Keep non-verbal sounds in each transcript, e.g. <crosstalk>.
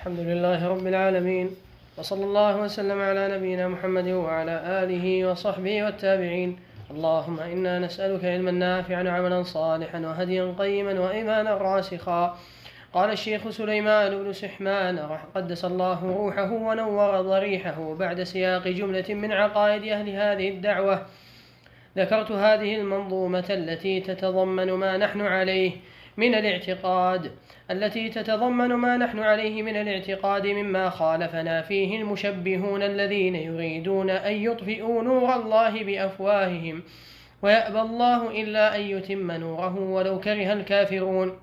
الحمد لله رب العالمين وصلى الله وسلم على نبينا محمد وعلى آله وصحبه والتابعين. اللهم إنا نسألك علما نافعا وعملا صالحا وهديا قيما وإيمانا راسخا. قال الشيخ سليمان بن سحمان قدس الله روحه ونور ضريحه بعد سياق جملة من عقائد أهل هذه الدعوة. ذكرت هذه المنظومة التي تتضمن ما نحن عليه من الاعتقاد التي تتضمن ما نحن عليه من الاعتقاد مما خالفنا فيه المشبهون الذين يريدون أن يطفئوا نور الله بأفواههم ويأبى الله إلا أن يتم نوره ولو كره الكافرون.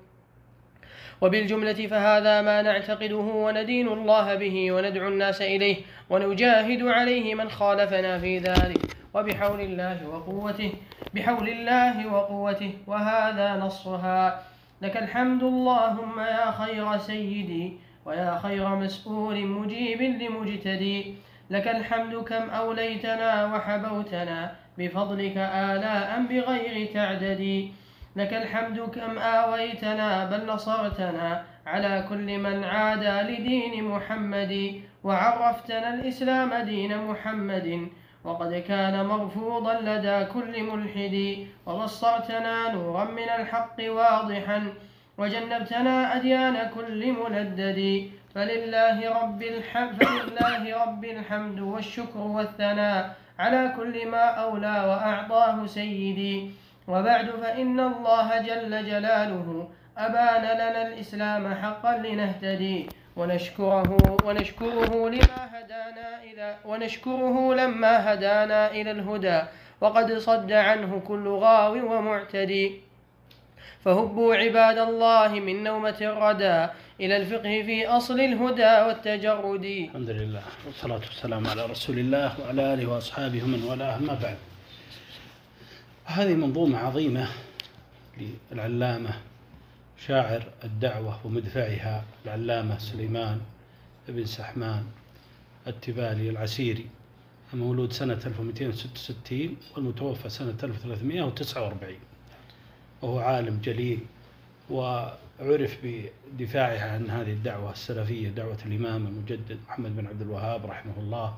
وبالجملة فهذا ما نعتقده وندين الله به وندعو الناس إليه ونجاهد عليه من خالفنا في ذلك. وبحول الله وقوته بحول الله وقوته وهذا نصها لك الحمد اللهم يا خير سيدي ويا خير مسؤول مجيب لمجتدي. لك الحمد كم أوليتنا وحبوتنا بفضلك آلاء بغير تعدد. لك الحمد كم آويتنا بل نصرتنا على كل من عادى لدين محمد وعرفتنا الإسلام دين محمد. وقد كان مرفوضا لدى كل ملحد وبصرتنا نورا من الحق واضحا وجنبتنا أديان كل ملدد فلله رب الحمد فلله رب الحمد والشكر والثناء على كل ما أولى وأعطاه سيدي. وبعد فإن الله جل جلاله أبان لنا الإسلام حقا لنهتدي. ونشكره ونشكره لما هدانا إلى ونشكره لما هدانا إلى الهدى. وقد صد عنه كل غاو ومعتدي. فهبوا عباد الله من نومة الردى إلى الفقه في أصل الهدى والتجرد. الحمد لله والصلاة والسلام على رسول الله وعلى آله وأصحابه ومن والاه. أما بعد هذه منظومة عظيمة للعلامة شاعر الدعوة ومدفعها العلامة سليمان بن سحمان التبالي العسيري المولود سنة 1266 والمتوفى سنة 1349 وهو عالم جليل وعرف بدفاعه عن هذه الدعوة السلفية دعوة الإمام المجدد محمد بن عبد الوهاب رحمه الله.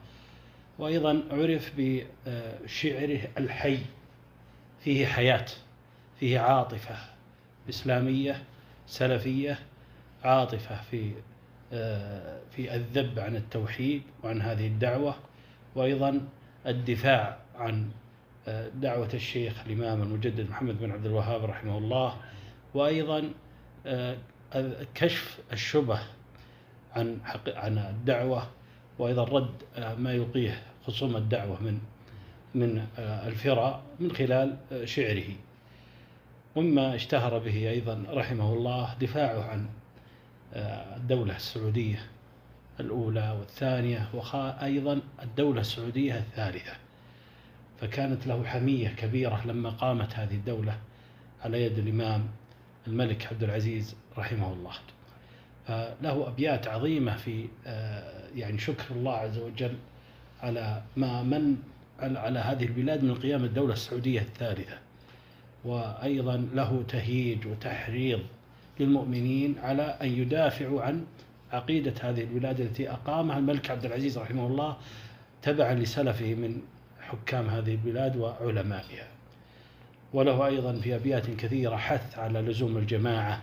وأيضا عرف بشعره الحي فيه حياة فيه عاطفة إسلامية سلفية عاطفة في في الذب عن التوحيد وعن هذه الدعوة. وأيضا الدفاع عن دعوة الشيخ الإمام المجدد محمد بن عبد الوهاب رحمه الله. وأيضا كشف الشبه عن عن الدعوة. وأيضا رد ما يلقيه خصوم الدعوة من من الفرع من خلال شعره. ومما اشتهر به أيضا رحمه الله دفاعه عن الدولة السعودية الأولى والثانية وأيضا الدولة السعودية الثالثة. فكانت له حمية كبيرة لما قامت هذه الدولة على يد الإمام الملك عبد العزيز رحمه الله. فله أبيات عظيمة في يعني شكر الله عز وجل على ما من على هذه البلاد من قيام الدولة السعودية الثالثة. وأيضا له تهييج وتحريض للمؤمنين على أن يدافعوا عن عقيدة هذه البلاد التي أقامها الملك عبد العزيز رحمه الله تبعا لسلفه من حكام هذه البلاد وعلمائها. وله أيضا في أبيات كثيرة حث على لزوم الجماعة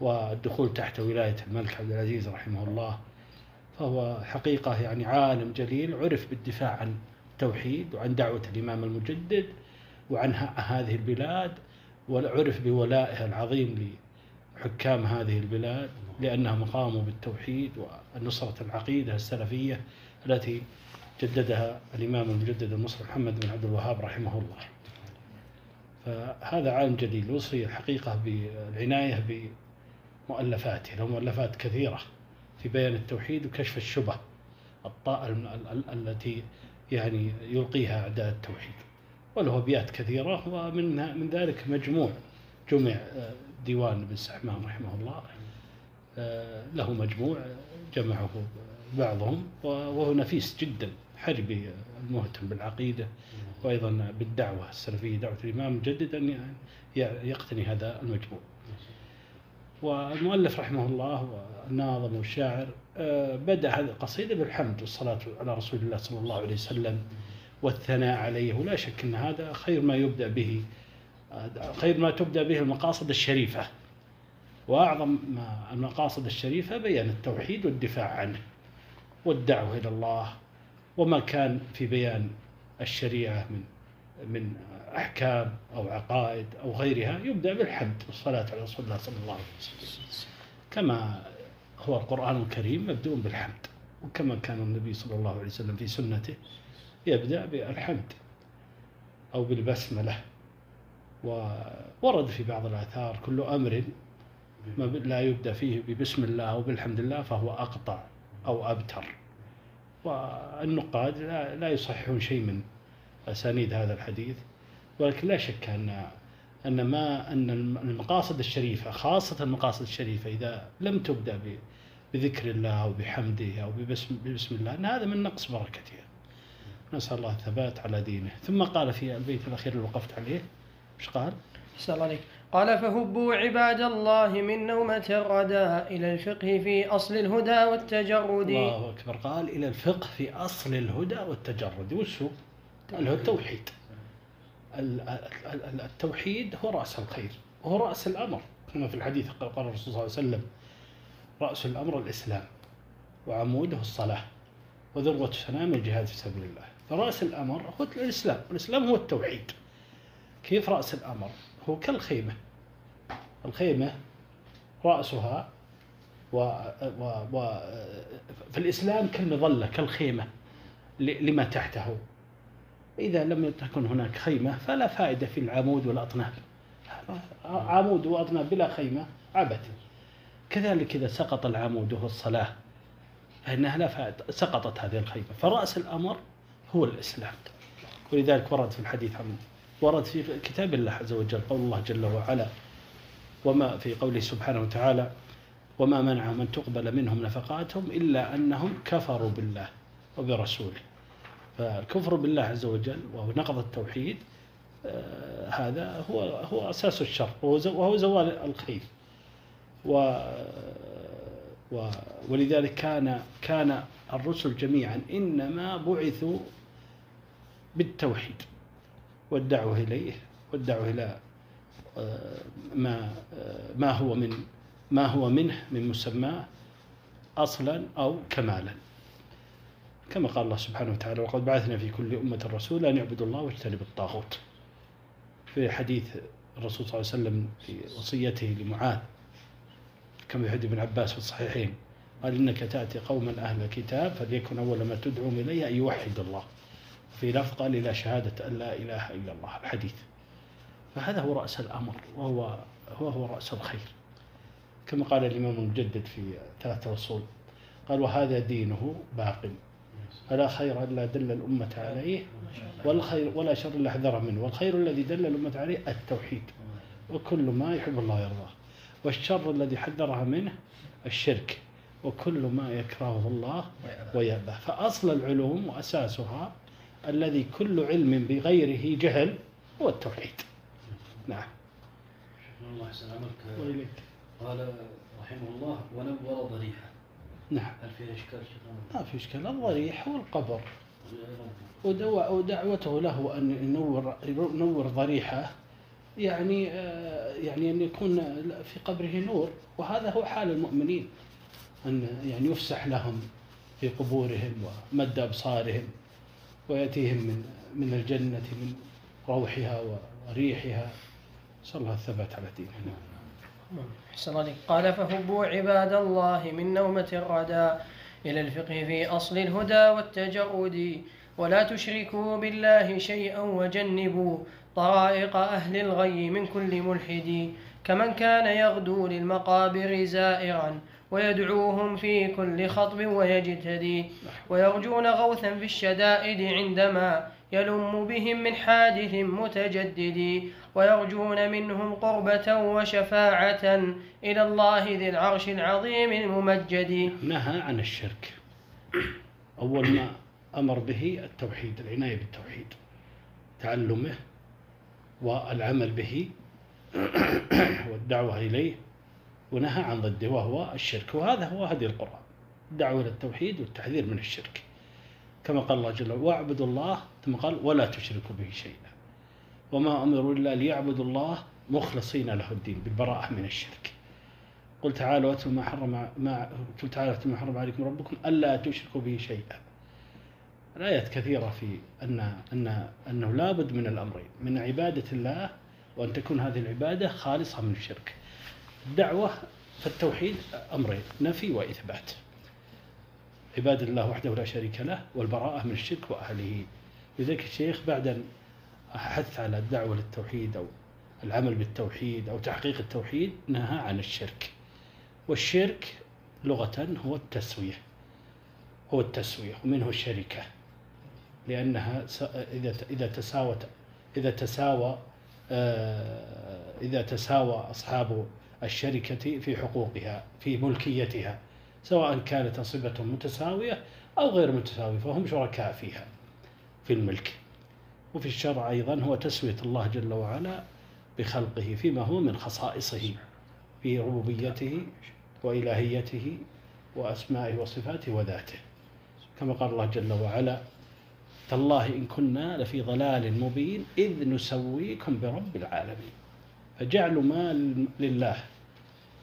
والدخول تحت ولاية الملك عبد العزيز رحمه الله. فهو حقيقة يعني عالم جليل عرف بالدفاع عن التوحيد وعن دعوة الإمام المجدد وعن هذه البلاد وعرف بولائها العظيم لحكام هذه البلاد لأنهم قاموا بالتوحيد ونصرة العقيدة السلفية التي جددها الإمام المجدد المصري محمد بن عبد الوهاب رحمه الله. فهذا عالم جليل وصي الحقيقة بالعناية بمؤلفاته. له مؤلفات كثيرة في بيان التوحيد وكشف الشبه التي يعني يلقيها أعداء التوحيد. وله أبيات كثيرة ومن من ذلك مجموع جمع ديوان بن سحمان رحمه الله له مجموع جمعه بعضهم وهو نفيس جدا حربي المهتم بالعقيدة وأيضا بالدعوة السلفية دعوة الإمام المجدد أن يقتني هذا المجموع. والمؤلف رحمه الله والناظم والشاعر آه، بدأ هذه القصيدة بالحمد والصلاة على رسول الله صلى الله عليه وسلم. والثناء عليه. ولا شك أن هذا خير ما يبدأ به خير ما تبدأ به المقاصد الشريفة. وأعظم ما المقاصد الشريفة بيان التوحيد والدفاع عنه والدعوة إلى الله وما كان في بيان الشريعة من من أحكام أو عقائد أو غيرها يبدأ بالحمد والصلاة على رسول الله صلى الله عليه وسلم. كما هو القرآن الكريم مبدوء بالحمد وكما كان النبي صلى الله عليه وسلم في سنته. يبدأ بالحمد أو بالبسملة. وورد في بعض الآثار كل أمر لا يبدأ فيه ببسم الله أو بالحمد لله فهو أقطع أو أبتر. والنقاد لا يصححون شيء من أسانيد هذا الحديث ولكن لا شك أن أن ما أن المقاصد الشريفة خاصة المقاصد الشريفة إذا لم تبدأ بذكر الله أو بحمده أو ببسم, ببسم الله أن هذا من نقص بركتها نسأل الله الثبات على دينه. ثم قال في البيت الأخير اللي وقفت عليه إيش قال؟ الله عليك. قال فهبوا عباد الله من نومة الردى إلى الفقه في أصل الهدى والتجرد. الله أكبر. قال إلى الفقه في أصل الهدى والتجرد. وشو؟ قال هو التوحيد. التوحيد هو رأس الخير. وهو رأس الأمر. كما في الحديث قال الرسول صلى الله عليه وسلم رأس الأمر الإسلام وعموده الصلاة وذروة سنام الجهاد في سبيل الله. فرأس الأمر هو الإسلام. والإسلام هو التوحيد. كيف رأس الأمر؟ هو كالخيمة. الخيمة رأسها و, و, و في الإسلام كالمظلة كالخيمة لما تحته. إذا لم تكن هناك خيمة فلا فائدة في العمود والأطناب. عمود وأطناب بلا خيمة عبث. كذلك إذا سقط العمود وهو الصلاة فإنها لا فائدة سقطت هذه الخيمة. فرأس الأمر هو الإسلام. ولذلك ورد في الحديث عن ورد في كتاب الله عز وجل قول الله جل وعلا وما في قوله سبحانه وتعالى وما منعهم أن تقبل منهم نفقاتهم إلا أنهم كفروا بالله وبرسوله. فالكفر بالله عز وجل ونقض التوحيد آه، هذا هو هو أساس الشر وهو زوال الخير. و ولذلك كان كان الرسل جميعا إنما بعثوا بالتوحيد والدعوة إليه والدعوة إلى آه، ما آه، ما هو من ما هو منه من مسماه أصلا أو كمالا. كما قال الله سبحانه وتعالى وقد بعثنا في كل أمة رسولا أن يعبدوا الله واجتنبوا الطاغوت. في حديث الرسول صلى الله عليه وسلم في وصيته لمعاذ كما في حديث ابن عباس في الصحيحين قال إنك تأتي قوما أهل الكتاب فليكن أول ما تدعوهم إليه أن يوحد الله. في لفظ قال إلى شهادة أن لا إله إلا الله الحديث. فهذا هو رأس الأمر وهو هو هو رأس الخير. كما قال الإمام المجدد في ثلاثة أصول قال وهذا دينه باق فلا خير إلا دل الأمة عليه والخير ولا شر إلا حذر منه والخير الذي دل الأمة عليه التوحيد وكل ما يحب الله يرضاه والشر الذي حذرها منه الشرك وكل ما يكرهه الله ويأباه. فأصل العلوم وأساسها الذي كل علم بغيره جهل هو التوحيد. نعم. الله يسلمك. قال رحمه الله ونور ضريحة. نعم. هل فيها إشكال ما في إشكال. الضريح هو القبر. ودعوته له أن ينور ينور ضريحة يعني آه، يعني أن يكون في قبره نور. وهذا هو حال المؤمنين أن يعني يفسح لهم في قبورهم ومد أبصارهم. ويأتيهم من من الجنة من روحها وريحها. نسأل الله الثبات على ديننا. أحسن عليك. قال فهبوا عباد الله من نومة الردى إلى الفقه في أصل الهدى والتجرد ولا تشركوا بالله شيئا وجنبوا طرائق أهل الغي من كل ملحد كمن كان يغدو للمقابر زائرا ويدعوهم في كل خطب ويجتدي ويرجون غوثا في الشدائد عندما يلم بهم من حادث متجدد. ويرجون منهم قربة وشفاعة إلى الله ذي العرش العظيم الممجد. نهى عن الشرك. أول ما أمر به التوحيد العناية بالتوحيد تعلمه والعمل به <clears throat> والدعوة إليه. ونهى عن ضده وهو الشرك. وهذا هو هدي القرآن الدعوة إلى التوحيد والتحذير من الشرك. كما قال الله جل وعلا واعبدوا الله ثم قال ولا تشركوا به شيئا. وما أمروا إلا ليعبدوا الله مخلصين له الدين بالبراءة من الشرك. قل تعالوا واتلوا ما حرم ما قل تعالوا ما حرم عليكم ربكم ألا تشركوا به شيئا. الآيات كثيرة في أن أن أنه لابد من الأمرين من عبادة الله وأن تكون هذه العبادة خالصة من الشرك. الدعوة فالتوحيد أمرين نفي وإثبات. عباد الله وحده لا شريك له والبراءة من الشرك وأهله. لذلك الشيخ بعد أن حث على الدعوة للتوحيد أو العمل بالتوحيد أو تحقيق التوحيد نهى عن الشرك. والشرك لغة هو التسوية هو التسوية ومنه الشركة. لأنها إذا إذا تساوت إذا تساوى آه، إذا تساوى أصحاب الشركة في حقوقها في ملكيتها سواء كانت أنصبة متساوية أو غير متساوية فهم شركاء فيها في الملك. وفي الشرع أيضا هو تسوية الله جل وعلا بخلقه فيما هو من خصائصه في ربوبيته وإلهيته وأسمائه وصفاته وذاته. كما قال الله جل وعلا تالله إن كنا لفي ضلال مبين إذ نسويكم برب العالمين. فجعلوا ما لله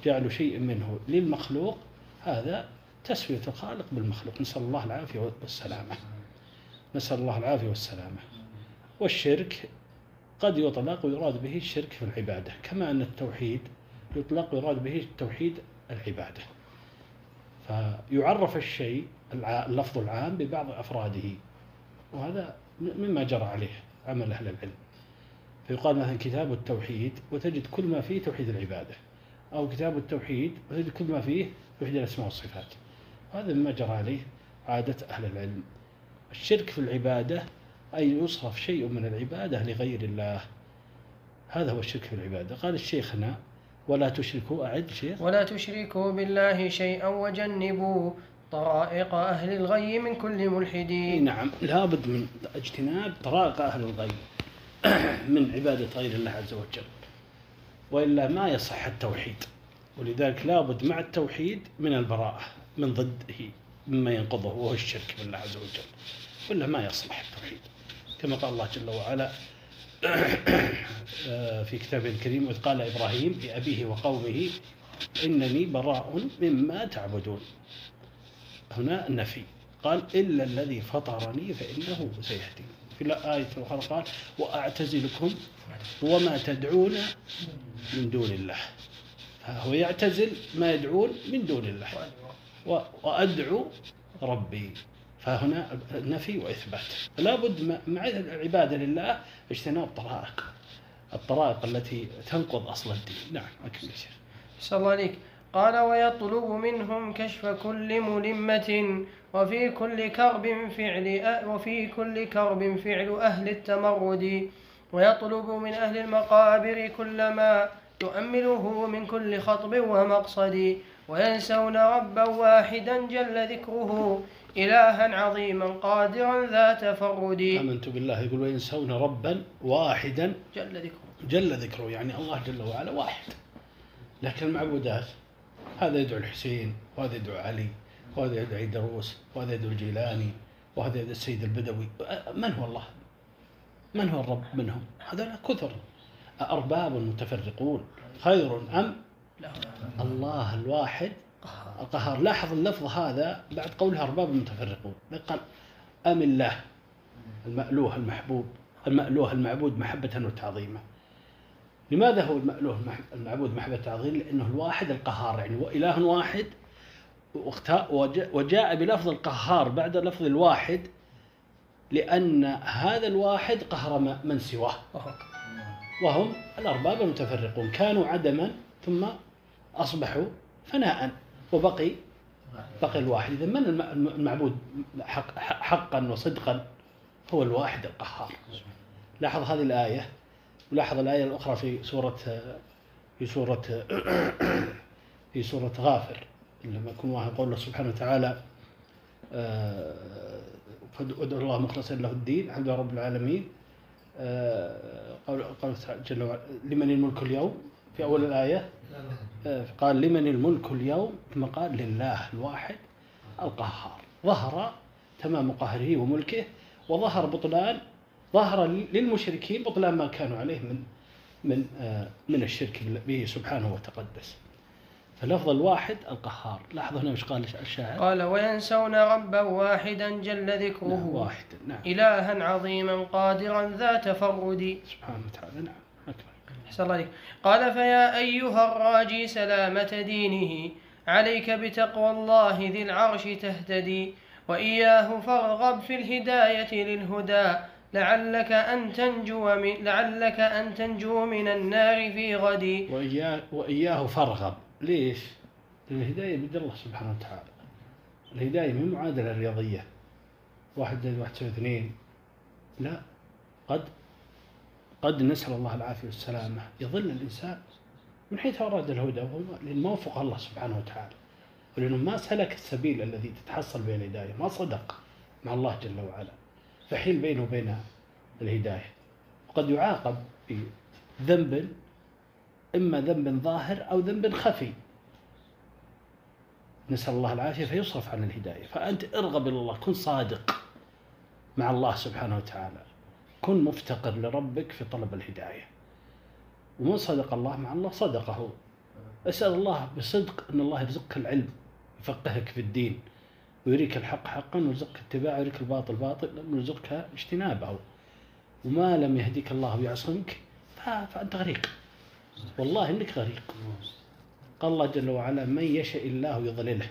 جعلوا شيء منه للمخلوق هذا تسوية الخالق بالمخلوق. نسأل الله العافية والسلامة. نسأل الله العافية والسلامة. والشرك قد يطلق ويراد به الشرك في العبادة كما أن التوحيد يطلق ويراد به التوحيد العبادة. فيعرف الشيء اللفظ العام ببعض أفراده وهذا مما جرى عليه عمل أهل العلم. فيقال مثلا كتاب التوحيد وتجد كل ما فيه توحيد العبادة أو كتاب التوحيد وتجد كل ما فيه توحيد الأسماء والصفات. هذا مما جرى عليه عادة أهل العلم. الشرك في العبادة أي يصرف شيء من العبادة لغير الله. هذا هو الشرك في العبادة. قال الشيخنا ولا تشركوا أعد شيخ. ولا تشركوا بالله شيئا وجنبوا طرائق أهل الغي من كل ملحدين. نعم لابد من اجتناب طرائق أهل الغي. <clears throat> من عبادة غير الله عز وجل وإلا ما يصح التوحيد. ولذلك لابد مع التوحيد من البراءة من ضده مما ينقضه وهو الشرك بالله عز وجل. ولا ما يصلح التوحيد. كما قال الله جل وعلا <clears throat> في كتابه الكريم إذ قال إبراهيم لأبيه وقومه إنني براء مما تعبدون. هنا النفي قال إلا الذي فطرني فإنه سيهدي في الآية الأخرى قال وأعتزلكم وما تدعون من دون الله. هو يعتزل ما يدعون من دون الله. وأدعو ربي. فهنا نفي وإثبات. لابد مع العبادة لله اجتناب طرائق الطرائق التي تنقض أصل الدين. نعم أكمل شيخ. الله عليك قال ويطلب منهم كشف كل ملمة وفي كل كرب فعل وفي كل كرب فعل أهل التمرد ويطلب من أهل المقابر كل ما يؤمله من كل خطب ومقصد وينسون ربا واحدا جل ذكره إلها عظيما قادرا ذا تفرد. آمنت بالله. يقول وينسون ربا واحدا جل ذكره. جل ذكره يعني الله جل وعلا واحد. لكن المعبودات هذا يدعو الحسين وهذا يدعو علي. وهذا يدعو عيدروس وهذا يدعو الجيلاني وهذا يدعو السيد البدوي. من هو الله؟ من هو الرب منهم؟ هذول كثر. أرباب متفرقون خير أم؟ الله الواحد القهار. لاحظ اللفظ هذا بعد قولها أرباب متفرقون. قال أم الله المألوه المحبوب المألوه المعبود محبة وتعظيما لماذا هو المألوه المعبود محبة وتعظيم؟ لأنه الواحد القهار يعني إله واحد وجاء بلفظ القهار بعد لفظ الواحد لأن هذا الواحد قهر من سواه. وهم الأرباب المتفرقون. كانوا عدما ثم أصبحوا فناء وبقي بقي الواحد. إذا من المعبود حق حقا وصدقا؟ هو الواحد القهار. لاحظ هذه الآية ولاحظ الآية الأخرى في سورة في سورة <coughs> في سورة غافر. لما يكون واحد يقول الله سبحانه وتعالى آه، أدعو الله مخلصا له الدين الحمد لله رب العالمين. آه، قال قال جل وعلا لمن الملك اليوم؟ في أول الآية آه، قال لمن الملك اليوم؟ ثم قال لله الواحد القهار. ظهر تمام قهره وملكه وظهر بطلان ظهر للمشركين بطلان ما كانوا عليه من من من الشرك به سبحانه وتقدس. فلفظ الواحد القهار. لاحظوا هنا إيش قال الشاعر؟ قال وينسون ربا واحدا جل ذكره. نعم واحدا نعم. إلها عظيما قادرا ذا تفرد. سبحانه وتعالى نعم. أكبر. أحسن الله عليك. قال فيا أيها الراجي سلامة دينه. عليك بتقوى الله ذي العرش تهتدي. وإياه فارغب في الهداية للهدى. لعلك أن تنجو من لعلك أن تنجو من النار في غد وإياه, وإياه فارغب. ليش؟ لأن الهداية بيد الله سبحانه وتعالى. الهداية من معادلة رياضية. واحد زائد واحد يساوي اثنين. لا. قد قد نسأل الله العافية والسلامة. يظل الإنسان من حيث أراد الهدى لأن ما وفق الله سبحانه وتعالى. ولأنه ما سلك السبيل الذي تتحصل به الهداية. ما صدق مع الله جل وعلا. فحيل بينه وبين الهداية. وقد يعاقب بذنب إما ذنب ظاهر أو ذنب خفي. نسأل الله العافية فيصرف عن الهداية. فأنت ارغب إلى الله كن صادق مع الله سبحانه وتعالى. كن مفتقر لربك في طلب الهداية. ومن صدق الله مع الله صدقه. أسأل الله بصدق أن الله يرزقك العلم يفقهك في الدين ويريك الحق حقا ويرزقك اتباعه ويريك الباطل باطل ويرزقك اجتنابه. وما لم يهديك الله ويعصمك فأنت غريق. والله إنك غريق قال الله جل وعلا من يشاء الله يضلله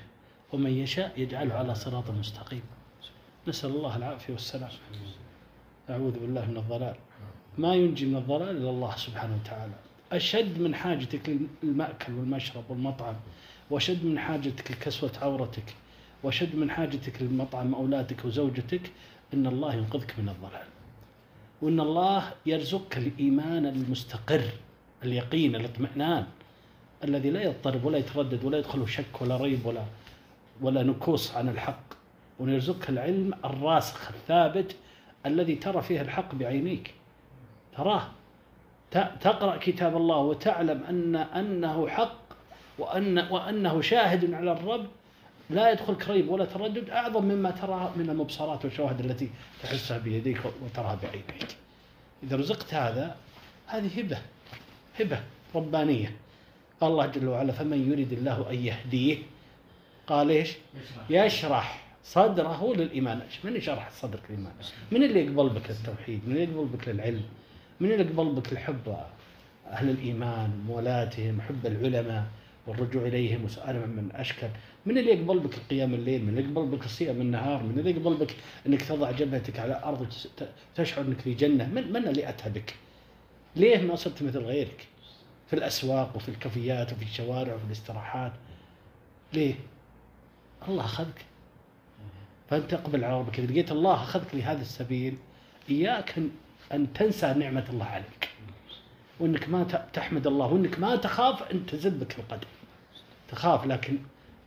ومن يشاء يجعله على صراط مستقيم. نسأل الله العافية والسلام. أعوذ بالله من الضلال. ما ينجي من الضلال إلا الله سبحانه وتعالى. أشد من حاجتك للمأكل والمشرب والمطعم وأشد من حاجتك لكسوة عورتك وأشد من حاجتك لمطعم أولادك وزوجتك إن الله ينقذك من الضلال. وإن الله يرزقك الإيمان المستقر. اليقين الاطمئنان الذي لا يضطرب ولا يتردد ولا يدخله شك ولا ريب ولا ولا نكوص عن الحق. ونرزقك العلم الراسخ الثابت الذي ترى فيه الحق بعينيك. تراه. تقرأ كتاب الله وتعلم أن أنه حق وأن وأنه شاهد على الرب. لا يدخلك ريب ولا تردد أعظم مما ترى من المبصرات والشواهد التي تحسها بيديك وتراها بعينيك. إذا رزقت هذا هذه هبة. هبة ربانية. قال الله جل وعلا فمن يريد الله أن يهديه؟ قال إيش؟ يشرح. صدره للإيمان. من يشرح صدرك الإيمان من اللي يقبل بك التوحيد؟ من اللي يقبل بك للعلم من اللي يقبل بك الحب؟ أهل الإيمان موالاتهم حب العلماء والرجوع إليهم وسؤالهم من أشكل. من اللي يقبل بك قيام الليل؟ من اللي يقبل بك الصيام النهار؟ من اللي يقبل بك أنك تضع جبهتك على أرض تشعر أنك في جنة؟ من, من اللي أتى بك؟ ليه ما صرت مثل غيرك؟ في الأسواق وفي الكافيات وفي الشوارع وفي الاستراحات. ليه؟ الله أخذك. فأنت اقبل على ربك. إذا لقيت الله أخذك لهذا السبيل إياك أن تنسى نعمة الله عليك. وأنك ما تحمد الله وأنك ما تخاف أن تزل بك القدم تخاف لكن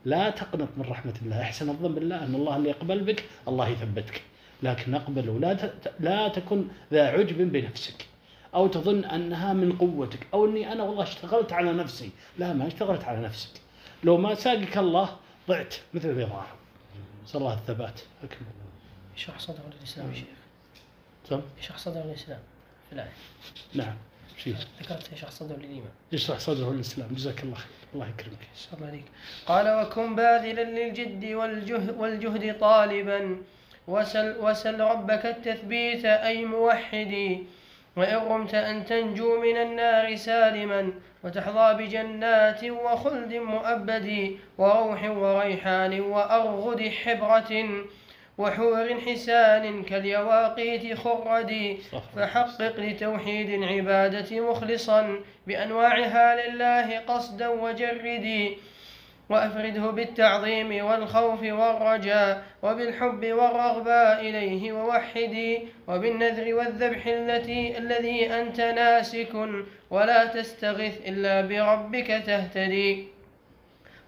لا تقنط من رحمة الله. أحسن الظن بالله أن الله اللي يقبل بك الله يثبتك. لكن أقبل ولا لا تكن ذا عجب بنفسك. أو تظن أنها من قوتك أو أني أنا والله اشتغلت على نفسي. لا ما اشتغلت على نفسك. لو ما ساقك الله ضعت مثل الرضاعة. نسأل الله الثبات. أكمل يشرح صدر الإسلام يا شيخ؟ تم يشرح صدر الإسلام في الآية؟ نعم. ذكرت يشرح صدر الإيمان يشرح صدره الإسلام؟ جزاك الله خير. الله يكرمك. الله عليك قال وكن باذلا للجد والجهد, والجهد طالبا. وسل, وسل ربك التثبيت أي موحدي. وإن رمت أن تنجو من النار سالما وتحظى بجنات وخلد مؤبد وروح وريحان وأرغد حبرة وحور حسان كاليواقيت خردي فحقق لتوحيد العبادة مخلصا بأنواعها لله قصدا وجردي وأفرده بالتعظيم والخوف والرجاء وبالحب والرغباء إليه ووحدي وبالنذر والذبح التي الذي أنت ناسك ولا تستغث إلا بربك تهتدي.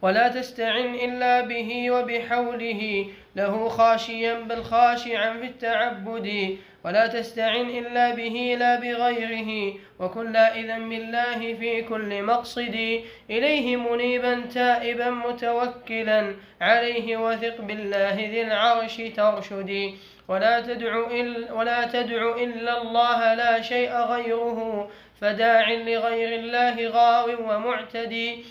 ولا تستعن إلا به وبحوله. له خاشيا بل خاشعا في التعبد. ولا تستعن إلا به لا بغيره. وكن لائذا بالله في كل مقصد. إليه منيبا تائبا متوكلا. عليه وثق بالله ذي العرش ترشدي ولا تدع إلا, ولا تدع إلا الله لا شيء غيره. فداع لغير الله غاو ومعتدي.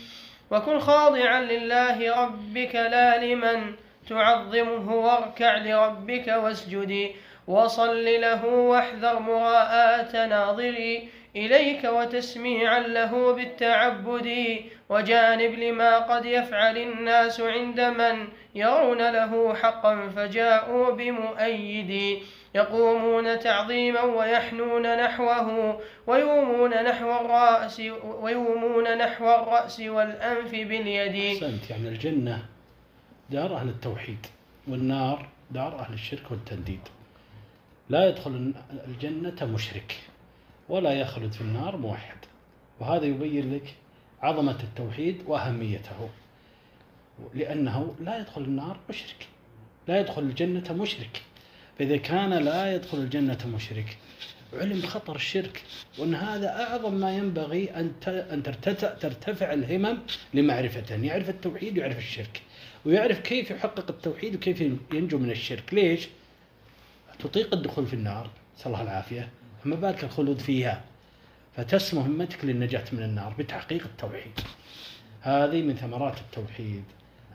وكن خاضعا لله ربك لا لمن تعظمه واركع لربك واسجدي وصل له واحذر مراءة ناظري إليك وتسميعا له بالتعبد وجانب لما قد يفعل الناس عند من يرون له حقا فجاءوا بمؤيد يقومون تعظيما ويحنون نحوه ويومون نحو الرأس ويومون نحو الرأس والأنف باليد. أحسنت يعني الجنة دار أهل التوحيد والنار دار أهل الشرك والتنديد. لا يدخل الجنة مشرك ولا يخلد في النار موحد وهذا يبين لك عظمة التوحيد وأهميته لأنه لا يدخل النار مشرك لا يدخل الجنة مشرك فإذا كان لا يدخل الجنة مشرك علم بخطر الشرك وأن هذا أعظم ما ينبغي أن أن ترتفع الهمم لمعرفته أن يعرف التوحيد ويعرف الشرك ويعرف كيف يحقق التوحيد وكيف ينجو من الشرك. ليش؟ تطيق الدخول في النار نسأل الله العافية فما بالك الخلود فيها؟ فتسمو همتك للنجاة من النار بتحقيق التوحيد. هذه من ثمرات التوحيد.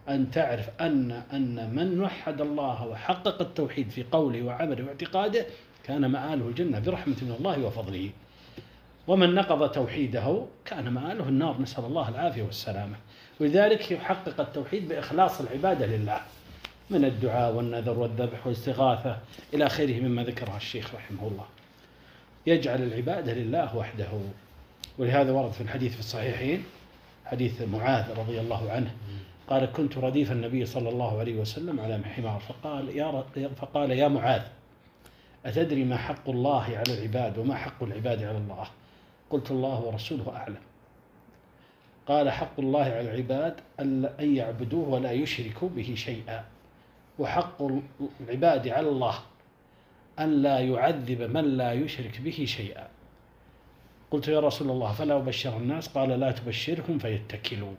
أن تعرف أن أن من وحد الله وحقق التوحيد في قوله وعمله واعتقاده كان مآله الجنة برحمة من الله وفضله. ومن نقض توحيده كان مآله النار نسأل الله العافية والسلامة. ولذلك يحقق التوحيد بإخلاص العبادة لله من الدعاء والنذر والذبح والاستغاثة إلى آخره مما ذكره الشيخ رحمه الله. يجعل العبادة لله وحده. ولهذا ورد في الحديث في الصحيحين حديث معاذ رضي الله عنه. قال كنت رديف النبي صلى الله عليه وسلم على حمار. فقال يا فقال يا معاذ أتدري ما حق الله على العباد وما حق العباد على الله؟ قلت الله ورسوله أعلم. قال حق الله على العباد أن يعبدوه ولا يشركوا به شيئا وحق العباد على الله أن لا يعذب من لا يشرك به شيئا. قلت يا رسول الله فلا أبشر الناس؟ قال لا تبشرهم فيتكلوا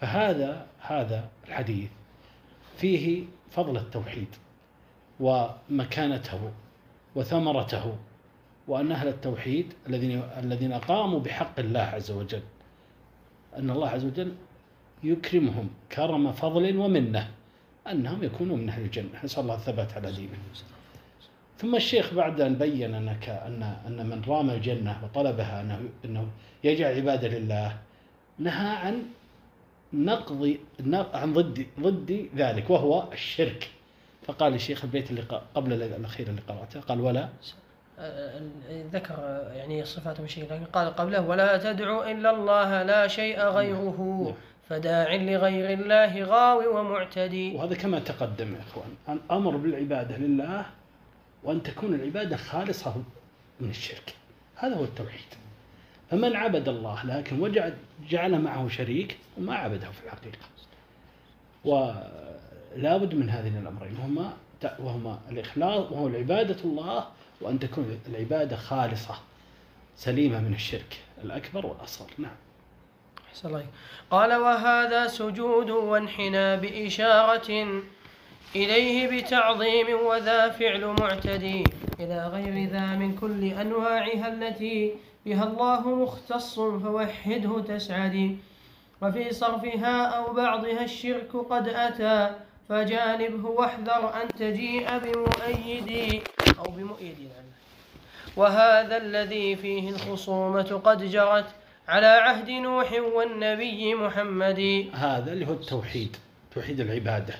فهذا هذا الحديث فيه فضل التوحيد ومكانته وثمرته وأن أهل التوحيد الذين الذين قاموا بحق الله عز وجل أن الله عز وجل يكرمهم كرم فضل ومنة أنهم يكونوا من أهل الجنة. نسأل الله الثبات على دينه. ثم الشيخ بعد أن بين أنك أن أن من رام الجنة وطلبها أنه أنه يجعل عبادة لله نهى عن نقض عن ضد ضد ذلك وهو الشرك. فقال الشيخ البيت اللي قبل الأخير اللي قرأته قال ولا ذكر يعني صفات الشيء لكن قال قبله ولا تدعو إلا الله لا شيء غيره نعم. فداع لغير الله غاو ومعتدي. وهذا كما تقدم يا إخوان الأمر بالعبادة لله وأن تكون العبادة خالصة من الشرك. هذا هو التوحيد. فمن عبد الله لكن وجعل جعل معه شريك وما عبده في الحقيقة. ولا بد من هذين الأمرين. وهما وهما الإخلاص وهو العبادة الله وأن تكون العبادة خالصة سليمة من الشرك الأكبر والأصغر. نعم. الله قال وهذا سجود وانحنى بإشارة إليه بتعظيم وذا فعل معتدي إلى غير ذا من كل أنواعها التي بها الله مختص فوحده تسعدي وفي صرفها أو بعضها الشرك قد أتى فجانبه واحذر أن تجيء بمؤيد أو بمؤيد وهذا الذي فيه الخصومة قد جرت على عهد نوح والنبي محمد. هذا اللي هو التوحيد توحيد العبادة.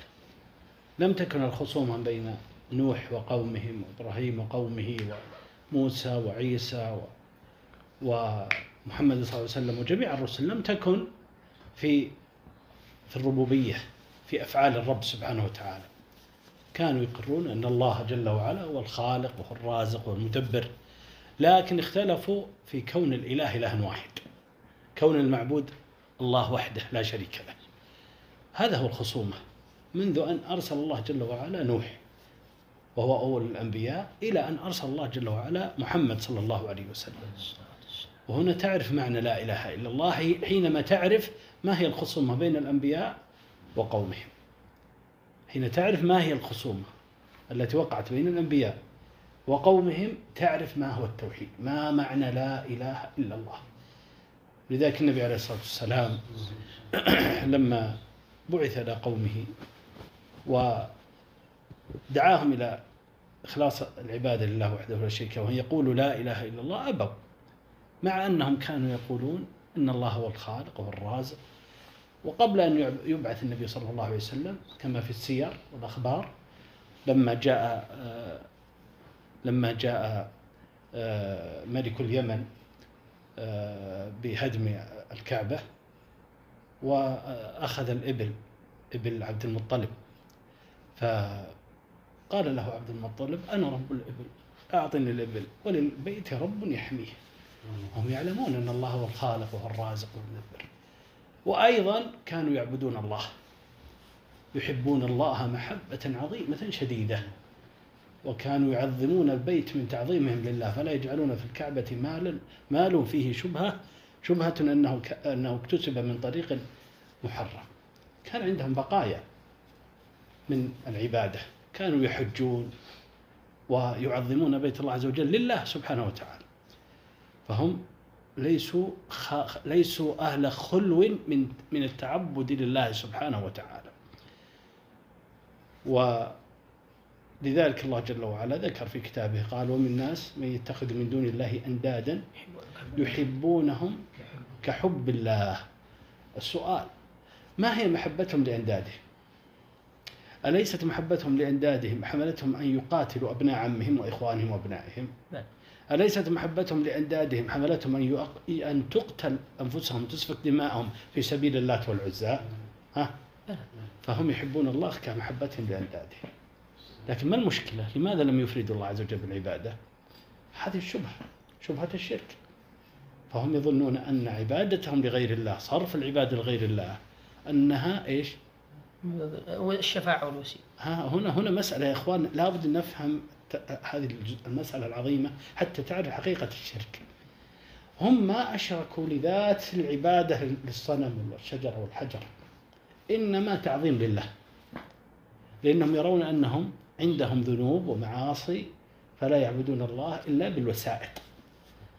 لم تكن الخصومة بين نوح وقومه وإبراهيم وقومه وموسى وعيسى ومحمد صلى الله عليه وسلم وجميع الرسل لم تكن في في الربوبية في أفعال الرب سبحانه وتعالى. كانوا يقرون أن الله جل وعلا هو الخالق وهو الرازق والمدبر لكن اختلفوا في كون الإله إله واحد. كون المعبود الله وحده لا شريك له. هذا هو الخصومة. منذ أن أرسل الله جل وعلا نوح وهو أول الأنبياء إلى أن أرسل الله جل وعلا محمد صلى الله عليه وسلم. وهنا تعرف معنى لا إله إلا الله حينما تعرف ما هي الخصومة بين الأنبياء وقومهم. حين تعرف ما هي الخصومة التي وقعت بين الأنبياء وقومهم تعرف ما هو التوحيد ما معنى لا إله إلا الله. لذلك النبي عليه الصلاة والسلام <clears throat> لما بعث إلى قومه ودعاهم إلى إخلاص العبادة لله وحده لا شريك له وأن يقولوا لا إله إلا الله أبوا. مع أنهم كانوا يقولون إن الله هو الخالق وهو الرازق. وقبل أن يبعث النبي صلى الله عليه وسلم كما في السير والأخبار لما جاء آه، لما جاء آه، ملك اليمن آه، بهدم الكعبة وأخذ الإبل إبل عبد المطلب. فقال له عبد المطلب أنا رب الإبل أعطني الإبل وللبيت رب يحميه. هم يعلمون أن الله هو الخالق وهو الرازق والمدبر وأيضا كانوا يعبدون الله يحبون الله محبة عظيمة شديدة وكانوا يعظمون البيت من تعظيمهم لله فلا يجعلون في الكعبة مالا مال فيه شبهة شبهة أنه أنه اكتسب من طريق محرم. كان عندهم بقايا من العبادة. كانوا يحجون ويعظمون بيت الله عز وجل لله سبحانه وتعالى. فهم ليسوا ليسوا أهل خلو من من التعبد لله سبحانه وتعالى. ولذلك الله جل وعلا ذكر في كتابه قال ومن الناس من يتخذ من دون الله أندادا يحبونهم كحب الله. السؤال ما هي محبتهم لأنداده؟ أليست محبتهم لأندادهم حملتهم أن يقاتلوا أبناء عمهم وإخوانهم وأبنائهم؟ نعم. أليست محبتهم لأندادهم حملتهم أن أن تقتل أنفسهم تسفك دماءهم في سبيل اللات والعزى؟ ها؟ فهم يحبون الله كمحبتهم لأندادهم. لكن ما المشكلة؟ لماذا لم يفردوا الله عز وجل بالعبادة هذه الشبهة شبهة الشرك. فهم يظنون أن عبادتهم لغير الله صرف العبادة لغير الله أنها إيش؟ الشفاعة والوسيلة. ها هنا هنا مسألة يا إخوان لابد أن نفهم هذه المسألة العظيمة حتى تعرف حقيقة الشرك. هم ما أشركوا لذات العبادة للصنم والشجرة والحجر إنما تعظيم لله. لأنهم يرون أنهم عندهم ذنوب ومعاصي فلا يعبدون الله إلا بالوسائط.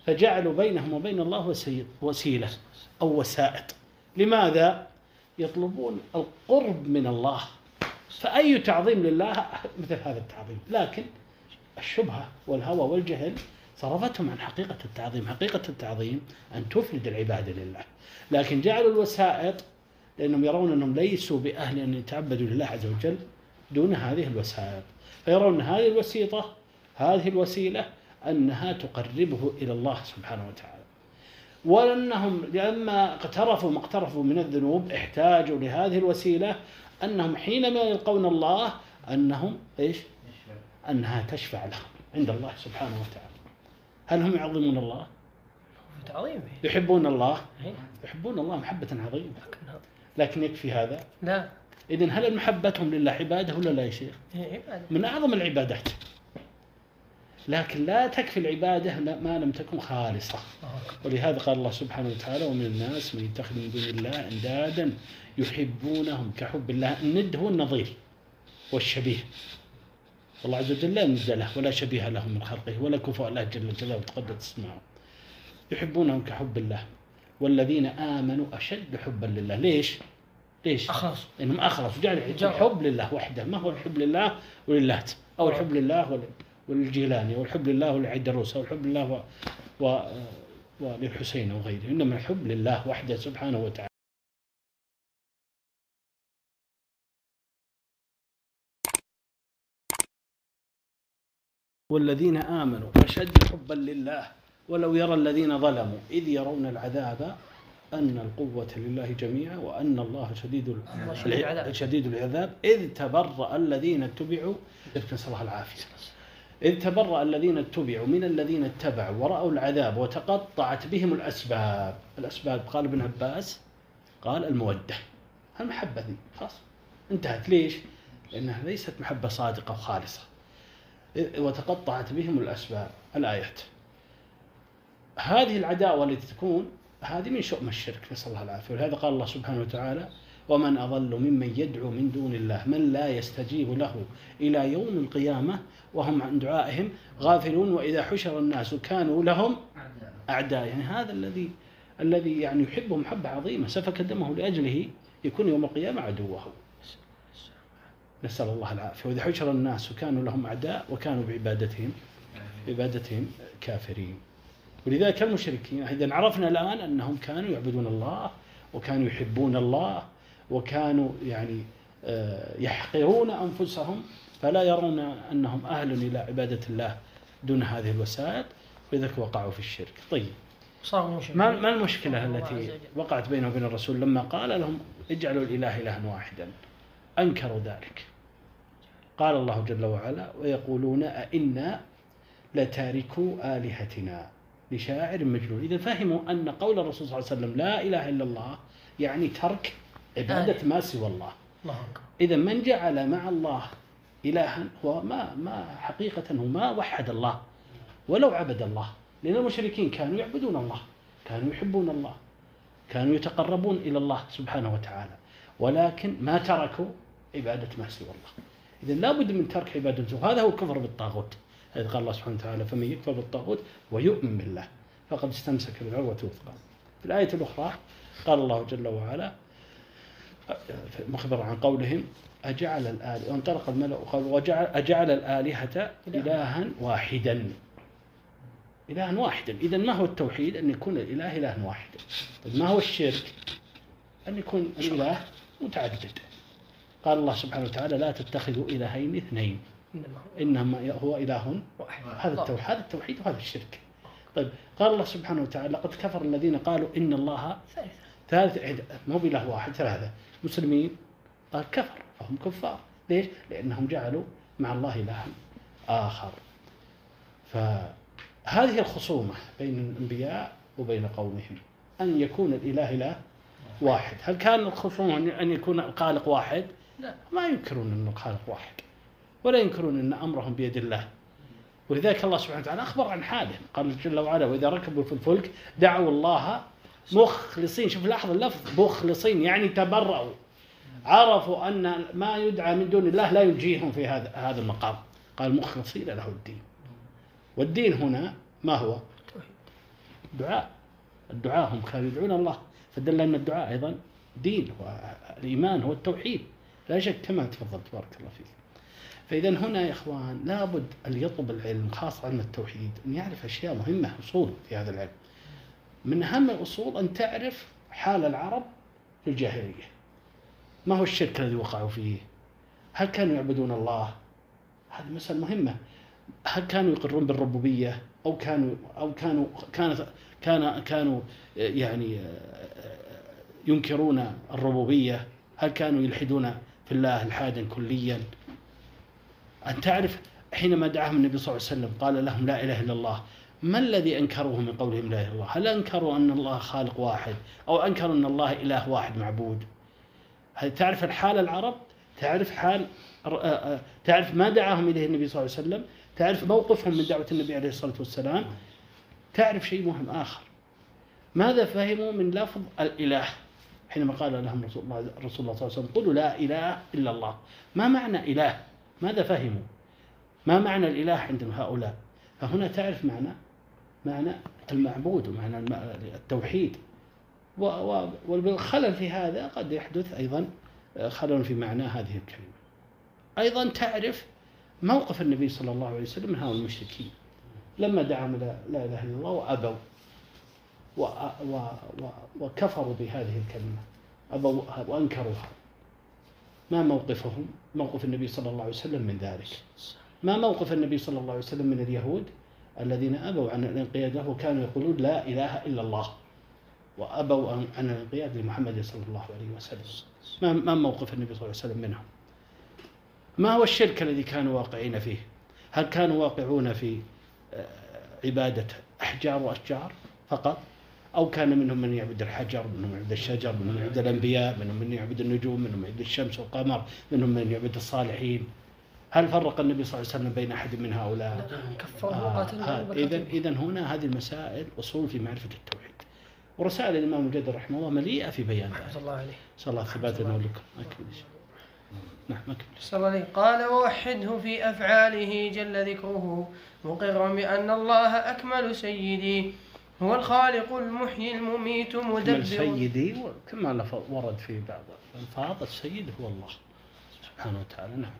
فجعلوا بينهم وبين الله وسيلة أو وسائط. لماذا؟ يطلبون القرب من الله. فأي تعظيم لله؟ مثل هذا التعظيم. لكن الشبهة والهوى والجهل صرفتهم عن حقيقة التعظيم. حقيقة التعظيم أن تفرد العبادة لله. لكن جعلوا الوسائط لأنهم يرون أنهم ليسوا بأهل أن يتعبدوا لله عز وجل دون هذه الوسائط. فيرون هذه الوسيطة هذه الوسيلة أنها تقربه إلى الله سبحانه وتعالى. وأنهم لما اقترفوا ما اقترفوا من الذنوب احتاجوا لهذه الوسيلة أنهم حينما يلقون الله أنهم إيش؟ أنها تشفع لهم عند الله سبحانه وتعالى. هل هم يعظمون الله؟ تعظيم. يحبون الله؟ يحبون الله محبة عظيمة. لكن يكفي هذا؟ لا. إذن هل محبتهم لله عبادة ولا لا يا شيخ؟ عبادة. من أعظم العبادات. لكن لا تكفي العبادة ما لم تكن خالصة. ولهذا قال الله سبحانه وتعالى ومن الناس من يتخذ من دون الله أندادا يحبونهم كحب الله. الند هو النظير والشبيه. الله عز وجل لا ند له ولا شبيه له من خلقه ولا كفؤ الله جل جلاله وتقدس اسمه يحبونهم كحب الله. والذين آمنوا أشد حبا لله. ليش؟ ليش؟ أخلص. لأنهم أخلصوا جعل الحب لله وحده. ما هو الحب لله؟ وللات أو الحب لله وللجيلاني والحب لله ولعيدروس أو الحب لله و... و... وللحسين وغيره. إنما الحب لله وحده سبحانه وتعالى. والذين آمنوا أشد حبا لله ولو يرى الذين ظلموا إذ يرون العذاب أن القوة لله جميعا وأن الله شديد شديد العذاب. إذ تبرأ الذين اتبعوا نسأل الله العافية. إذ تبرأ الذين اتبعوا من الذين اتبعوا ورأوا العذاب وتقطعت بهم الأسباب. الأسباب قال ابن عباس قال المودة. المحبة ذي خلاص. انتهت. ليش؟ لأنها ليست محبة صادقة وخالصة. وتقطعت بهم الأسباب الآيات. هذه العداوة التي تكون هذه من شؤم الشرك نسأل الله العافية. ولهذا قال الله سبحانه وتعالى ومن أضل ممن يدعو من دون الله من لا يستجيب له إلى يوم القيامة وهم عن دعائهم غافلون وإذا حشر الناس كانوا لهم أعداء. يعني هذا الذي الذي يعني يحبه محبة عظيمة سفك دمه لأجله يكون يوم القيامة عدوه. نسأل الله العافية. وإذا حشر الناس كانوا لهم أعداء وكانوا بعبادتهم بعبادتهم كافرين. ولذلك المشركين إذا عرفنا الآن أنهم كانوا يعبدون الله وكانوا يحبون الله وكانوا يعني آه، يحقرون أنفسهم فلا يرون أنهم أهل إلى عبادة الله دون هذه الوسائل ولذلك وقعوا في الشرك. طيب. ما ما المشكلة التي وقعت بينه وبين الرسول لما قال لهم اجعلوا الإله إلها واحدا؟ أنكروا ذلك. قال الله جل وعلا ويقولون أئنا لتاركوا آلهتنا لشاعر مجنون. إذا فهموا أن قول الرسول صلى الله عليه وسلم لا إله إلا الله يعني ترك عبادة ما سوى الله. الله إذا من جعل مع الله إلها هو ما ما حقيقة هو ما وحد الله. ولو عبد الله. لأن المشركين كانوا يعبدون الله كانوا يحبون الله كانوا يتقربون إلى الله سبحانه وتعالى. ولكن ما تركوا عبادة ما سوى الله إذا لابد من ترك عبادة وهذا هو الكفر بالطاغوت. إذ قال الله سبحانه وتعالى فمن يكفر بالطاغوت ويؤمن بالله فقد استمسك بالعروة الوثقى. في الآية الأخرى قال الله جل وعلا مخبر عن قولهم أجعل الآلهة وانطلق الملأ وقال وجعل أجعل الآلهة إلها. واحدا. إلها واحدا. إذا ما هو التوحيد؟ أن يكون الإله إلها واحدا ما هو الشرك؟ أن يكون الإله متعدد. قال الله سبحانه وتعالى لا تتخذوا إلهين اثنين. إنما هو إله واحد. هذا التوحيد هذا التوحيد وهذا الشرك. طيب قال الله سبحانه وتعالى لقد كفر الذين قالوا إن الله ثالث مو بإله واحد ثلاثة. مسلمين قال كفر فهم كفار. ليش؟ لأنهم جعلوا مع الله إلها آخر. فهذه الخصومة بين الأنبياء وبين قومهم أن يكون الإله إله واحد. هل كان الخصومة أن يكون الخالق واحد؟ لا ما ينكرون أن الخالق واحد ولا ينكرون أن أمرهم بيد الله. ولذلك الله سبحانه وتعالى أخبر عن حالهم قال جل وعلا وإذا ركبوا في الفلك دعوا الله مخلصين. شوف لاحظ اللفظ مخلصين يعني تبرأوا. عرفوا أن ما يدعى من دون الله لا ينجيهم في هذا هذا المقام. قال مخلصين له الدين. والدين هنا ما هو؟ دعاء. الدعاء هم كانوا يدعون الله. فدل أن الدعاء أيضا دين والإيمان هو التوحيد. لا شك كما تفضلت بارك الله فيك. فإذا هنا يا إخوان لابد أن يطلب العلم خاصة علم التوحيد أن يعرف أشياء مهمة أصول في هذا العلم. من أهم الأصول أن تعرف حال العرب في الجاهلية. ما هو الشرك الذي وقعوا فيه؟ هل كانوا يعبدون الله؟ هذه مسألة مهمة. هل كانوا يقرون بالربوبية؟ أو كانوا أو كانوا كانت كان كانوا يعني ينكرون الربوبية؟ هل كانوا يلحدون في الله الحادا كليا. أن تعرف حينما دعاهم النبي صلى الله عليه وسلم قال لهم لا إله إلا الله ما الذي أنكروه من قولهم لا إله إلا الله؟ هل أنكروا أن الله خالق واحد أو أنكروا أن الله إله واحد معبود؟ هل تعرف الحال العرب؟ تعرف حال تعرف ما دعاهم إليه النبي صلى الله عليه وسلم؟ تعرف موقفهم من دعوة النبي عليه الصلاة والسلام؟ تعرف شيء مهم آخر. ماذا فهموا من لفظ الإله؟ حينما قال لهم رسول الله, رسول الله صلى الله عليه وسلم قولوا لا إله إلا الله. ما معنى إله؟ ماذا فهموا؟ ما معنى الإله عند هؤلاء؟ فهنا تعرف معنى؟ معنى المعبود ومعنى التوحيد. والخلل في هذا قد يحدث أيضا خلل في معنى هذه الكلمة. أيضا تعرف موقف النبي صلى الله عليه وسلم من هؤلاء المشركين. لما إلى لا إله إلا الله وأبوا. وكفروا بهذه الكلمة أبوا وأنكروها. ما موقفهم؟ موقف النبي صلى الله عليه وسلم من ذلك. ما موقف النبي صلى الله عليه وسلم من اليهود؟ الذين أبوا عن الانقياد له وكانوا يقولون لا إله إلا الله. وأبوا عن الانقياد لمحمد صلى الله عليه وسلم. ما ما موقف النبي صلى الله عليه وسلم منهم؟ ما هو الشرك الذي كانوا واقعين فيه؟ هل كانوا واقعون في آه، عبادة أحجار وأشجار فقط؟ أو كان منهم من يعبد الحجر منهم من يعبد الشجر منهم من يعبد الأنبياء منهم من يعبد النجوم منهم من يعبد الشمس والقمر منهم من يعبد الصالحين. هل فرق النبي صلى الله عليه وسلم بين أحد من هؤلاء؟ كفروا آه إذا إذا هنا هذه المسائل أصول في معرفة التوحيد. ورسائل الإمام الجد رحمه الله مليئة في بيان ذلك. الله عليه. صلى الله ثبات لنا ولكم أكمل. نعم أكمل صلى الله عليه قال ووحده في أفعاله جل ذكره مقرا بأن الله أكمل سيدي. هو الخالق المحيي المميت مدبر سيدي كما ورد في بعض الألفاظ السيد هو الله سبحانه وتعالى نعم.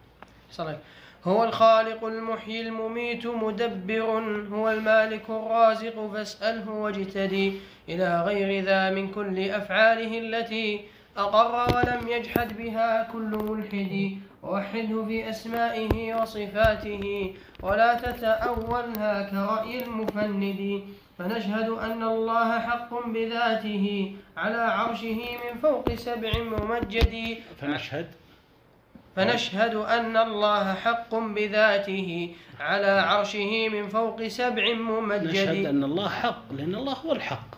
عليه. هو الخالق المحيي المميت مدبر هو المالك الرازق فاسأله واجتدي إلى غير ذا من كل أفعاله التي أقر ولم يجحد بها كل ملحد. ووحده في أسمائه وصفاته ولا تتأولها كرأي المفند. فنشهد أن الله حق بذاته على عرشه من فوق سبع ممجد. فنشهد. فنشهد أن الله حق بذاته على عرشه من فوق سبع نشهد ممجد أن الله حق لأن الله هو الحق.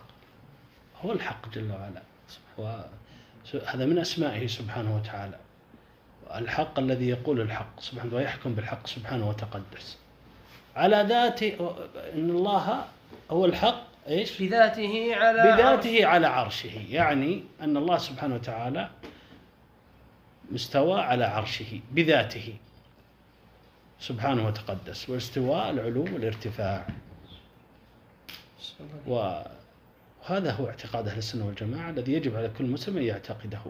هو الحق جل وعلا. هذا من أسمائه سبحانه وتعالى. الحق الذي يقول الحق سبحانه ويحكم بالحق سبحانه وتقدس. على ذاته أن الله هو الحق إيش؟ بذاته على عرشه بذاته على عرشه. يعني أن الله سبحانه وتعالى مستوى على عرشه بذاته. سبحانه وتقدس. والاستواء العلو والارتفاع. وهذا هو اعتقاد أهل السنة والجماعة الذي يجب على كل مسلم أن يعتقده.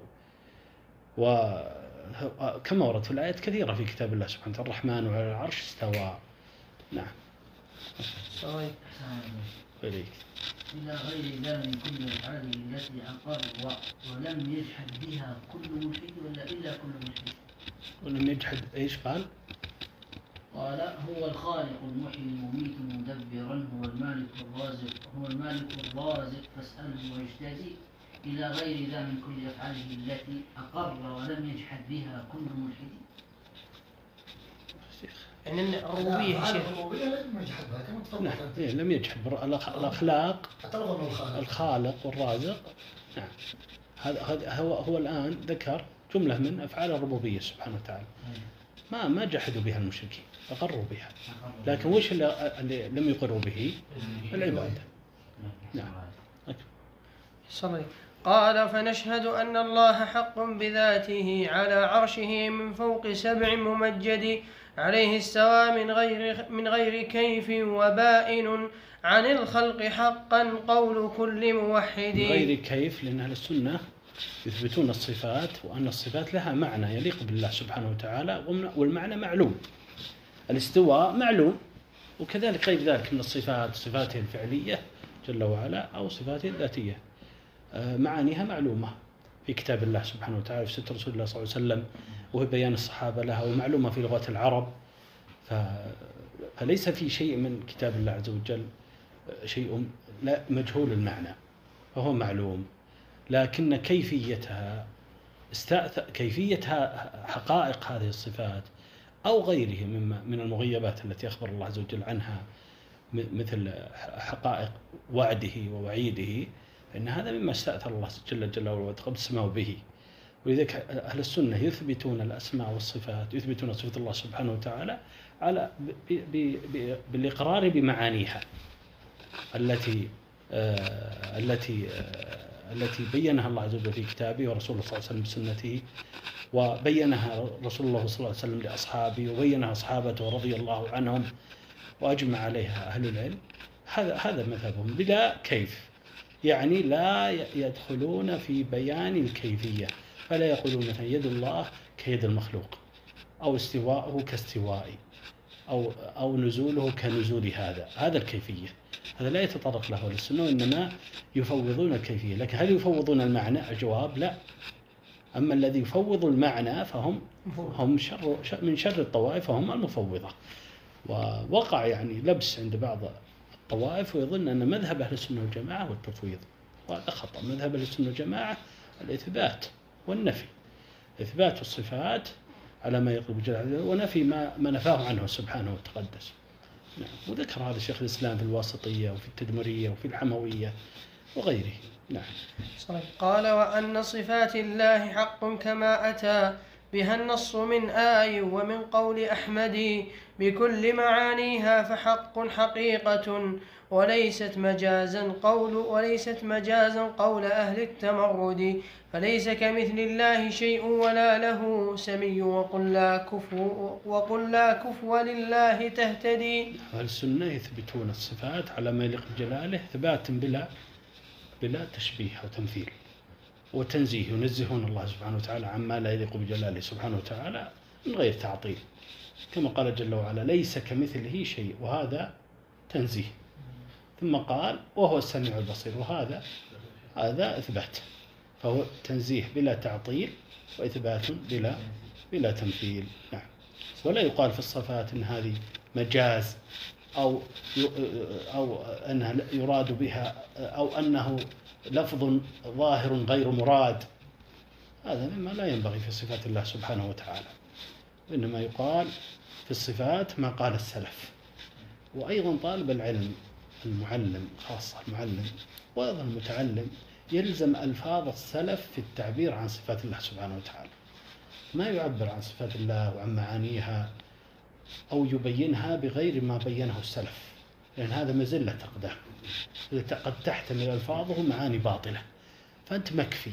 وكما ورد في الآيات كثيرة في كتاب الله سبحانه وتعالى الرحمن وعلى العرش استوى. نعم. صحيح. إلى غير ذا من كل أفعاله التي أقر و- ولم يجحد بها كل ملحد ولا إلا كل ملحد. ولم يجحد إيش قال؟ قال هو الخالق المحيي المميت مدبرا هو المالك الرازق هو المالك الرازق فاسأله ويجتازي إلى غير ذا من كل أفعاله التي أقر ولم يجحد بها كل ملحد. يعني إن الربوبية يا شيخ. الربوبية لم يجحد بها نعم إيه، لم يجحد أنه الخالق. والرازق. نعم. هذا هذا هو هو الآن ذكر جملة من أفعال الربوبية سبحانه وتعالى. ما ما جحدوا بها المشركين أقروا بها. لكن وش اللي, اللي لم يقروا به؟ العبادة. نعم. صلى الله عليه. قال فنشهد أن الله حق بذاته على عرشه من فوق سبع ممجد عليه استوى من غير من غير كيف وبائن عن الخلق حقا قول كل موحد. من غير كيف لأن أهل السنة يثبتون الصفات وأن الصفات لها معنى يليق بالله سبحانه وتعالى والمعنى معلوم. الاستواء معلوم وكذلك غير ذلك من الصفات صفاته الفعلية جل وعلا أو صفاته الذاتية معانيها معلومة في كتاب الله سبحانه وتعالى في ستر رسول الله صلى الله عليه وسلم وفي بيان الصحابة لها ومعلومة في لغة العرب. فليس في شيء من كتاب الله عز وجل آه، شيء لا مجهول المعنى فهو معلوم لكن كيفيتها استأث... كيفيتها حقائق هذه الصفات أو غيره مما من المغيبات التي أخبر الله عز وجل عنها مثل حقائق وعده ووعيده فإن هذا مما استأثر الله جل جلاله وتقدسمه به ولذلك أهل السنة يثبتون الأسماء والصفات يثبتون صفة الله سبحانه وتعالى على. بالإقرار بمعانيها التي آه التي آه التي بينها الله عز وجل في كتابه ورسوله صلى الله عليه وسلم بسنته وبينها رسول الله صلى الله عليه وسلم لأصحابه وبينها أصحابته رضي الله عنهم وأجمع عليها أهل العلم هذا هذا مذهبهم بلا كيف يعني لا يدخلون في بيان الكيفية فلا يقولون مثلا يد الله كيد المخلوق أو استواءه كاستوائي أو أو نزوله كنزول هذا. هذا الكيفية. هذا لا يتطرق له السنة وإنما يفوضون الكيفية. لكن هل يفوضون المعنى؟ الجواب لا. أما الذي يفوض المعنى فهم هم شر- من شر الطوائف فهم المفوضة. ووقع يعني لبس عند بعض الطوائف ويظن أن مذهب أهل السنة والجماعة هو التفويض. وهذا خطأ. مذهب أهل السنة والجماعة الإثبات والنفي. إثبات الصفات على ما يقرب جل ونفي ما ما نفاه عنه سبحانه وتقدس. نعم. وذكر هذا شيخ الإسلام في الواسطية وفي التدمرية وفي الحموية وغيره. نعم. قال وأن صفات الله حق كما أتى بها النص من آي ومن قول أحمد بكل معانيها فحق حقيقة وليست مجازا قول وليست مجازا قول أهل التمرد فليس كمثل الله شيء ولا له سمي وقل لا كفو وقل لا كفو لله تهتدي. أهل السنة يثبتون الصفات على ما يليق بجلاله إثباتا بلا بلا تشبيه أو تمثيل. وتنزيه ينزهون الله سبحانه وتعالى عما لا يليق بجلاله سبحانه وتعالى من غير تعطيل. كما قال جل وعلا ليس كمثله شيء وهذا تنزيه. ثم قال وهو السميع البصير وهذا هذا إثبات. فهو تنزيه بلا تعطيل وإثبات بلا بلا تمثيل. نعم. ولا يقال في الصفات أن هذه مجاز أو أو أنها يراد بها أو أنه لفظ ظاهر غير مراد. هذا مما لا ينبغي في صفات الله سبحانه وتعالى. إنما يقال في الصفات ما قال السلف. وأيضا طالب العلم المعلم خاصة المعلم وأيضا المتعلم يلزم ألفاظ السلف في التعبير عن صفات الله سبحانه وتعالى. ما يعبر عن صفات الله وعن معانيها أو يبينها بغير ما بينه السلف. لأن هذا مزلة أقدام قد تحتمل ألفاظه معاني باطلة. فأنت مكفي.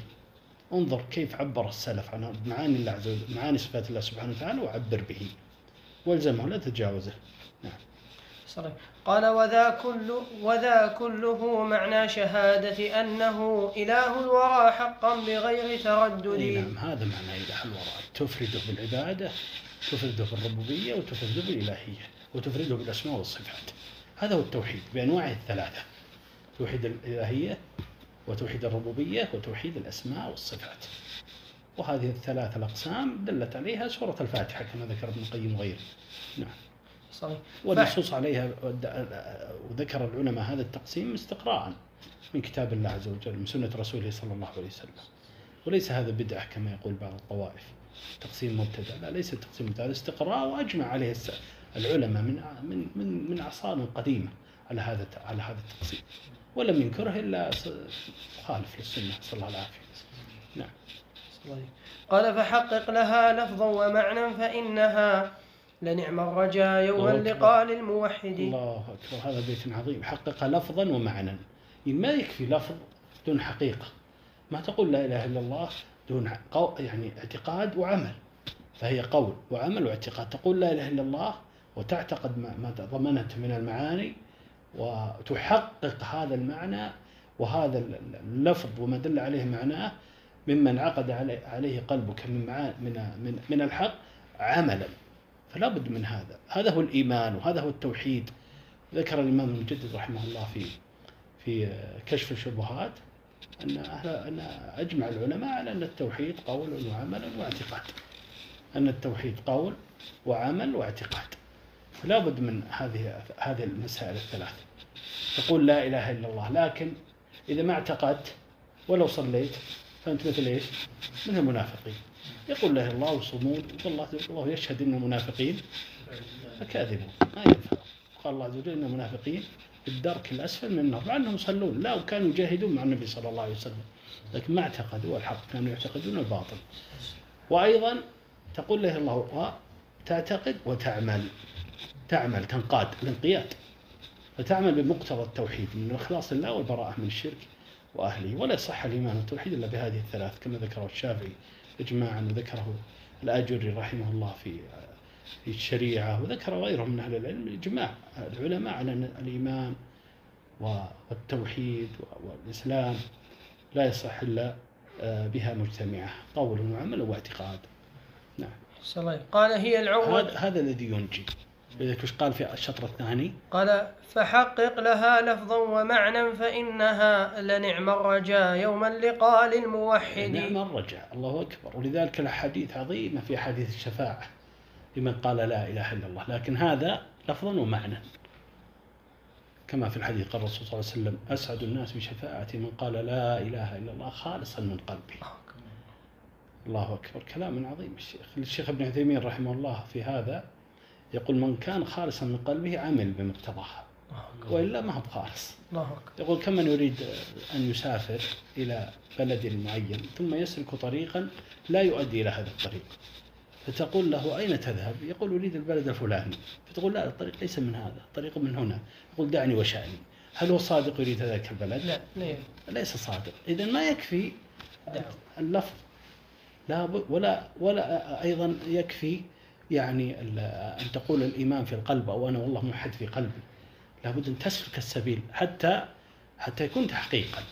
انظر كيف عبر السلف عن معاني الله عز وجل معاني صفات الله سبحانه وتعالى وعبر به. والزمه لا تتجاوزه. نعم. صحيح. قال وذا كل وذا كله معنى شهادة أنه إله الورى حقا بغير تردد. نعم هذا معنى إله الوراء تفرده بالعبادة تفرده بالربوبية وتفرده بالإلهية وتفرده بالأسماء والصفات. هذا هو التوحيد بأنواعه الثلاثة. توحيد الإلهية وتوحيد الربوبية وتوحيد الأسماء والصفات. وهذه الثلاث الأقسام دلت عليها سورة الفاتحة كما ذكر ابن القيم وغيره. نعم. صحيح. والنصوص عليها وذكر العلماء هذا التقسيم استقراء من كتاب الله عز وجل من سنة رسوله صلى الله عليه وسلم. وليس هذا بدعة كما يقول بعض الطوائف. تقسيم مبتدع لا ليس تقسيم مبتدع هذا استقراء وأجمع عليه العلماء من من من من أعصار قديمة على هذا على هذا التقسيم ولم ينكره إلا ص- مخالف للسنة. صلى الله العافية. نعم. صحيح. قال فحقق لها لفظا ومعنى فإنها لنعم الرجا يوم. اللقاء للموحد. الله أكبر. هذا بيت عظيم. حقق لفظا ومعنى. ما يكفي لفظ دون حقيقة. ما تقول لا إله إلا الله دون يعني اعتقاد وعمل. فهي قول وعمل واعتقاد. تقول لا إله إلا الله وتعتقد ما ما ضمنته من المعاني وتحقق هذا المعنى وهذا ال- ال- اللفظ وما دل عليه معناه مما انعقد عليه- قلبك من من من من الحق عملا. فلا بد من هذا. هذا هو الإيمان وهذا هو التوحيد. ذكر الإمام المجدد رحمه الله في في كشف الشبهات أن أهل أن أجمع العلماء على أن التوحيد قول وعمل واعتقاد. أن التوحيد قول وعمل واعتقاد. فلا بد من هذه هذه المسائل الثلاث. تقول لا إله إلا الله لكن إذا ما اعتقدت ولو صليت فأنت مثل إيش؟ مثل المنافقين. يقول إلا الله وصمود والله الله يشهد أن المنافقين فكاذبون. ما ينفع. قال الله عز وجل إن المنافقين في الدرك الأسفل من النار مع أنهم يصلون. لا وكانوا يجاهدون مع النبي صلى الله عليه وسلم. لكن ما اعتقدوا الحق كانوا يعتقدون الباطل. وأيضا تقول له الله تعتقد وتعمل. تعمل تنقاد الانقياد فتعمل بمقتضى التوحيد من الإخلاص لله والبراءة من الشرك وأهله ولا يصح الإيمان والتوحيد إلا بهذه الثلاث كما ذكره الشافعي اجماعا وذكره الآجري رحمه الله في في الشريعة وذكر غيرهم من أهل العلم إجماع العلماء على أن الإيمان والتوحيد والإسلام لا يصح إلا آه، بها مجتمعة قول وعمل واعتقاد. نعم. صحيح. قال هي العروة هذا الذي ينجي. لذلك وش قال في الشطر الثاني. قال فحقق لها لفظا ومعنى فإنها لنعم الرجا يوم اللقاء للموحد نعم الرجاء الله أكبر. ولذلك الأحاديث عظيمة في أحاديث الشفاعة لمن قال لا إله إلا الله. لكن هذا لفظا ومعنى. كما في الحديث قال الرسول صلى الله عليه وسلم أسعد الناس بشفاعتي من قال لا إله إلا الله خالصا من قلبه الله أكبر. كلام عظيم الشيخ. الشيخ ابن عثيمين رحمه الله في هذا يقول من كان خالصا من قلبه عمل بمقتضاها وإلا ما هو أكبر. يقول كمن يريد أن يسافر إلى بلد معين ثم يسلك طريقا لا يؤدي إلى هذا الطريق. فتقول له أين تذهب؟ يقول أريد البلد الفلاني. فتقول لا الطريق ليس من هذا الطريق من هنا. يقول دعني وشأني. هل هو صادق يريد ذلك البلد؟ لا ليس صادق. إذا ما يكفي. اللفظ لا ولا ولا أيضا يكفي يعني أن تقول الإيمان في القلب أو أنا والله موحد في قلبي. لابد أن تسلك السبيل حتى حتى يكون تحقيقا.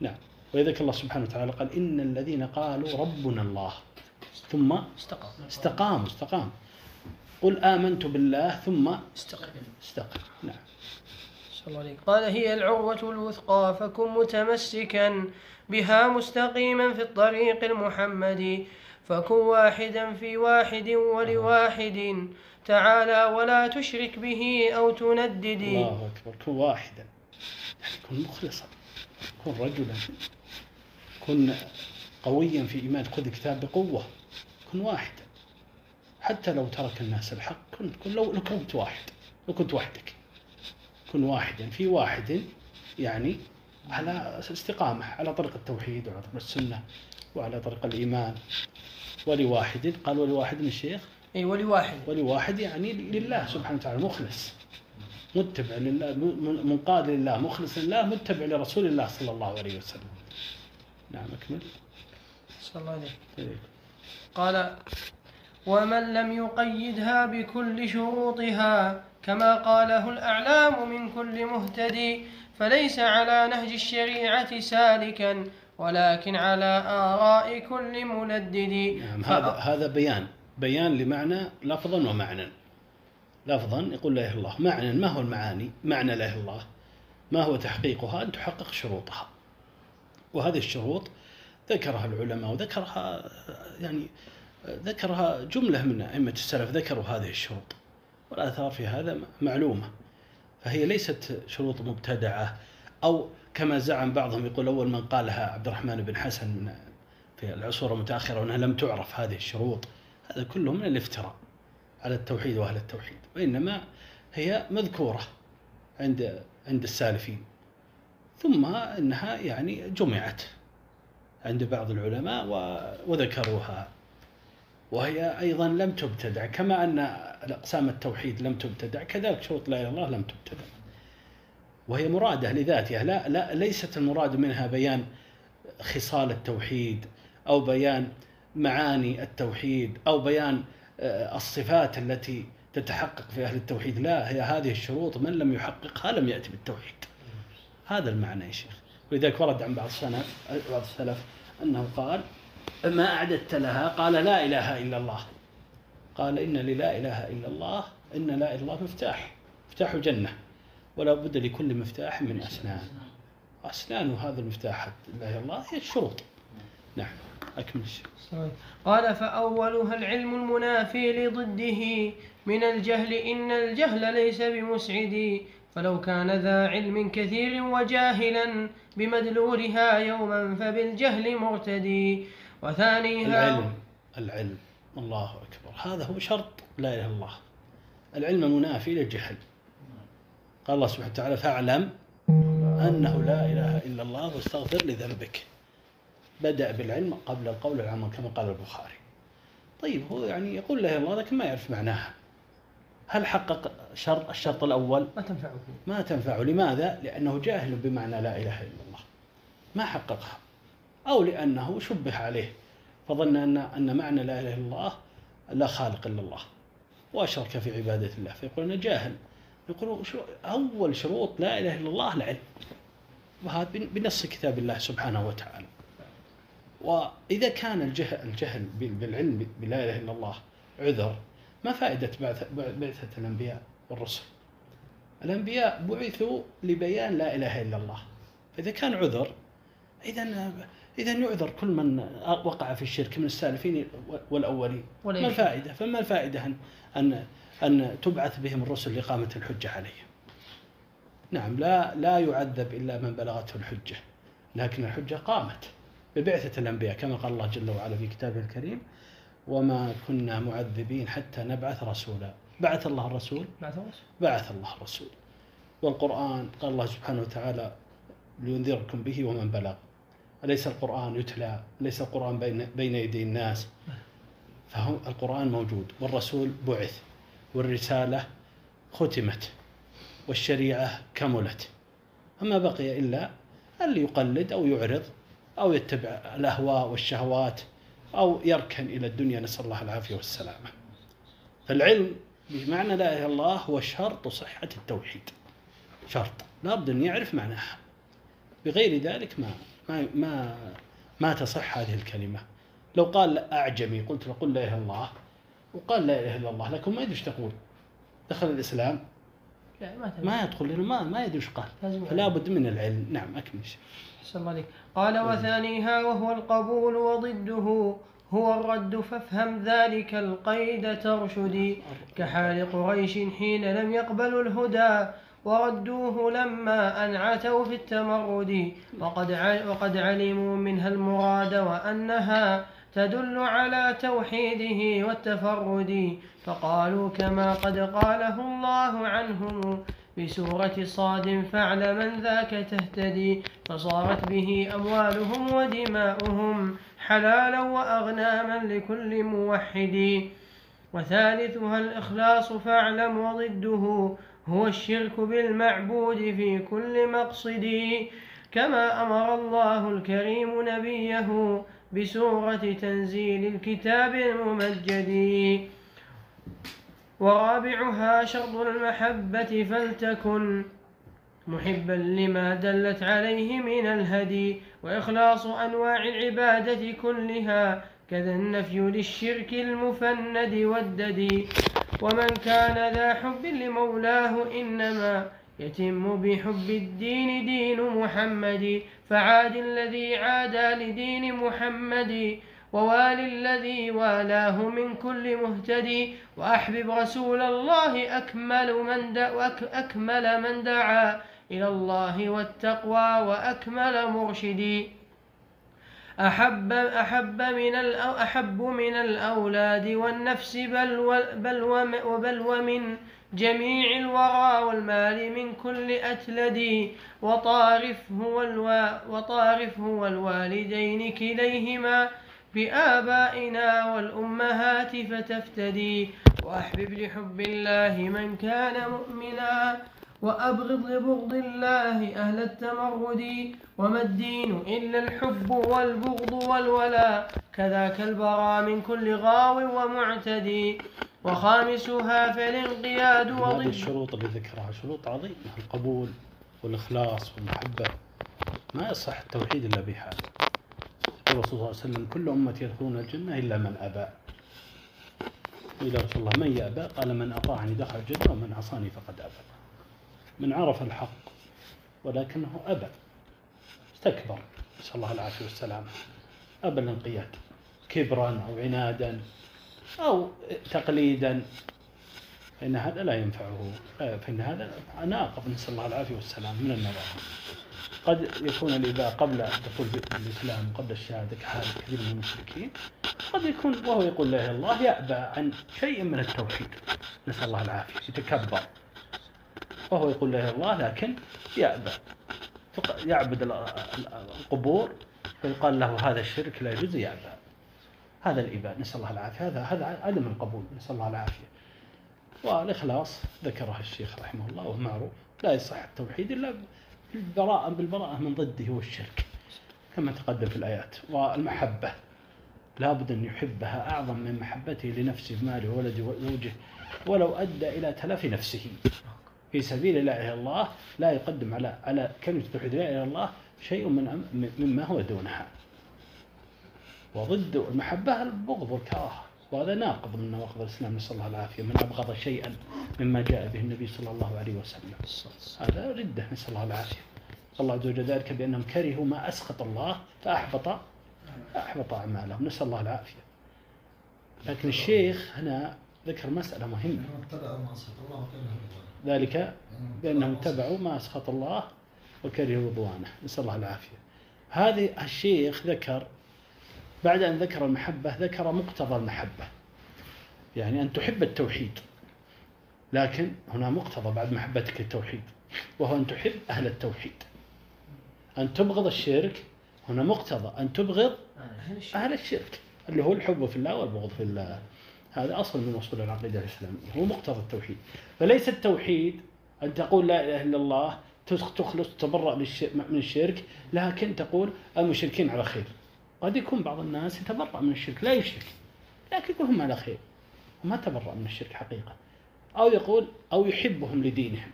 نعم. ولذلك الله سبحانه وتعالى قال إن الذين قالوا ربنا الله. ثم استقام استقاموا استقام قل آمنت بالله ثم استقم استقم نعم. قال هي العروة الوثقى فكن متمسكا بها مستقيما في الطريق المحمدي. فكن واحدا في واحد ولواحد. تعالى ولا تشرك به أو تنددي الله أكبر. كن واحدا. يعني كن مخلصا. كن رجلا. كن قويا في إيمان. خذ الكتاب بقوة. كن واحدا. حتى لو ترك الناس الحق كن, كن لو, لو كنت واحد. لو كنت وحدك. كن واحدا في واحد يعني على استقامة على طريق التوحيد وعلى طريق السنة. وعلى طريق الإيمان. ولواحد قال ولواحد من الشيخ؟ أي ولواحد. ولواحد يعني لله سبحانه وتعالى مخلص. متبع لله منقاد لله مخلص لله متبع لرسول الله صلى الله عليه وسلم. نعم أكمل. صلى الله عليه إيه. قال ومن لم يقيدها بكل شروطها كما قاله الأعلام من كل مهتدي فليس على نهج الشريعة سالكا ولكن على آراء كل مندد. نعم هذا هذا بيان. بيان لمعنى لفظا ومعنى. لفظا يقول لا إلا الله. معنى ما هو المعاني؟ معنى لا إلا الله. ما هو تحقيقها؟ أن تحقق شروطها. وهذه الشروط ذكرها العلماء وذكرها يعني ذكرها جملة من أئمة السلف ذكروا هذه الشروط. والآثار في هذا معلومة. فهي ليست شروط مبتدعة أو كما زعم بعضهم يقول أول من قالها عبد الرحمن بن حسن من في العصور المتأخرة وانها لم تعرف هذه الشروط. هذا كله من الافتراء على التوحيد وأهل التوحيد وإنما هي مذكورة عند عند السالفين. ثم إنها يعني جمعت عند بعض العلماء وذكروها. وهي أيضا لم تبتدع كما أن أقسام التوحيد لم تبتدع كذلك شروط لا إله إلا الله لم تبتدع. وهي مرادة لذاتها. لا لا ليست المراد منها بيان خصال التوحيد أو بيان معاني التوحيد أو بيان آه، الصفات التي تتحقق في أهل التوحيد. لا هي هذه الشروط من لم يحققها لم يأتي بالتوحيد. هذا المعنى يا شيخ. ولذلك ورد عن بعض السلف بعض السلف أنه قال ما أعددت لها؟ قال لا إله إلا الله. قال ان للا إله إلا الله إن لا إله إلا الله مفتاح مفتاح الجنه ولا بد لكل مفتاح من أسنان. أسنان هذا المفتاح لا الله هي الشروط. نعم أكمل الشيء. قال فأولها العلم المنافي لضده. من الجهل إن الجهل ليس بمسعد. فلو كان ذا علم كثير وجاهلا بمدلولها يوما فبالجهل مرتدي. وثانيها العلم العلم. الله أكبر. هذا هو شرط. لا إله إلا الله. العلم المنافي للجهل. قال الله سبحانه وتعالى فاعلم أنه لا إله إلا الله واستغفر لذنبك. بدأ بالعلم قبل القول العمل كما قال البخاري. طيب هو يعني يقول لا اله الا الله لكن ما يعرف معناها. هل حقق شرط الشرط الأول؟ ما تنفعه. ما تنفعه. لماذا؟ لأنه جاهل بمعنى لا إله إلا الله. ما حققها. أو لأنه شبه عليه. فظن أن أن معنى لا إله إلا الله لا خالق إلا الله. وأشرك في عبادة الله. فيقول أنا جاهل. يقول شو أول شروط لا إله إلا الله العلم وهذا بن- بنص كتاب الله سبحانه وتعالى. وإذا كان الجهل, الجهل بال- بالعلم بلا إله إلا الله عذر ما فائدة بعث- بعثة الأنبياء والرسل؟ الأنبياء بعثوا لبيان لا إله إلا الله. فإذا كان عذر إذا إذا يعذر كل من وقع في الشرك من السالفين والأولين. ولا ما يشرك. الفائدة؟ فما الفائدة أن أن أن تبعث بهم الرسل لإقامة الحجة عليهم. نعم لا لا يعذب إلا من بلغته الحجة لكن الحجة قامت ببعثة الأنبياء كما قال الله جل وعلا في كتابه الكريم وما كنا معذبين حتى نبعث رسولا. بعث الله الرسول. بعث الله الرسول. والقرآن قال الله سبحانه وتعالى لينذركم به ومن بلغ. أليس القرآن يتلى؟ أليس القرآن بين, بين يدي الناس؟ فهو القرآن موجود والرسول بعث. والرسالة ختمت والشريعة كملت. فما بقي إلا اللي يقلد أو يعرض أو يتبع الأهواء والشهوات أو يركن إلى الدنيا. نسأل الله العافية والسلامة. فالعلم بمعنى لا إله إلا الله هو شرط صحة التوحيد. شرط. لابد أن يعرف معناها. بغير ذلك ما ما ما ما تصح هذه الكلمة. لو قال أعجمي قلت له قل لا إله إلا الله. وقال لا إله إلا الله لكن ما يدري إيش تقول. دخل الإسلام. لا ما تبع. ما يدخل ما ما يدري إيش قال. فلا بد من العلم. نعم أكمل شيء. أحسن الله عليك قال وثانيها وهو القبول وضده هو الرد فافهم ذلك القيد ترشدي. كحال قريش حين لم يقبلوا الهدى وردوه لما أنعتوا في التمرد. وقد وقد علموا منها المراد وأنها تدل على توحيده والتفرد فقالوا كما قد قاله الله عنهم بسورة صاد فاعلم ذاك تهتدي. فصارت به أموالهم ودماؤهم حلالا وأغناما لكل موحد. وثالثها الإخلاص فاعلم وضده هو الشرك بالمعبود في كل مقصد. كما أمر الله الكريم نبيه بسورة تنزيل الكتاب الممجد. ورابعها شرط المحبة فلتكن. محبا لما دلت عليه من الهدي. وإخلاص أنواع العبادة كلها. كذا النفي للشرك المفند والددي. ومن كان ذا حب لمولاه إنما يتم بحب الدين دين محمد فعاد الذي عادى لدين محمد ووالي الذي والاه من كل مهتدي وأحبب رسول الله أكمل من أكمل من دعا إلى الله والتقوى وأكمل مرشدي أحب أحب من أحب من الأولاد والنفس بل بل ومن جميع الورى والمال من كل أتلد وطارفه والوا وطارفه والوالدين كليهما بآبائنا والأمهات فتفتدي. وأحبب لحب الله من كان مؤمنا وأبغض لبغض الله أهل التمرد. وما الدين إلا الحب والبغض والولاء كذاك البراء من كل غاو ومعتدي. وخامسها فالانقياد هذه وضد. الشروط اللي ذكرها شروط عظيمة القبول والإخلاص والمحبة. ما يصح التوحيد إلا يقول الرسول صلى الله عليه وسلم كل أمتي يدخلون الجنة إلا من أبى. إلى رسول الله من يأبى؟ قال من أطاعني دخل الجنة ومن عصاني فقد أبى. من عرف الحق ولكنه أبى. استكبر. نسأل الله العافية والسلامة. أبى الانقياد. كبرا أو عنادا. أو تقليدا فإن هذا لا ينفعه. آه، فإن هذا ناقض نسأل الله العافية والسلام من النظام قد يكون الإباء قبل الدخول بالإسلام قبل الشهادة كحال كثير من المشركين. قد يكون وهو يقول لا إله إلا الله يأبى عن شيء من التوحيد. نسأل الله العافية يتكبر. وهو يقول لا إله إلا الله لكن يأبى. يعبد ال- ال- القبور فيقال له هذا الشرك لا يجوز يأبى. هذا الإباء نسأل الله العافية. هذا هذا عدم القبول نسأل الله العافية. والإخلاص ذكرها الشيخ رحمه الله وهو معروف. لا يصح التوحيد إلا بالبراءة بالبراءة من ضده هو الشرك كما تقدم في الآيات. والمحبة لا بد أن يحبها أعظم من محبته لنفسه ماله وولده وزوجه ولو أدى إلى تلف نفسه. في سبيل لا إله إلا الله لا يقدم على على كلمة التوحيد لا إله إلا الله شيء من مما هو دونها. وضد المحبة البغض والكراهة وهذا ناقض من نواقض الإسلام نسأل الله العافية من أبغض شيئا مما جاء به النبي صلى الله عليه وسلم. هذا ردة نسأل الله العافية. الله عز وجل ذلك بأنهم كرهوا ما أسخط الله فأحبط أحبط أعمالهم. نسأل الله العافية. لكن الشيخ هنا ذكر مسألة مهمة. ذلك بأنهم اتبعوا ما أسخط الله وكرهوا رضوانه. نسأل الله العافية. هذه الشيخ ذكر بعد أن ذكر المحبة ذكر مقتضى المحبة. يعني أن تحب التوحيد. لكن هنا مقتضى بعد محبتك للتوحيد وهو أن تحب أهل التوحيد. أن تبغض الشرك هنا مقتضى. أن تبغض أهل الشرك. اللي هو الحب في الله والبغض في الله. هذا أصل من أصول العقيدة الإسلامية هو مقتضى التوحيد. فليس التوحيد أن تقول لا إله إلا الله تخلص تتبرأ من الشرك لكن تقول المشركين على خير. قد يكون بعض الناس يتبرأ من الشرك لا يشرك لكن يقول هم على خير وما تبرأ من الشرك حقيقة. أو يقول أو يحبهم لدينهم.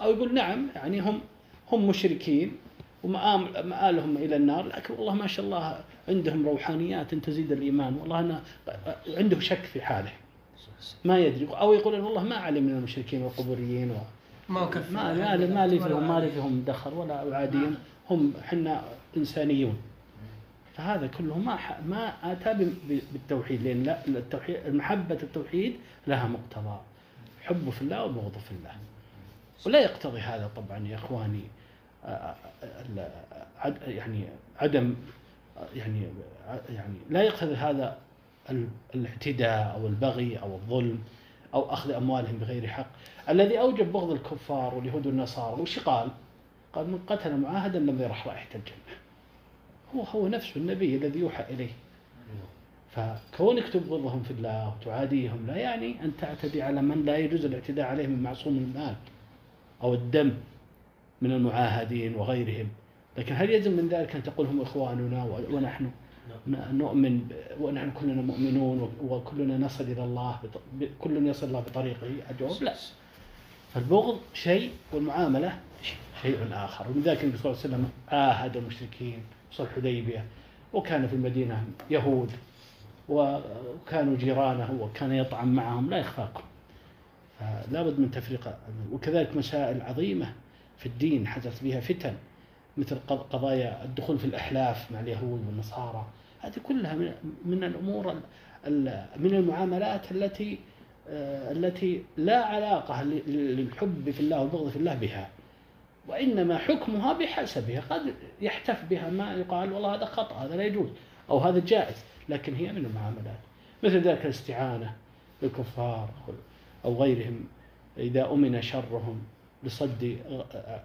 أو يقول نعم يعني هم هم مشركين ومآلهم إلى النار لكن والله ما شاء الله عندهم روحانيات تزيد الإيمان. والله أنا عنده شك في حاله. ما يدري. أو يقول والله ما علم من المشركين والقبوريين و ما ما ما ما لي فيهم ما لي فيهم دخل ولا عاديين هم حنا إنسانيون. فهذا كله ما ما أتى بالتوحيد لأن لا التوحيد المحبة التوحيد لها مقتضى حب في الله وبغض في الله. ولا يقتضي هذا طبعا يا إخواني يعني عدم يعني يعني لا يقتضي هذا الاعتداء أو البغي أو الظلم أو أخذ أموالهم بغير حق. الذي أوجب بغض الكفار واليهود والنصارى وش قال؟ قال من قتل معاهدا لم يرح رائحة الجنة. هو هو نفسه النبي الذي يوحى إليه. فكونك تبغضهم في الله وتعاديهم لا يعني أن تعتدي على من لا يجوز الاعتداء عليه من معصوم المال أو الدم من المعاهدين وغيرهم. لكن هل يلزم من ذلك أن تقول هم إخواننا ونحن نؤمن ونحن كلنا مؤمنون وكلنا نصل إلى الله كل يصل الله بطريقه؟ أجوب؟ لا. فالبغض شيء والمعاملة شيء آخر. ومن ذلك النبي صلى الله عليه وسلم عاهد المشركين صلح حديبية وكان في المدينة يهود وكانوا جيرانه وكان يطعم معهم لا يخفاكم. لابد من تفرقة وكذلك مسائل عظيمة في الدين حدث بها فتن مثل قضايا الدخول في الأحلاف مع اليهود والنصارى. هذه كلها من الأمور من المعاملات التي آه، التي لا علاقة للحب في الله والبغض في الله بها. وإنما حكمها بحسبها قد يحتف بها ما يقال والله هذا خطأ هذا لا يجوز أو هذا جائز لكن هي من المعاملات. مثل ذلك الاستعانة بالكفار أو غيرهم إذا أمن شرهم لصد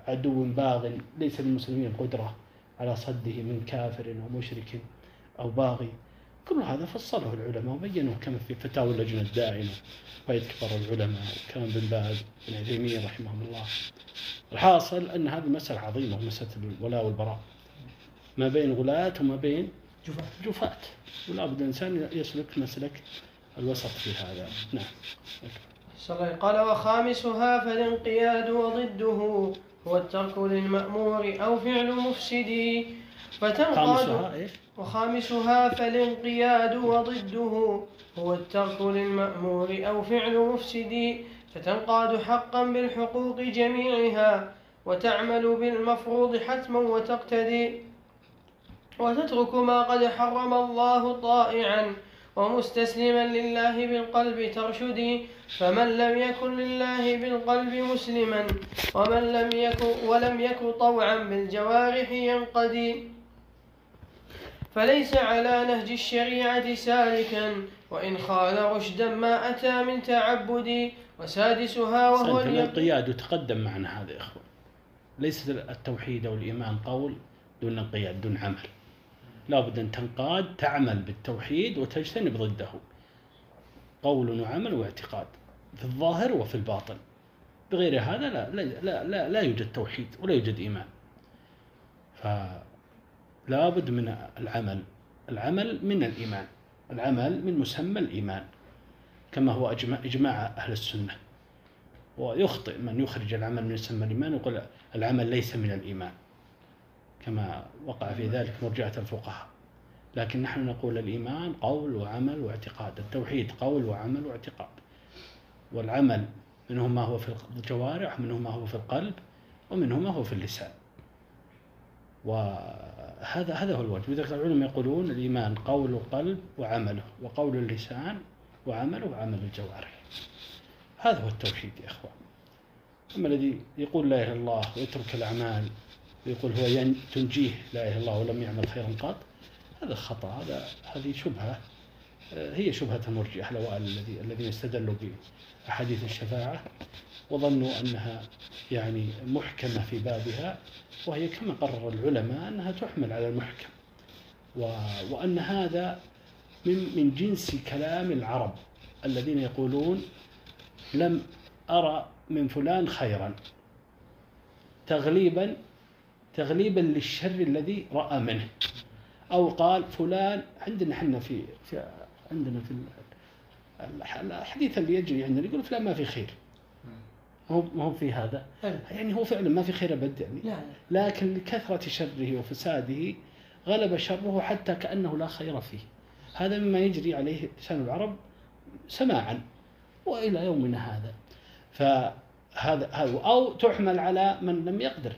عدو باغ ليس للمسلمين قدرة على صده من كافر أو مشرك أو باغي. كل هذا فصله العلماء وبينوه كما في فتاوى اللجنة الدائمة وقيد كبار العلماء وكلام بن باز بن عثيمين رحمهم الله. الحاصل أن هذه مسألة عظيمة مسألة الولاء والبراء. ما بين غلاة وما بين جفاة. جفاة. ولا بد الإنسان يسلك مسلك الوسط في هذا. نعم. قال وخامسها فالانقياد وضده هو الترك للمأمور أو فعل مفسد فتنقاد وخامسها فالانقياد وضده هو الترك للمأمور أو فعل مفسد فتنقاد حقا بالحقوق جميعها وتعمل بالمفروض حتما وتقتدي. وتترك ما قد حرم الله طائعا ومستسلما لله بالقلب ترشدي فمن لم يكن لله بالقلب مسلما ومن لم يكن ولم يكن طوعا بالجوارح ينقدي. فليس على نهج الشريعة سالكا وإن خال رشدا ما أتى من تعبد وسادسها وهو الانقياد وتقدم معنا هذا يا إخوان ليس التوحيد أو الإيمان قول دون انقياد دون عمل. لابد أن تنقاد تعمل بالتوحيد وتجتنب ضده. قول وعمل واعتقاد في الظاهر وفي الباطن. بغير هذا لا لا لا, لا يوجد توحيد ولا يوجد إيمان. فلا بد من العمل. العمل من الإيمان. العمل من مسمى الإيمان كما هو إجماع, أهل السنة. ويخطئ من يخرج العمل من مسمى الإيمان ويقول العمل ليس من الإيمان كما وقع في ذلك مرجعة الفقهاء. لكن نحن نقول الإيمان قول وعمل واعتقاد التوحيد قول وعمل واعتقاد. والعمل منه ما هو في الجوارح ومنه ما هو في القلب ومنه ما هو في اللسان. وهذا هذا هو الوجه. لذلك العلماء يقولون الإيمان قول القلب وعمله وقول اللسان وعمله وعمل الجوارح. هذا هو التوحيد يا إخوان. أما الذي يقول لا إله إلا الله ويترك الأعمال ويقول هو تنجيه لا إله إلا الله ولم يعمل خيرا قط هذا خطأ. هذا هذه شبهة هي شبهة المرجئة الأوائل الذي الذين استدلوا بأحاديث الشفاعة. وظنوا أنها يعني محكمة في بابها وهي كما قرر العلماء أنها تحمل على المحكم. وأن هذا من من جنس كلام العرب الذين يقولون لم أرى من فلان خيرا. تغليبا تغليبا للشر الذي رأى منه. أو قال فلان عندنا إحنا في, في عندنا في الحديث اللي يجري عندنا يقول فلان ما في خير. هو ما هو في هذا. يعني هو فعلا ما في خير ابد يعني. لكن لكثرة شره وفساده غلب شره حتى كأنه لا خير فيه. هذا مما يجري عليه لسان العرب سماعا وإلى يومنا هذا. فهذا هذا أو تحمل على من لم يقدر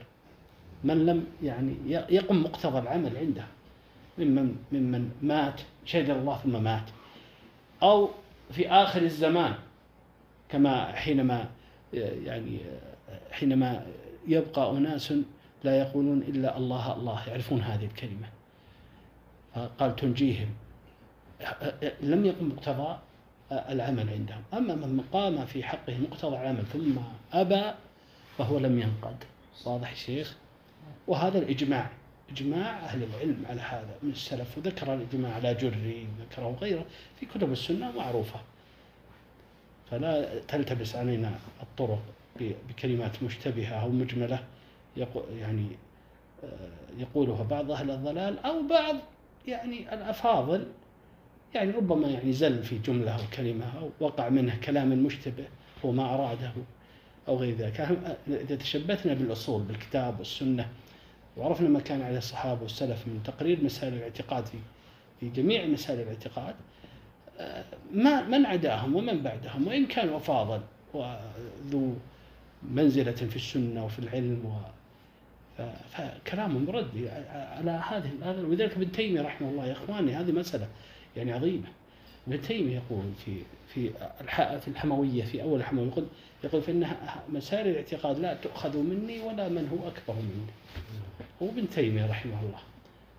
من لم يعني يقم مقتضى العمل عنده. ممن ممن مات شهد الله ثم مات. أو في آخر الزمان كما حينما يعني حينما يبقى أناس لا يقولون إلا الله الله يعرفون هذه الكلمة. فقال تنجيهم. لم يقم مقتضى العمل عندهم. أما من قام في حقه مقتضى العمل ثم أبى فهو لم ينقد واضح الشيخ وهذا الإجماع. إجماع أهل العلم على هذا. من السلف. وذكر الإجماع على جري ذكره غيره. في كتب السنة معروفة. فلا تلتبس علينا الطرق بكلمات مشتبهة أو مجملة يعني آه، يقولها بعض أهل الضلال أو بعض يعني الأفاضل. يعني ربما يعني زل في جملة أو كلمة أو وقع منه كلام مشتبه هو ما أراده أو غير ذلك. إذا تشبثنا بالأصول بالكتاب والسنة وعرفنا ما كان عليه الصحابة والسلف من تقرير مسائل الاعتقاد في في جميع مسائل الاعتقاد من عداهم ومن بعدهم وإن كانوا أفاضل وذو منزلة في السنة وفي العلم و فكلامهم رد على هذه ولذلك ابن تيمية رحمه الله يا إخواني هذه مسألة يعني عظيمة. ابن تيمية يقول في في الحموية في أول الحموية يقول يقول فإن مسائل الاعتقاد لا تؤخذ مني ولا من هو أكبر مني. هو ابن تيمية رحمه الله.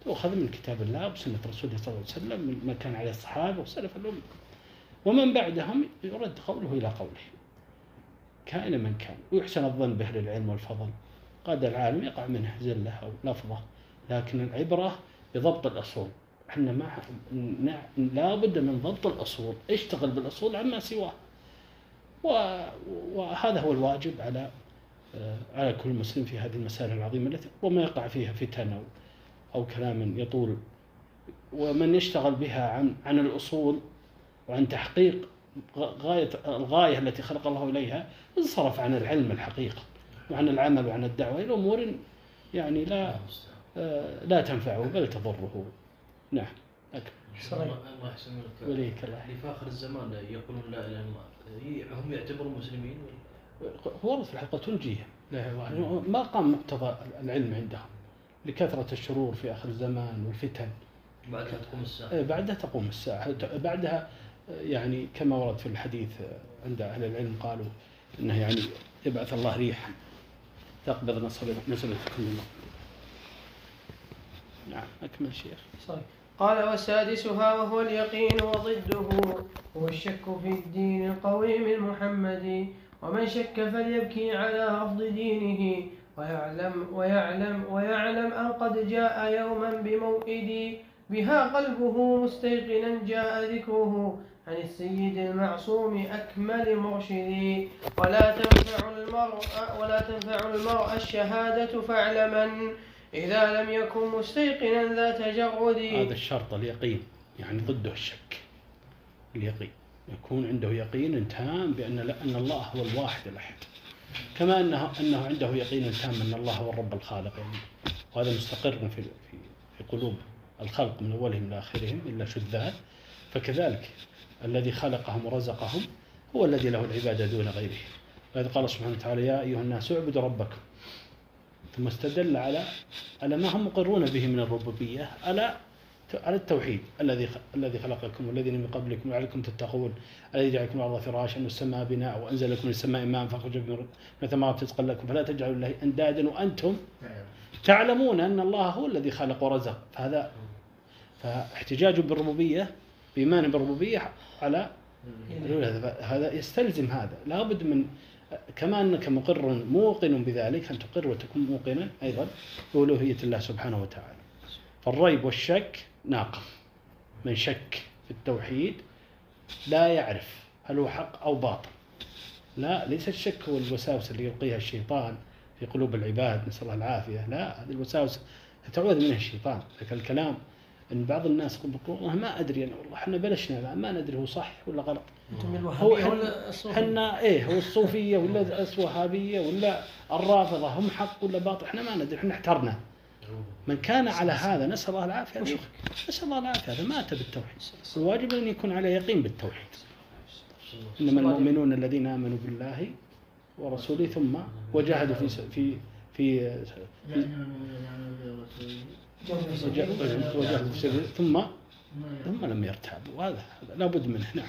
تؤخذ من كتاب الله وسنة رسوله صلى الله عليه وسلم ما كان عليه الصحابة وسلف الأمة. ومن بعدهم يرد قوله إلى قوله. كائن من كان. ويحسن الظن بأهل العلم والفضل. قد العالم يقع منه زلة أو لفظة. لكن العبرة بضبط الأصول. إحنا ما لا بد من ضبط الأصول. اشتغل بالأصول عما سواه. وهذا هو الواجب على آه، على كل مسلم في هذه المسائل العظيمة التي ربما يقع فيها فتن أو, كلام يطول. ومن يشتغل بها عن عن الأصول وعن تحقيق غاية الغاية التي خلق الله إليها انصرف عن العلم الحقيقة وعن العمل وعن الدعوة. إلى أمور يعني لا آه، لا تنفعه بل تضره. نعم. الله يحسن لك. وليك الله. اللي في آخر الزمان يقولون لا اله الا الله هم يعتبرون مسلمين هو في الحقيقة تنجيهم. ما قام مقتضى العلم عندهم. لكثرة الشرور في آخر الزمان والفتن. بعدها تقوم الساعة. إيه، بعدها تقوم الساعة. بعدها يعني كما ورد في الحديث عند أهل العلم قالوا إنه يعني يبعث الله ريحا تقبض نسبة نسبة كل نعم أكمل شيخ. صحيح. قال وسادسها وهو اليقين وضده. هو الشك في الدين القويم المحمدي. ومن شك فليبكي على رفض دينه. ويعلم ويعلم ويعلم أن قد جاء يوما بموئدي بها قلبه مستيقنا جاء ذكره عن السيد المعصوم أكمل مرشدي. ولا تنفع المرء ولا تنفع المرء الشهادة فاعلمن إذا لم يكن مستيقنا ذا تجرد هذا الشرط اليقين يعني ضده الشك. اليقين. يكون عنده يقين تام بأن أن الله هو الواحد الأحد. كما أنه أنه عنده يقين تام أن الله هو الرب الخالق. يعني وهذا مستقر في في قلوب الخلق من أولهم إلى آخرهم إلا شذات فكذلك الذي خلقهم ورزقهم هو الذي له العبادة دون غيره. وإذ قال سبحانه وتعالى يا أيها الناس اعبدوا ربكم. ثم استدل على على ما هم مقرون به من الربوبية على على التوحيد الذي الذي خلقكم والذين من قبلكم لعلكم تتقون الذي جعلكم الأرض فراشا والسماء بناء وأنزل لكم من السماء ماء فأخرج من الثمرات رزقا لكم فلا تجعلوا الله أندادا وأنتم تعلمون أن الله هو الذي خلق ورزق. فهذا فاحتجاج بالربوبية بإيمان بالربوبية على هذا يستلزم هذا. لابد من كما أنك مقر موقن بذلك أن تقر وتكون موقنا أيضا بألوهية الله سبحانه وتعالى. فالريب والشك ناقة من شك في التوحيد لا يعرف هل هو حق أو باطل. لا ليس الشك هو الوساوس اللي يلقيها الشيطان في قلوب العباد نسأل الله العافية. لا هذه الوساوس تعوذ منها الشيطان. لك الكلام إن بعض الناس يقول والله ما أدري أنا والله إحنا بلشنا ما ندري هو صح ولا غلط. أنتم هو ولا؟ إحنا إيه هو الصوفية ولا الوهابية ولا الرافضة هم حق ولا باطل؟ إحنا ما ندري إحنا احترنا. من كان على هذا نسأل الله العافية. نسأل الله العافية. هذا مات بالتوحيد. الواجب أن يكون على يقين بالتوحيد. إنما المؤمنون الذين آمنوا بالله ورسوله ثم وجاهدوا في في في, في وجاهدوا في سبيل ثم ثم لم يرتابوا. وهذا لابد منه. نعم.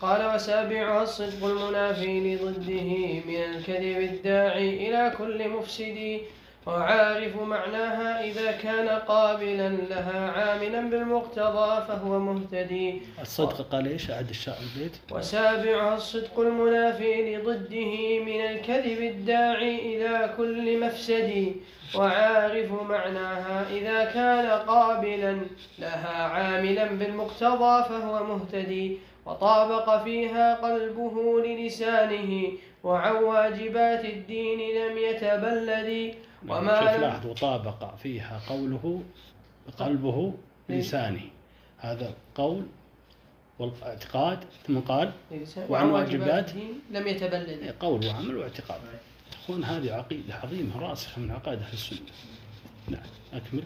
قال وسابعها الصدق المنافي لضده من الكذب الداعي إلى كل مفسد وعارف معناها إذا كان قابلا لها عاملا بالمقتضى فهو مهتدي. الصدق قال إيش؟ أعد الشاء البيت. وسابعها الصدق المنافي لضده من الكذب الداعي إلى كل مفسد. وعارف معناها إذا كان قابلا لها عاملا بالمقتضى فهو مهتدي. وطابق فيها قلبه للسانه. وعن واجبات الدين لم يتبلد. وما شوف لاحظ وطابق فيها قوله قلبه لسانه هذا قول والاعتقاد ثم قال وعن واجبات لم يتبلد قول وعمل واعتقاد. تكون هذه عقيدة عظيمة راسخة من عقائد أهل السنة. نعم أكمل.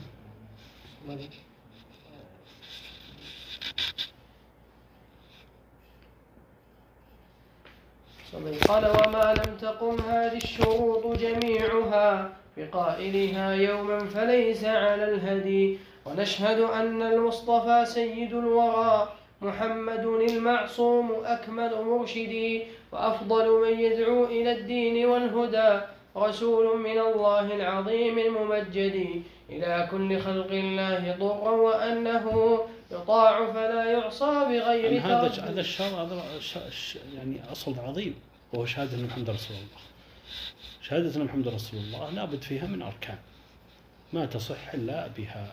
قال وما لم تقم هذه الشروط جميعها. بقائلها يوما فليس على الهدي. ونشهد أن المصطفى سيد الورى محمد المعصوم أكمل مرشدي. وأفضل من يدعو إلى الدين والهدى رسول من الله العظيم الممجد. إلى كل خلق الله ضرا وأنه يطاع فلا يعصى بغير يعني هذا هذا الشر هذا يعني أصل عظيم. وهو شهادة محمد رسول الله. شهادة محمد رسول الله لابد فيها من أركان. ما تصح إلا بها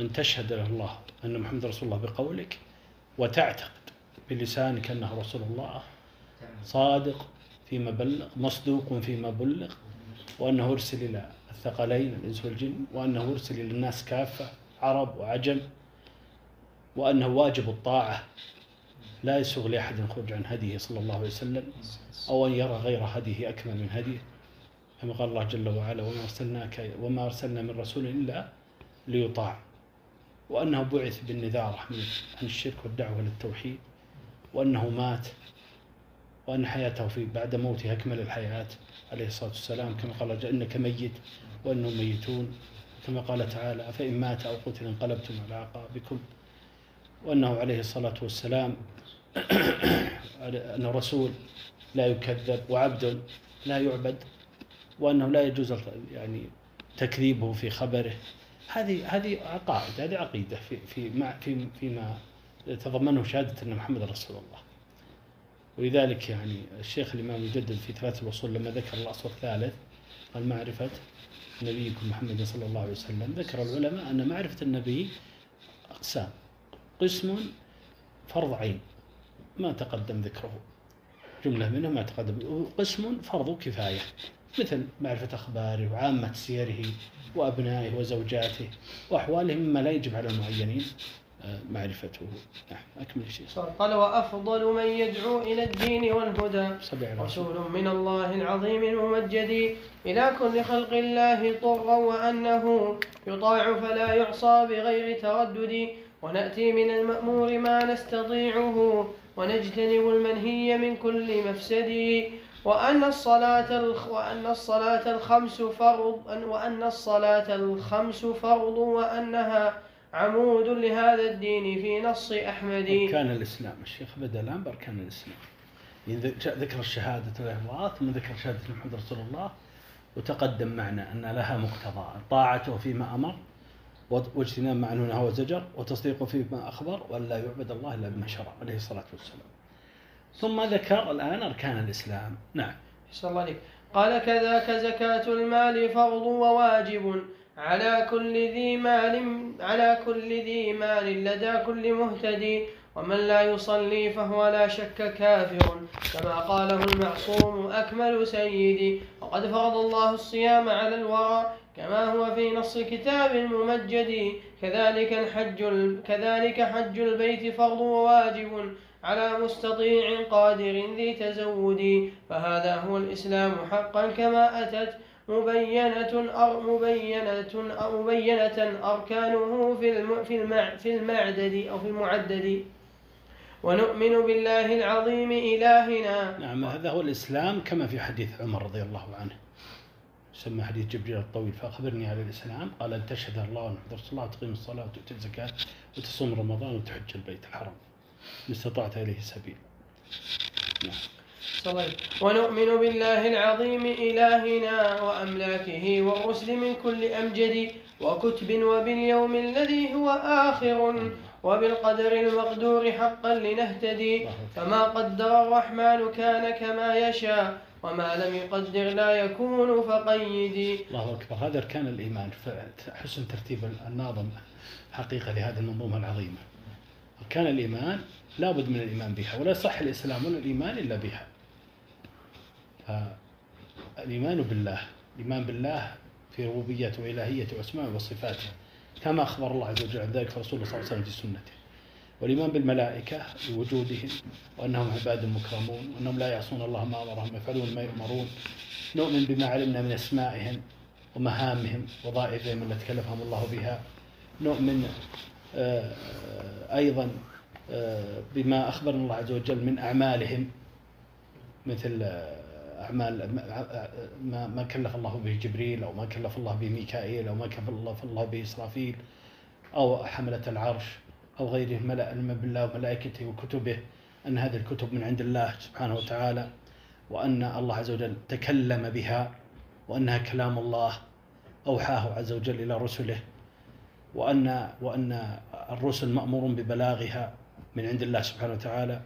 أن تشهد له الله أن محمد رسول الله بقولك وتعتقد بلسانك أنه رسول الله صادق فيما بلغ مصدوق فيما بلغ وأنه أرسل إلى الثقلين الإنس والجن وأنه أرسل إلى الناس كافة عرب وعجم وأنه واجب الطاعة. لا يسوغ لأحد الخروج عن هديه صلى الله عليه وسلم أو أن يرى غير هديه أكمل من هديه. كما قال الله جل وعلا وما أرسلناك وما أرسلنا من رسول إلا ليطاع. وأنه بعث بالنذارة عن الشرك والدعوة للتوحيد وأنه مات وأن حياته في بعد موته أكمل الحياة عليه الصلاة والسلام. كما قال إنك ميت وأنهم ميتون. كما قال تعالى فإن مات أو قتل انقلبتم على أعقابكم. وأنه عليه الصلاة والسلام <coughs> أنه رسول لا يكذب وعبد لا يعبد وأنه لا يجوز يعني تكذيبه في خبره. هذه هذه عقائد هذه عقيدة في في في فيما تضمنه شهادة أن محمد رسول الله. ولذلك يعني الشيخ الإمام يجدد في ثلاث الوصول لما ذكر الأصل الثالث قال معرفة نبيكم محمد صلى الله عليه وسلم. ذكر العلماء أن معرفة النبي أقسام قسم فرض عين. ما تقدم ذكره. جملة منه ما تقدم. وقسم فرض كفاية. مثل معرفة أخباره وعامة سيره وأبنائه وزوجاته وأحواله مما لا يجب على المعينين. آه، معرفته. نعم أكمل شيء قال وأفضل من يدعو إلى الدين والهدى. رسول من الله العظيم الممجد إلى كل خلق الله طرا وأنه يطاع فلا يعصى بغير تردد. ونأتي من المأمور ما نستطيعه. ونجتنب المنهي من كل مفسد وأن الصلاة وأن الصلاة الخمس فرض وأن الصلاة الخمس فرض وأنها عمود لهذا الدين في نص أحمد. أركان الإسلام. الشيخ بدأ الآن بأركان الإسلام. ذكر الشهادة الله ثم ذكر شهادة محمد رسول الله وتقدم معنا أن لها مقتضى طاعته فيما أمر واجتناب ما عنه نهى وزجر وتصديق فيما أخبر وأن لا يعبد الله إلا بما شرع عليه الصلاة والسلام. ثم ذكر الآن أركان الإسلام. نعم. صلى الله عليه قال كذاك زكاة المال فرض وواجب على كل ذي مال على كل ذي مال لدى كل مهتدي ومن لا يصلي فهو لا شك كافر. كما قاله المعصوم أكمل سيدي وقد فرض الله الصيام على الورى كما هو في نص كتاب ممجد كذلك الحج كذلك حج البيت فرض وواجب على مستطيع قادر ذي تزود. فهذا هو الإسلام حقا كما أتت مبينة أر مبينة أو مبينة أركانه في في في المعدد أو في المعدد. ونؤمن بالله العظيم إلهنا. نعم هذا هو الإسلام كما في حديث عمر رضي الله عنه. يسمى حديث جبريل الطويل فأخبرني على الإسلام قال أن تشهد الله ونحضر الصلاة وتقيم الصلاة وتؤتي الزكاة وتصوم رمضان وتحج البيت الحرام. إن استطعت إليه سبيل. نعم. ونؤمن بالله العظيم إلهنا وأملاكه والرسل من كل أمجد وكتب وباليوم الذي هو آخر وبالقدر المقدور حقا لنهتدي فما قدر الرحمن كان كما يشاء وما لم يقدر لا يكون فقيدي الله أكبر. هذا أركان الإيمان. حسن ترتيب الناظم حقيقة لهذه المنظومة العظيمة. أركان الإيمان لا بد من الإيمان بها ولا يصح الإسلام ولا الإيمان إلا بها. الإيمان بالله الإيمان بالله في ربوبيته وإلهيته وأسمائه وصفاته كما أخبر الله عز وجل عن ذلك رسوله صلى الله عليه وسلم في سنته. والإيمان بالملائكة بوجودهم وأنهم عباد مكرمون وأنهم لا يعصون الله ما أمرهم يفعلون ما يؤمرون. نؤمن بما علمنا من أسمائهم ومهامهم وظائفهم التي كلفهم الله بها. نؤمن آه، أيضا آه، بما أخبرنا الله عز وجل من أعمالهم مثل آه، أعمال ما ما كلف الله به جبريل أو ما كلف الله به ميكائيل أو ما كلف الله به إسرافيل أو حملة العرش. أو غيره ملأ بالله وملائكته وكتبه أن هذه الكتب من عند الله سبحانه وتعالى وأن الله عز وجل تكلم بها وأنها كلام الله أوحاه عز وجل إلى رسله وأن وأن الرسل مأمور ببلاغها من عند الله سبحانه وتعالى.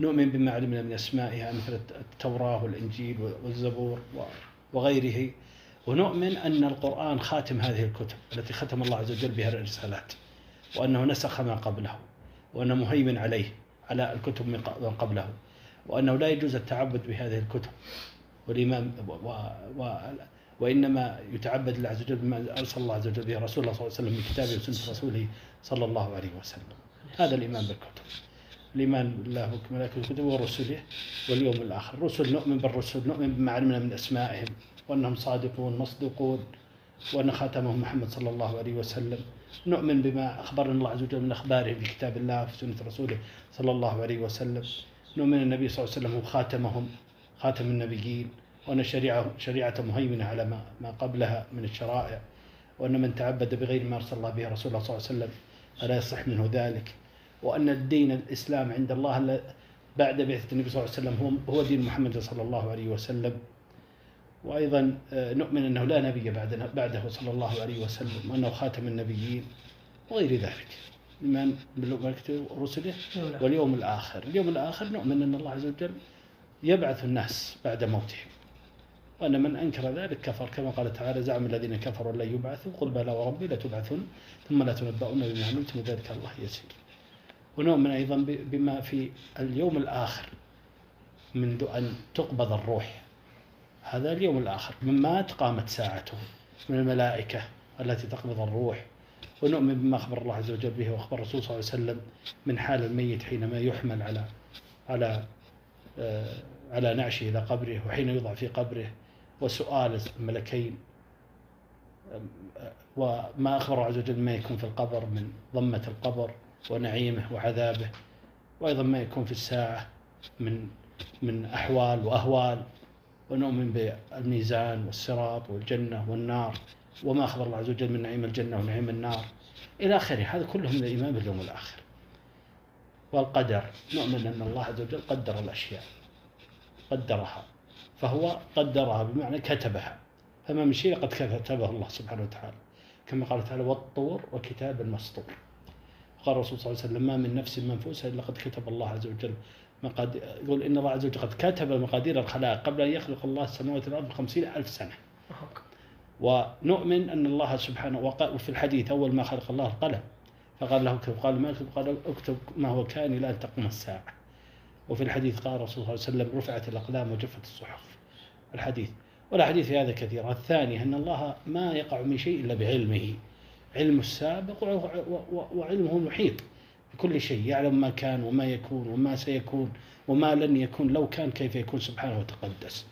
نؤمن بما علمنا من أسمائها مثل التوراة والإنجيل والزبور وغيره. ونؤمن أن القرآن خاتم هذه الكتب التي ختم الله عز وجل بها الرسالات. وأنه نسخ ما قبله وأنه مهيمن عليه على الكتب من قبله وأنه لا يجوز التعبد بهذه الكتب. والإمام و و وإنما يتعبد الله عز وجل بما أرسل الله عز وجل به رسول الله صلى الله عليه وسلم من كتابه وسنة رسوله صلى الله عليه وسلم. هذا الإيمان بالكتب. الإيمان بالله وملائكته وكتبه ورسله واليوم الآخر. الرسل نؤمن بالرسل نؤمن بما علمنا من أسمائهم وأنهم صادقون مصدوقون وأن خاتمهم محمد صلى الله عليه وسلم. نؤمن بما أخبرنا الله عز وجل من أخباره في كتاب الله في سنة رسوله صلى الله عليه وسلم. نؤمن النبي صلى الله عليه وسلم هو خاتمهم خاتم النبيين وأن شريعة شريعة مهيمنة على ما ما قبلها من الشرائع وأن من تعبد بغير ما أرسل الله به رسول الله صلى الله عليه وسلم فلا يصح منه ذلك. وأن الدين الإسلام عند الله بعد بعثة النبي صلى الله عليه وسلم هو دين محمد صلى الله عليه وسلم. وأيضا آه، نؤمن أنه لا نبي بعدنا بعده صلى الله عليه وسلم وأنه خاتم النبيين وغير ذلك. إيمان بالملائكة ورسله واليوم الآخر. اليوم الآخر نؤمن أن الله عز وجل يبعث الناس بعد موتهم. وأن من أنكر ذلك كفر. كما قال تعالى زعم الذين كفروا لن يبعثوا. قل بلى وربي لتبعثن ثم لا تنبؤون بما عملتم. وذلك الله يسير. ونؤمن أيضا بما في اليوم الآخر منذ أن تقبض الروح. هذا اليوم الآخر من مات قامت ساعته من الملائكة التي تقبض الروح. ونؤمن بما أخبر الله عز وجل به وأخبر الرسول صلى الله عليه وسلم من حال الميت حينما يحمل على على آه على نعشه إلى قبره وحين يوضع في قبره. وسؤال الملكين وما أخبر عز وجل ما يكون في القبر من ضمة القبر ونعيمه وعذابه. وأيضا ما يكون في الساعة من من أحوال وأهوال. ونؤمن بالميزان والصراط والجنة والنار وما أخبر الله عز وجل من نعيم الجنة ونعيم النار. إلى آخره هذا كله من الإيمان باليوم الآخر. والقدر نؤمن أن الله عز وجل قدر الأشياء قدرها. فهو قدرها بمعنى كتبها. فما من شيء قد كتبه الله سبحانه وتعالى. كما قال تعالى والطور وكتاب مسطور قال الرسول صلى الله عليه وسلم ما من نفس منفوسة إلا قد كتب الله عز وجل مقاد... يقول إن الله عز وجل قد كتب مقادير الخلائق قبل أن يخلق الله السماوات والأرض بخمسين ألف سنة. ونؤمن أن الله سبحانه وفي الحديث أول ما خلق الله القلم فقال له اكتب قال ما اكتب؟ قال اكتب ما هو كان إلى أن تقوم الساعة. وفي الحديث قال الرسول صلى الله عليه وسلم رفعت الأقلام وجفت الصحف. الحديث. والأحاديث في هذا كثيرة. الثاني أن الله ما يقع من شيء إلا بعلمه. علم السابق وعلمه المحيط. بكل شيء يعلم ما كان وما يكون وما سيكون وما لن يكون لو كان كيف يكون سبحانه وتقدس.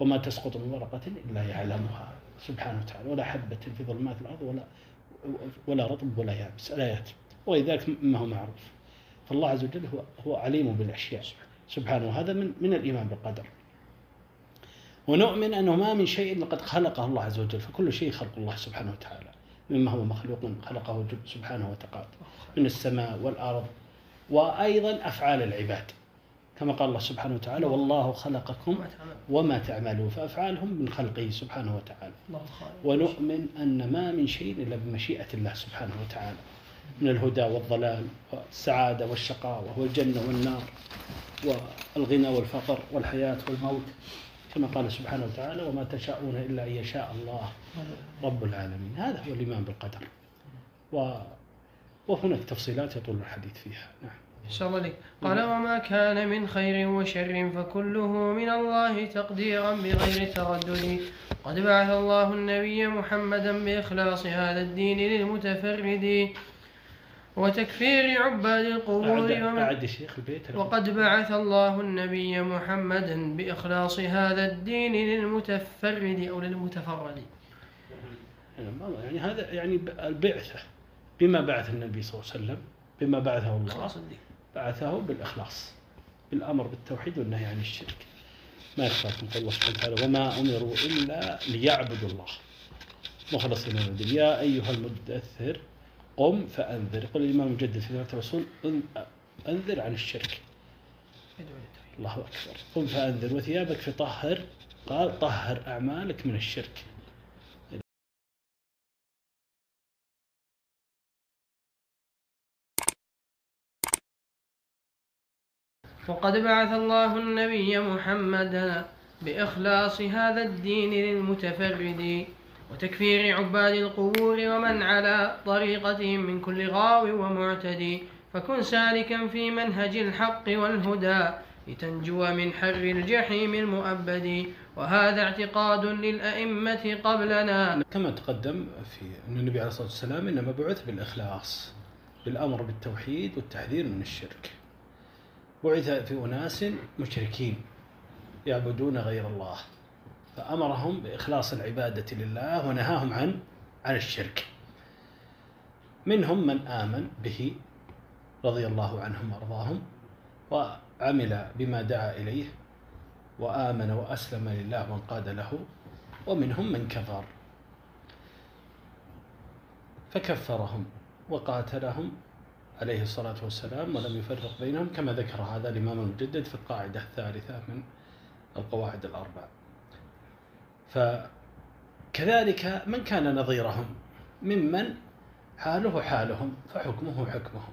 وما تسقط من ورقة إلا يعلمها سبحانه وتعالى. ولا حبة في ظلمات الأرض ولا ولا رطب ولا يابس الآيات ولذلك ما هو معروف. فالله عز وجل هو هو عليم بالأشياء. سبحانه وهذا من من الإيمان بالقدر. ونؤمن أنه ما من شيء لقد خلقه الله عز وجل. فكل شيء خلق الله سبحانه وتعالى. مما هو مخلوق خلقه سبحانه وتعالى. من السماء والأرض وأيضا أفعال العباد. كما قال الله سبحانه وتعالى والله خلقكم وما تعملون. فأفعالهم من خلقه سبحانه وتعالى. ونؤمن أن ما من شيء إلا بمشيئة الله سبحانه وتعالى. من الهدى والضلال والسعادة والشقاوة والجنة والنار والغنى والفقر والحياة والموت. كما قال سبحانه وتعالى وما تشاءون إلا أن يشاء الله رب العالمين. هذا هو الإيمان بالقدر. و وهناك تفصيلات يطول الحديث فيها. نعم. شاء الله لك قال وما كان من خير وشر فكله من الله تقديرا بغير تردد. قد بعث الله النبي محمدا بإخلاص هذا الدين للمتفرد. وتكفير عباد القبور أعد الشيخ البيت. وقد بعث الله النبي محمدا بإخلاص هذا الدين للمتفرد أو للمتفرد. يعني هذا يعني البعثة بما بعث النبي صلى الله عليه وسلم بما بعثه الله. بعثه بالإخلاص بالأمر بالتوحيد والنهي عن الشرك. ما قول الله سبحانه وتعالى وما أمروا إلا ليعبدوا الله. مخلصين من الدين. يا أيها المدثر قم فأنذر. يقول الإمام المجدد في ذات الرسول أنذر عن الشرك. الله أكبر. قم فأنذر. وثيابك فطهر قال طهر أعمالك من الشرك. وقد بعث الله النبي محمدا بإخلاص هذا الدين للمتفرد. وتكفير عباد القبور ومن على طريقتهم من كل غاو ومعتدي. فكن سالكا في منهج الحق والهدى لتنجو من حر الجحيم المؤبد. وهذا اعتقاد للأئمة قبلنا. كما تقدم في أن النبي عليه الصلاة والسلام إنما بعث بالإخلاص بالأمر بالتوحيد والتحذير من الشرك. بعث في أناس مشركين يعبدون غير الله. فأمرهم بإخلاص العبادة لله ونهاهم عن عن الشرك. منهم من آمن به رضي الله عنهم وأرضاهم وعمل بما دعا إليه وآمن وأسلم لله وانقاد له ومنهم من كفر. فكفرهم وقاتلهم عليه الصلاة والسلام ولم يفرق بينهم كما ذكر هذا الإمام المجدد في القاعدة الثالثة من القواعد الأربع. فكذلك من كان نظيرهم؟ ممن؟ حاله حالهم فحكمه حكمهم.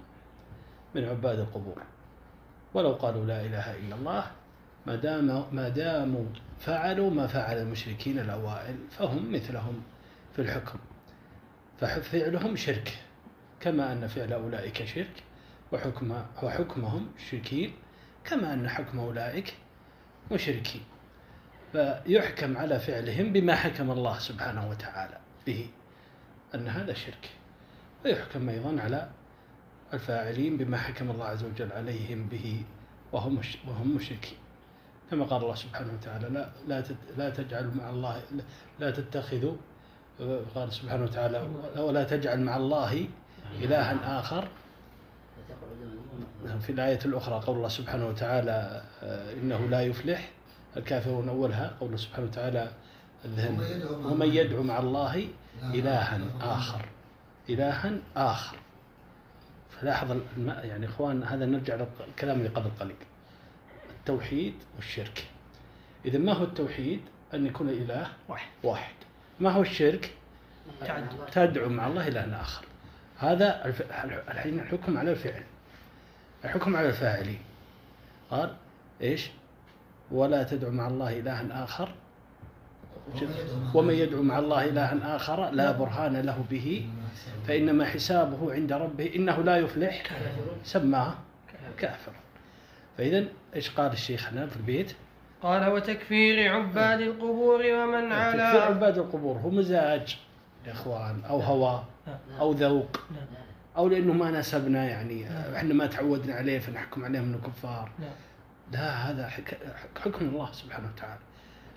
من عباد القبور. ولو قالوا لا إله إلا الله ما دام ما داموا فعلوا ما فعل المشركين الأوائل فهم مثلهم في الحكم. ففعلهم شرك كما أن فعل أولئك شرك وحكم وحكمهم شركين كما أن حكم أولئك مشركين. فيحكم على فعلهم بما حكم الله سبحانه وتعالى به أن هذا شرك. ويحكم أيضا على الفاعلين بما حكم الله عز وجل عليهم به وهم وهم مشركين. كما قال الله سبحانه وتعالى لا لا لا تجعلوا مع الله لا تتخذوا قال سبحانه وتعالى ولا تجعل مع الله إلها آخر. في الآية الأخرى قول الله سبحانه وتعالى إنه لا يفلح الكافرون أولها قول سبحانه وتعالى الذهن ومن يدعو مع الله إلها آخر. إلها آخر. فلاحظ يعني إخوان هذا نرجع للكلام اللي قبل قليل. التوحيد والشرك. إذا ما هو التوحيد؟ أن يكون الإله واحد. واحد. ما هو الشرك؟ تدعو مع الله إلى آخر. هذا الحين الحكم على الفعل. الحكم على الفاعلين قال إيش؟ ولا تدعو مع الله إلها آخر. ومن يدعو مع الله إلها آخر لا برهان له به فإنما حسابه عند ربه إنه لا يفلح. سماه كافر. فإذا إيش قال الشيخ هنا في البيت؟ قال وتكفير عباد القبور ومن على تكفير عباد القبور هو مزاج يا إخوان أو هوى أو ذوق. أو لأنه ما ناسبنا يعني إحنا ما تعودنا عليه فنحكم عليهم أنه كفار. لا هذا حكم الله سبحانه وتعالى.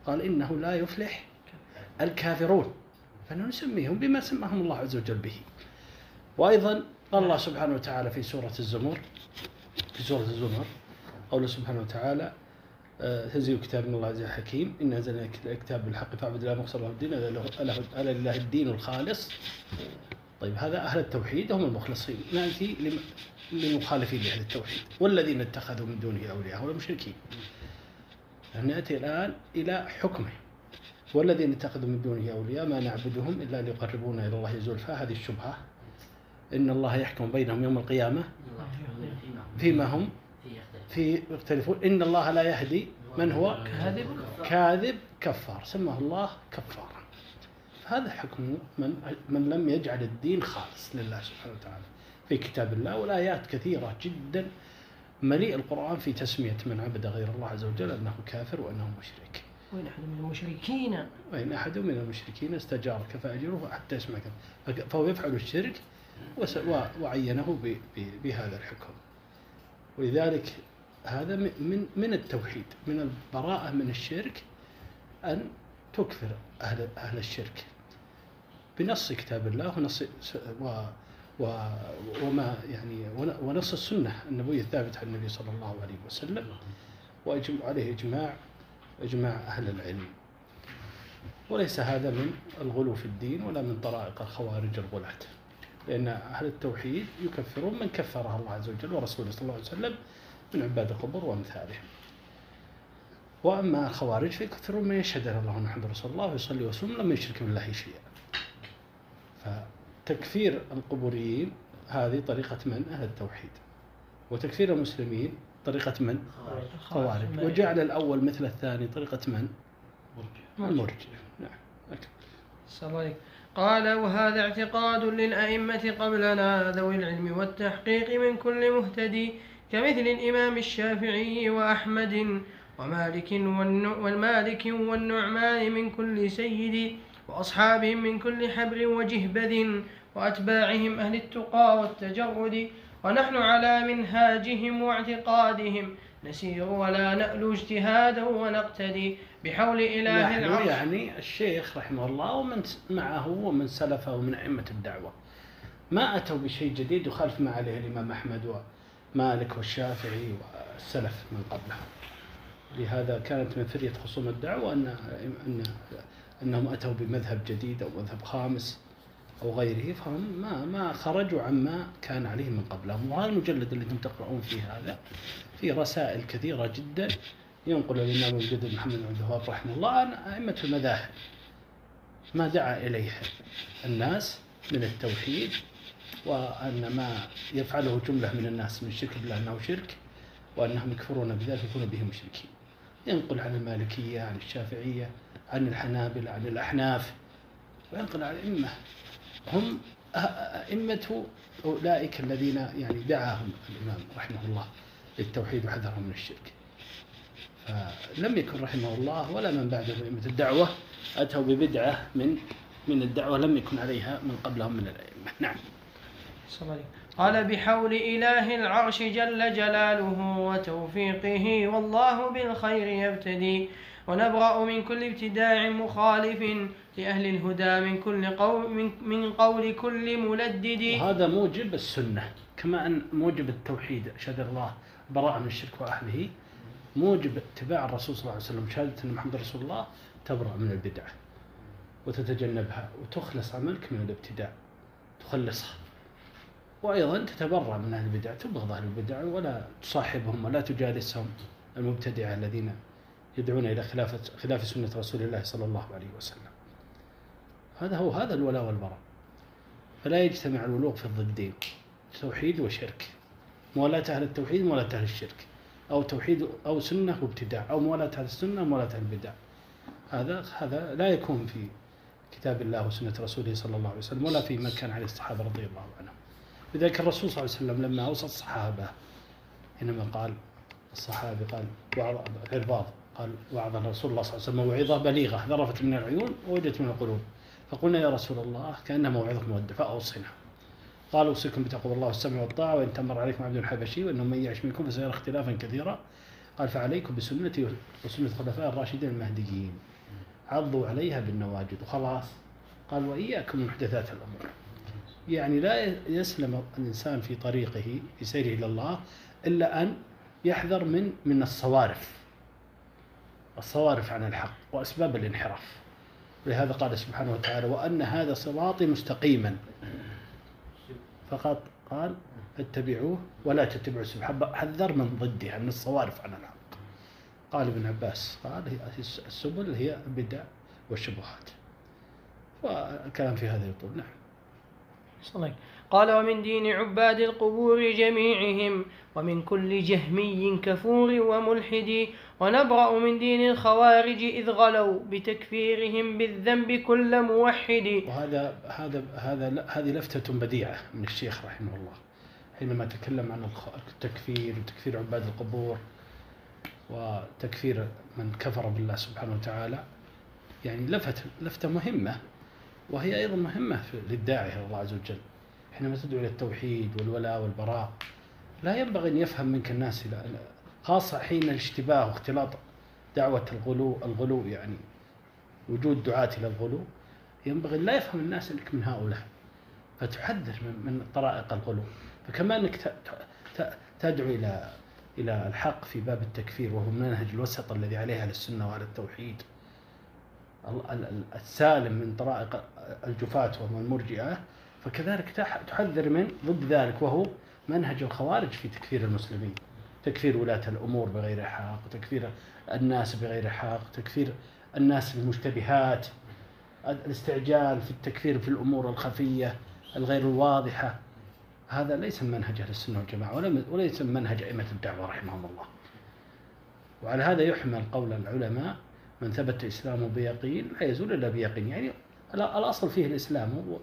قال إنه لا يفلح الكافرون. فنسميهم بما سماهم الله عز وجل به. وأيضا قال الله سبحانه وتعالى في سورة الزمر في سورة الزمر قوله سبحانه وتعالى آه، تنزيل كتاب من الله عز حكيم إن أنزلنا الكتاب بالحق فاعبد الله مخصر الدين ألا لله الدين الخالص. طيب هذا أهل التوحيد هم المخلصين. نأتي للمخالفين لأهل التوحيد والذين اتخذوا من دونه أولياء هم المشركين نأتي الآن إلى حكمه. والذين اتخذوا من دونه أولياء ما نعبدهم إلا ليقربونا إلى الله زلفى هذه الشبهة. إن الله يحكم بينهم يوم القيامة فيما هم في يختلفون. إن الله لا يهدي من هو؟ كاذب. كاذب كفار. سماه الله كفارا هذا حكم من من لم يجعل الدين خالص لله سبحانه وتعالى. في كتاب الله والآيات كثيرة جدا مليء القرآن في تسمية من عبد غير الله عز وجل أنه كافر وأنه مشرك. وإن أحد من المشركين. وإن أحد من المشركين استجارك فأجره حتى يسمع فهو يفعل الشرك وعينه بهذا الحكم. ولذلك هذا من من التوحيد من البراءة من الشرك أن تكفر أهل أهل الشرك. بنص كتاب الله ونص و وما يعني ونص السنة النبوية الثابتة عن النبي صلى الله عليه وسلم. وأجمع عليه إجماع إجماع أهل العلم. وليس هذا من الغلو في الدين ولا من طرائق الخوارج الغلاة. لأن أهل التوحيد يكفرون من كفره الله عز وجل ورسوله صلى الله عليه وسلم من عباد القبور وأمثالهم وأما الخوارج فيكفرون من يشهد أن الله محمد رسول الله ويصلي ويصوم لم يشرك بالله شيئا. فتكفير القبوريين هذه طريقة من؟ أهل التوحيد. وتكفير المسلمين طريقة من؟ خوارج. وجعل الأول مثل الثاني طريقة من؟ المرجع. نعم. قال وهذا اعتقاد للأئمة قبلنا ذوي العلم والتحقيق من كل مهتدي كمثل الإمام الشافعي وأحمد ومالك والمالك والنعمان من كل سيد وأصحابهم من كل حبر وجهبذ وأتباعهم أهل التقى والتجرد ونحن على منهاجهم واعتقادهم. نسير ولا نألو اجتهادا ونقتدي بحول إله العرش. يعني الشيخ رحمه الله ومن معه ومن سلفه من أئمة الدعوة. ما أتوا بشيء جديد يخالف ما عليه الإمام أحمد ومالك والشافعي والسلف من قبلهم لهذا كانت من فرية خصوم الدعوة أن أن أنهم أتوا بمذهب جديد أو مذهب خامس أو غيره فهم ما ما خرجوا عما كان عليه من قبلهم وهذا المجلد اللي أنتم تقرؤون فيه هذا في رسائل كثيرة جدا ينقل الإمام الجدد محمد بن عبد الوهاب رحمه الله عن أئمة المذاهب. ما دعا إليه الناس من التوحيد وأن ما يفعله جملة من الناس من الشرك بالله أنه شرك وأنهم يكفرون بذلك يكونون به مشركين. ينقل عن المالكية عن الشافعية عن الحنابلة عن الأحناف. وينقل عن الأئمة. هم أئمة أولئك الذين يعني دعاهم الإمام رحمه الله للتوحيد وحذرهم من الشرك. فلم يكن رحمه الله ولا من بعده أئمة الدعوة أتوا ببدعة من من الدعوة لم يكن عليها من قبلهم من الأئمة. نعم. قال بحول إله العرش جل جلاله وتوفيقه والله بالخير يبتدي. ونبرأ من كل ابتداع مخالف لأهل الهدى من كل قول من, من قول كل ملدد. وهذا موجب السنة كما أن موجب التوحيد أشهد الله براءة من الشرك وأهله. موجب اتباع الرسول صلى الله عليه وسلم شهادة أن محمد رسول الله تبرأ من البدعة وتتجنبها وتخلص عملك من الابتداع تخلصها. وأيضا تتبرأ من أهل البدع تبغض أهل البدع ولا تصاحبهم ولا تجالسهم المبتدعة الذين يدعون إلى خلافة خلاف سنة رسول الله صلى الله عليه وسلم. هذا هو هذا الولاء والبراء. فلا يجتمع الولوء في الضدين توحيد وشرك. موالاة أهل التوحيد موالاة أهل الشرك. أو توحيد أو سنة وابتداع. أو موالاة أهل السنة وموالاة أهل البدع. هذا هذا لا يكون في كتاب الله وسنة رسوله صلى الله عليه وسلم ولا في ما كان عليه الصحابة رضي الله عنهم. لذلك الرسول صلى الله عليه وسلم لما أوصى الصحابة حينما قال الصحابي قال العرباض قال وعظ رسول الله صلى الله عليه وسلم موعظة بليغة ذرفت من العيون ووجدت من القلوب. فقلنا يا رسول الله كأنها موعظة مودة فأوصنا. قال أوصيكم بتقوى الله والسمع والطاعة وإن تمر عليكم عبد حبشي وإنه من يعش منكم فسيرى اختلافا كثيرا. قال فعليكم بسنتي وسنة الخلفاء الراشدين المهديين. عضوا عليها بالنواجد وخلاص. قال وإياكم محدثات الأمور. يعني لا يسلم الإنسان في طريقه في سيره إلى الله إلا أن يحذر من من الصوارف. الصوارف عن الحق وأسباب الانحراف. ولهذا قال سبحانه وتعالى وأن هذا صراطي مستقيما. فقط قال اتبعوه ولا تتبعوا السبل. حذر من ضدها من الصوارف عن الحق. قال ابن عباس قال السبل هي البدع والشبهات. والكلام في هذا يطول. نعم. قال ومن دين عباد القبور جميعهم ومن كل جهمي كفور وملحد ونبرأ من دين الخوارج إذ غلوا بتكفيرهم بالذنب كل موحد. وهذا هذا هذا هذه لفتة بديعة من الشيخ رحمه الله. حينما تكلم عن التكفير وتكفير عباد القبور وتكفير من كفر بالله سبحانه وتعالى يعني لفت لفتة مهمة. وهي أيضا مهمة للداعي إلى الله عز وجل. حينما تدعو إلى التوحيد والولاء والبراء. لا ينبغي أن يفهم منك الناس إلى خاصة حين الاشتباه واختلاط دعوة الغلو الغلو يعني وجود دعاة إلى الغلو. ينبغي لا يفهم الناس انك من هؤلاء فتحذر من من طرائق الغلو. فكما أنك تدعو إلى إلى الحق في باب التكفير وهو منهج الوسط الذي عليه أهل السنة وأهل التوحيد. السالم من طرائق الجفاة وهم المرجئة فكذلك تحذر من ضد ذلك وهو منهج الخوارج في تكفير المسلمين تكفير ولاة الأمور بغير حق تكفير الناس بغير حق تكفير الناس بالمشتبهات الاستعجال في التكفير في الأمور الخفية الغير الواضحة. هذا ليس من منهج أهل السنة والجماعة وليس من منهج أئمة الدعوة رحمهم الله. وعلى هذا يحمل قول العلماء من ثبت إسلامه بيقين لا يزول إلا بيقين. يعني الأصل فيه الإسلام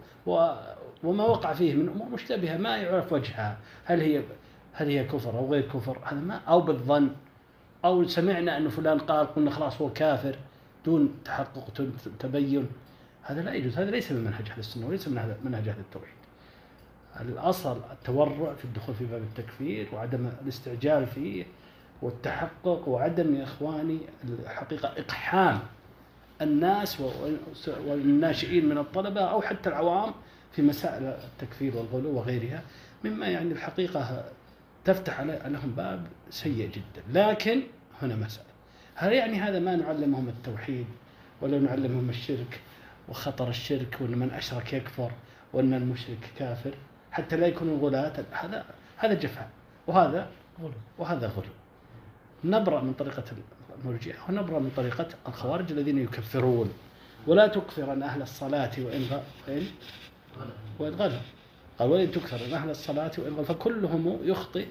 وما وقع فيه من أمور مشتبهة ما يعرف وجهها. هل هي هل هي كفر أو غير كفر؟ هذا ما أو بالظن أو سمعنا أن فلان قال قلنا خلاص هو كافر دون تحقق تبين. هذا لا يجوز. هذا ليس من منهج أهل السنة وليس من منهج أهل التوحيد. الأصل التورع في الدخول في باب التكفير وعدم الاستعجال فيه والتحقق وعدم يا إخواني الحقيقة إقحام الناس والناشئين من الطلبة أو حتى العوام في مسائل التكفير والغلو وغيرها مما يعني الحقيقة تفتح لهم باب سيء جدا. لكن هنا مسألة. هل يعني هذا ما نعلمهم التوحيد ولا نعلمهم الشرك وخطر الشرك وأن من أشرك يكفر وأن المشرك كافر حتى لا يكونوا غلاة؟ هذا هذا جفاء. وهذا وهذا غلو. نبرأ من طريقة المرجئة ونبرأ من طريقة الخوارج الذين يكفرون. ولا تكفرن أهل الصلاة وإن وإن وإن غلوا. قال ولن تكثر أهل الصلاة وإن فكلهم يخطئ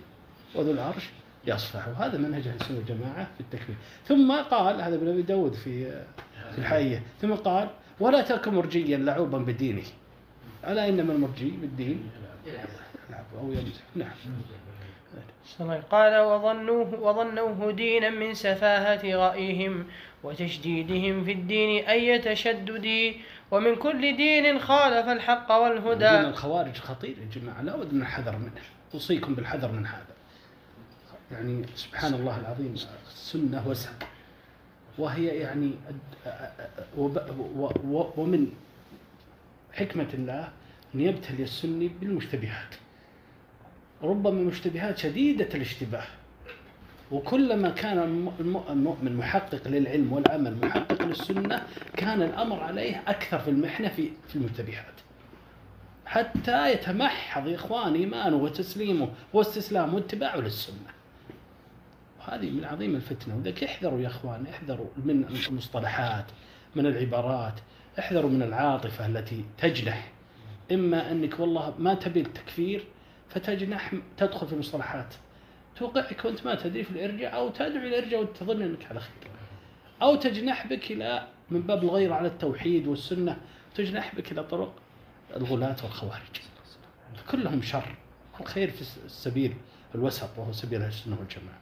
وذو العرش يصفح. وهذا منهج أهل السنة والجماعة في التكفير. ثم قال هذا ابن أبي داود في في الحية. ثم قال ولا تكن مرجيا لعوبا بدينه. ألا إنما المرجي بالدين؟ يلعب أو يمزح. نعم. قال وظنوه وظنوه دينا من سفاهة رأيهم وتشديدهم في الدين أي تشدد ومن كل دين خالف الحق والهدى. دين الخوارج خطير يا جماعة لا بد من الحذر منه. أوصيكم بالحذر من هذا. يعني سبحان الله العظيم السنة وسع. وهي يعني ومن حكمة الله أن يبتلي السني بالمشتبهات ربما مشتبهات شديدة الاشتباه. وكلما كان المؤمن محقق للعلم والعمل محقق للسنة كان الأمر عليه أكثر في المحنة في المنتبهات حتى يتمحض يا إخوان إيمانه وتسليمه واستسلامه واتباعه للسنة. وهذه من عظيم الفتنة. وذلك احذروا يا إخوان احذروا من المصطلحات من العبارات احذروا من العاطفة التي تجنح. إما أنك والله ما تبي التكفير فتجنح تدخل في المصطلحات. توقعك وأنت ما تدري في الإرجاء أو تدعو الإرجاء وتظن أنك على خير. أو تجنح بك إلى من باب الغير على التوحيد والسنة تجنح بك إلى طرق الغلاة والخوارج. كلهم شر. الخير في السبيل الوسط وهو سبيل السنة والجماعة.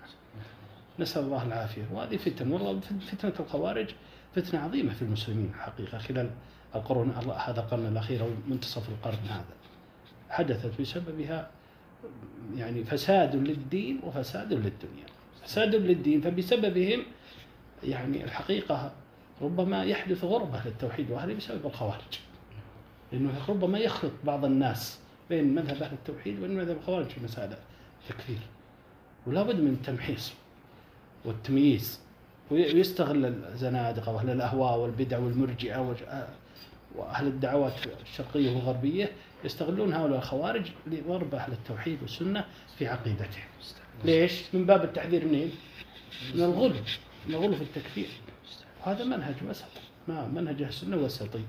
نسأل الله العافية. وهذه فتن والله فتنة الخوارج فتنة عظيمة في المسلمين حقيقة خلال القرون هذا القرن الأخير أو منتصف القرن هذا حدثت بسببها يعني فساد للدين وفساد للدنيا. فساد للدين فبسببهم يعني الحقيقة ربما يحدث غربة للتوحيد وهذا بسبب الخوارج. لأنه ربما يخلط بعض الناس بين مذهب أهل التوحيد وبين مذهب الخوارج في مسألة التكفير. ولا بد من التمحيص والتمييز. ويستغل الزنادقة وأهل الأهواء والبدع والمرجئة وأهل الدعوات الشرقية والغربية يستغلون هؤلاء الخوارج لضرب أهل التوحيد والسنة في عقيدتهم. ليش؟ من باب التحذير منين؟ من الغلو من الغلو في التكفير. وهذا منهج وسط. ما منهج السنة وسطي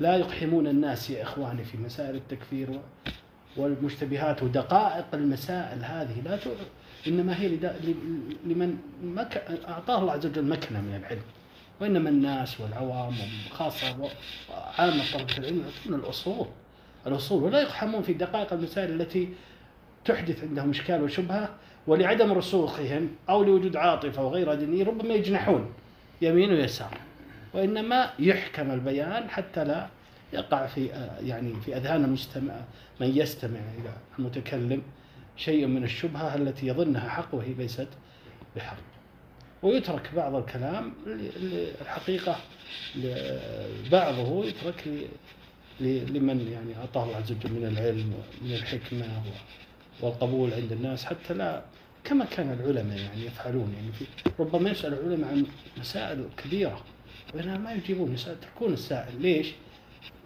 لا يقحمون الناس يا إخواني في مسائل التكفير والمشتبهات ودقائق المسائل هذه. لا إنما هي لمن مك... أعطاه الله عز وجل مكنة من العلم. وإنما الناس والعوام وخاصة عامة طلبة العلم يعطون الأصول. الأصول ولا يقحمون في دقائق المسائل التي تحدث عندهم إشكال وشبهة ولعدم رسوخهم أو لوجود عاطفة وغير دينية ربما يجنحون يمين ويسار. وإنما يحكم البيان حتى لا يقع في يعني في أذهان المستمع من يستمع إلى المتكلم شيء من الشبهة التي يظنها حق وهي ليست بحق. ويترك بعض الكلام الحقيقة بعضه يترك لمن يعني أعطاه الله عز وجل من العلم ومن الحكمة والقبول عند الناس حتى لا كما كان العلماء يعني يفعلون. يعني في ربما يسأل العلماء عن مسائل كبيرة. وإنها ما يجيبون يتركون السائل. ليش؟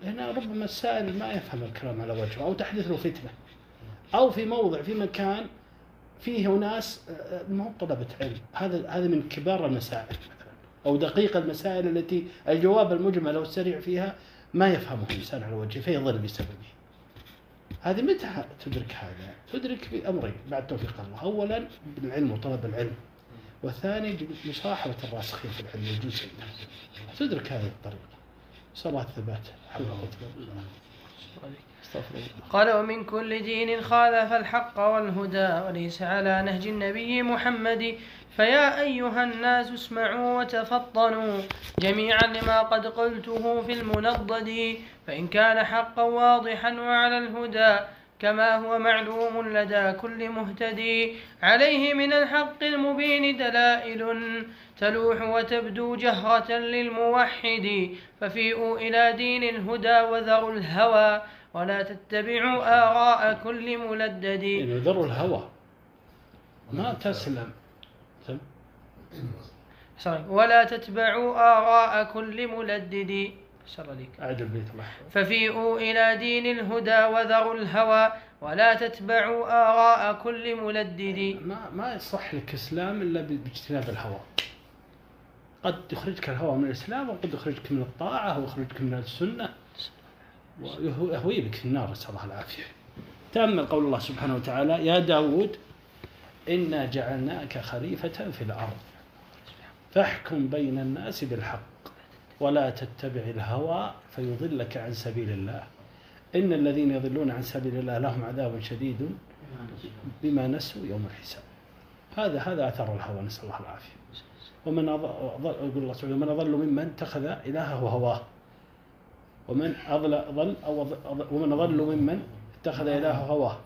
لأن ربما السائل ما يفهم الكلام على وجهه أو تحدث له فتنة. أو في موضع في مكان فيه ناس آه، ما هو طلبة علم. هذا هذا من كبار المسائل مثلا. أو دقيق المسائل التي الجواب المجمل أو السريع فيها ما يفهمه الإنسان على وجهه فيضل بسببه هذه متى تدرك هذا؟ تدرك بأمرين بعد توفيق الله. أولا بالعلم وطلب العلم والثاني مصاحبة الراسخين في العلم والجلوس تدرك هذه الطريقة. صلاة الثبات. حول قال ومن كل دين خالف الحق والهدى وليس على نهج النبي محمد. فيا أيها الناس اسمعوا وتفطنوا جميعا لما قد قلته في المنضد. فإن كان حقا واضحا وعلى الهدى كما هو معلوم لدى كل مهتدي عليه من الحق المبين دلائل تلوح وتبدو جهرة للموحد. ففيئوا إلى دين الهدى وذروا الهوى. ولا تتبعوا آراء كل ملدد. يعني ذروا الهوى. ما تسلم. ولا تتبعوا آراء كل ملدد. أعد البيت الله. ففيئوا إلى دين الهدى وذروا الهوى. ولا تتبعوا آراء كل ملدد. ما ما يصح لك إسلام إلا باجتناب الهوى. قد يخرجك الهوى من الإسلام وقد يخرجك من الطاعة ويخرجك من السنة. ويهوي بك في النار نسأل الله العافية. تأمل قول الله سبحانه وتعالى يا داود إنا جعلناك خليفة في الأرض. فاحكم بين الناس بالحق ولا تتبع الهوى فيضلك عن سبيل الله. إن الذين يضلون عن سبيل الله لهم عذاب شديد بما نسوا يوم الحساب. هذا هذا أثر الهوى نسأل الله العافية. ومن أضل يقول الله سبحانه ومن أضل ممن اتخذ إلهه هواه. ومن أضل ضل أو ومن أضل ممن اتخذ إلهه هواه.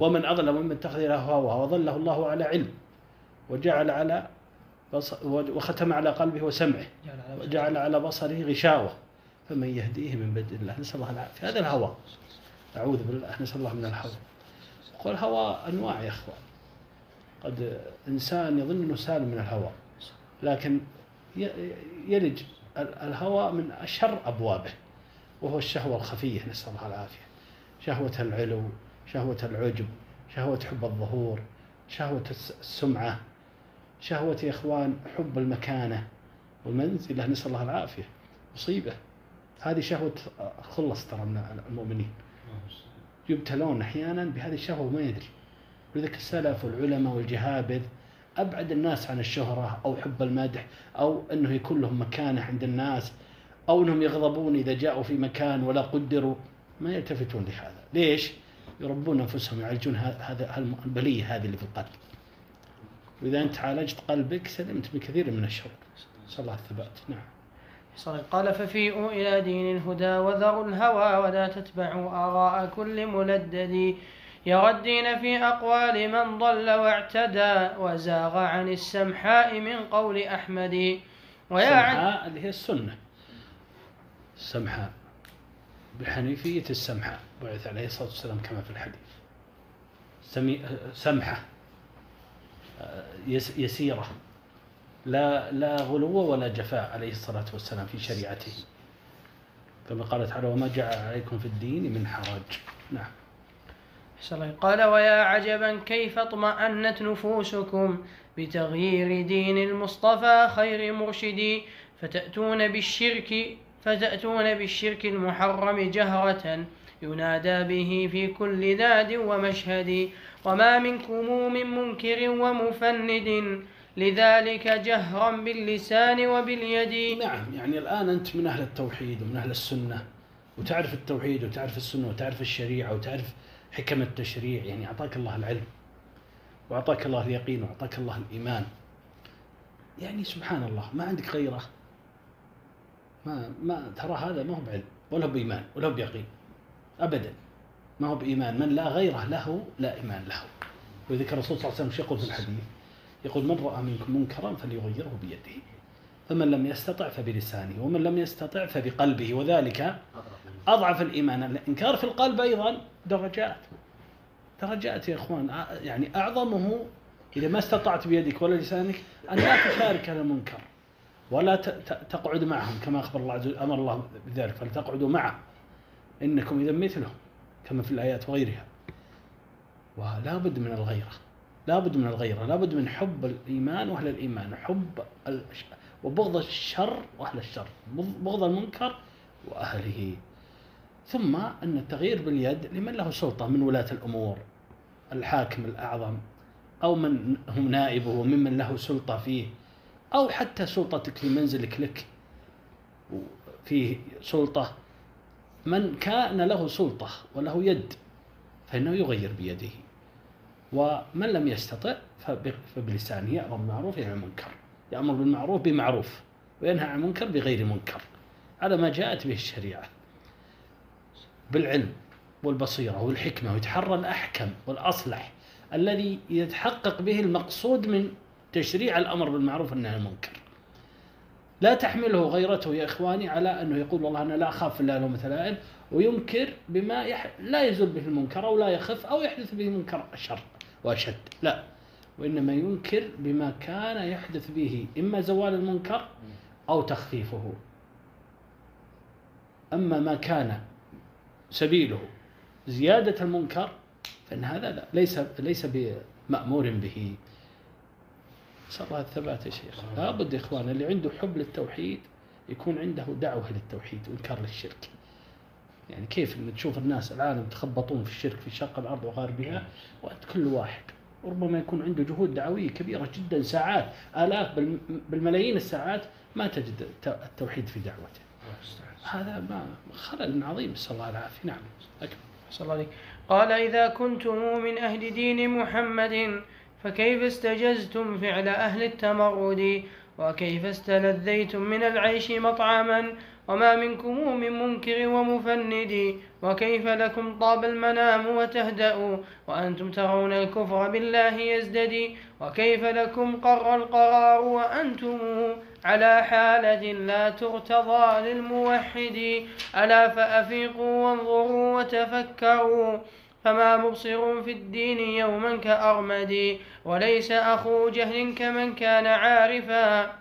ومن أضل ممن اتخذ إلهه هواه. وظله الله على علم. وجعل على وختم على قلبه وسمعه. وجعل على بصره غشاوة. فمن يهديه من بدء الله. نسأل الله العافية. هذا الهوى. أعوذ بالله. نسأل الله من الهوى. والهوى أنواع يا أخوان قد إنسان يظن أنه سالم من الهوى. لكن يلج الهوى من أشر أبوابه وهو الشهوة الخفية نسأل الله العافية. شهوة العلو شهوة العجب شهوة حب الظهور شهوة السمعة شهوة يا إخوان حب المكانة والمنزلة نسأل الله العافية. مصيبة. هذه شهوة خلص ترى من المؤمنين. يبتلون أحيانا بهذه الشهوة وما يدري. ولذلك السلف والعلماء والجهابذ أبعد الناس عن الشهرة أو حب المدح أو أنه يكون لهم مكانة عند الناس أو أنهم يغضبون إذا جاءوا في مكان ولا قدروا. ما يلتفتون لهذا. ليش؟ يربون أنفسهم يعالجون هذا البلية هذه اللي في القلب. وإذا أنت عالجت قلبك سلمت بكثير من الشر. نسأل الله الثبات نعم. قال ففيئوا إلى دين الهدى وذروا الهوى ولا تتبعوا آراء كل ملدد. يرى الدين في أقوال من ضل واعتدى وزاغ عن السمحاء من قول أحمد. ويا السمحاء اللي هي السنة. السمحاء بحنيفية السمحاء بعث عليه الصلاة والسلام كما في الحديث. سمي سمحة يسيرة. لا لا غلو ولا جفاء عليه الصلاة والسلام في شريعته. كما قال تعالى وما جاء عليكم في الدين من حرج. نعم. قال ويا عجبا كيف اطمأنت نفوسكم بتغيير دين المصطفى خير مرشدي؟ فتأتون بالشرك فتأتون بالشرك المحرم جهرة ينادى به في كل ذاد ومشهد. وما منكم من منكر ومفند لذلك جهرا باللسان وباليد. نعم يعني الآن أنت من أهل التوحيد ومن أهل السنة وتعرف التوحيد وتعرف السنة وتعرف الشريعة وتعرف حكم التشريع يعني أعطاك الله العلم وأعطاك الله اليقين وأعطاك الله الإيمان. يعني سبحان الله ما عندك غيره. ما ما ترى هذا ما هو بعلم ولا بإيمان ولا بيقين. أبدا ما هو بإيمان. من لا غيره له لا إيمان له. وذكر الرسول صلى الله عليه وسلم يقول في الحديث يقول من رأى منكم منكرا فليغيره بيده فمن لم يستطع فبلسانه ومن لم يستطع فبقلبه. وذلك أضعف الإيمان الإنكار في القلب أيضا. درجات. درجات يا إخوان. يعني أعظمه إذا ما استطعت بيدك ولا لسانك أن لا تشارك المنكر ولا تقعد معهم كما أخبر الله عز وجل أمر الله بذلك. فلتقعدوا معه. إنكم إذا مثلهم كما في الآيات وغيرها. ولا بد من الغيرة. لا بد من الغيرة. لا بد من حب الإيمان وأهل الإيمان. حب وبغض الشر وأهل الشر. بغض المنكر وأهله. ثم أن التغيير باليد لمن له سلطة من ولاة الأمور الحاكم الأعظم أو من هم نائبه وممن له سلطة فيه أو حتى سلطتك في منزلك لك فيه سلطة. من كان له سلطة وله يد فإنه يغير بيده. ومن لم يستطع فبلسانه يأمر بالمعروف وينهى عن المنكر. يأمر بالمعروف بمعروف وينهى عن المنكر بغير منكر. على ما جاءت به الشريعة. بالعلم والبصيرة والحكمة ويتحرى الأحكم والأصلح الذي يتحقق به المقصود من تشريع الأمر بالمعروف والنهي عن المنكر. لا تحمله غيرته يا إخواني على أنه يقول والله أنا لا أخاف الله لومة لائم وينكر بما يح... لا يزول به المنكر أو لا يخف أو يحدث به منكر شر وأشد لا وإنما ينكر بما كان يحدث به إما زوال المنكر أو تخفيفه. أما ما كان سبيله. زيادة المنكر فإن هذا لا ليس ليس بمأمور به. نسأل الله الثبات يا شيخ. لابد يا إخوان اللي عنده حب للتوحيد يكون عنده دعوة للتوحيد وإنكار للشرك. يعني كيف إن تشوف الناس العالم تخبطون في الشرك في شرق الأرض وغربها وأنت كل واحد. ربما يكون عنده جهود دعوية كبيرة جدا ساعات آلاف بالملايين الساعات ما تجد التوحيد في دعوته. هذا ما خلل عظيم نسأل الله العافية. نعم أكمل. الله عليك. قال إذا كنتم من أهل دين محمد فكيف استجزتم فعل أهل التمرد؟ وكيف استلذيتم من العيش مطعما؟ وما منكم من منكر ومفند؟ وكيف لكم طاب المنام وتهدأوا وأنتم ترون الكفر بالله يزددي؟ وكيف لكم قر القرار وأنتم على حالة لا ترتضى للموحد. ألا فأفيقوا وانظروا وتفكروا. فما مبصر في الدين يوما كأرمد. وليس أخو جهل كمن كان عارفا.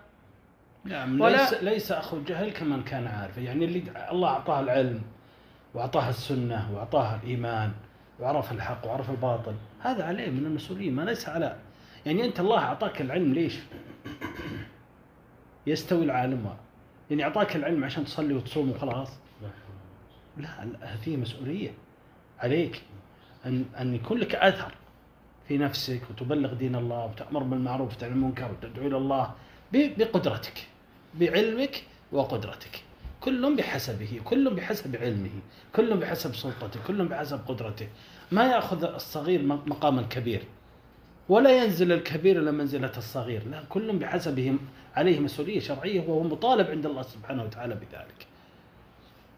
نعم ولا ليس, ليس أخو جهل كمن كان عارفا. يعني اللي الله أعطاه العلم وأعطاه السنة وأعطاه الإيمان وعرف الحق وعرف الباطل. هذا عليه من المسؤولية ما ليس على يعني أنت الله أعطاك العلم ليش؟ يستوي العالم. يعني أعطاك العلم عشان تصلي وتصوم وخلاص. لا فيه مسؤولية عليك. أن أن يكون لك أثر في نفسك وتبلغ دين الله وتأمر بالمعروف وتنهى عن المنكر وتدعو إلى الله بقدرتك بعلمك وقدرتك. كل بحسبه كل بحسب علمه كل بحسب سلطته كل بحسب قدرته. ما يأخذ الصغير مقام الكبير ولا ينزل الكبير إلى منزلة الصغير. لا كل بحسبه عليه مسؤولية شرعية وهو مطالب عند الله سبحانه وتعالى بذلك.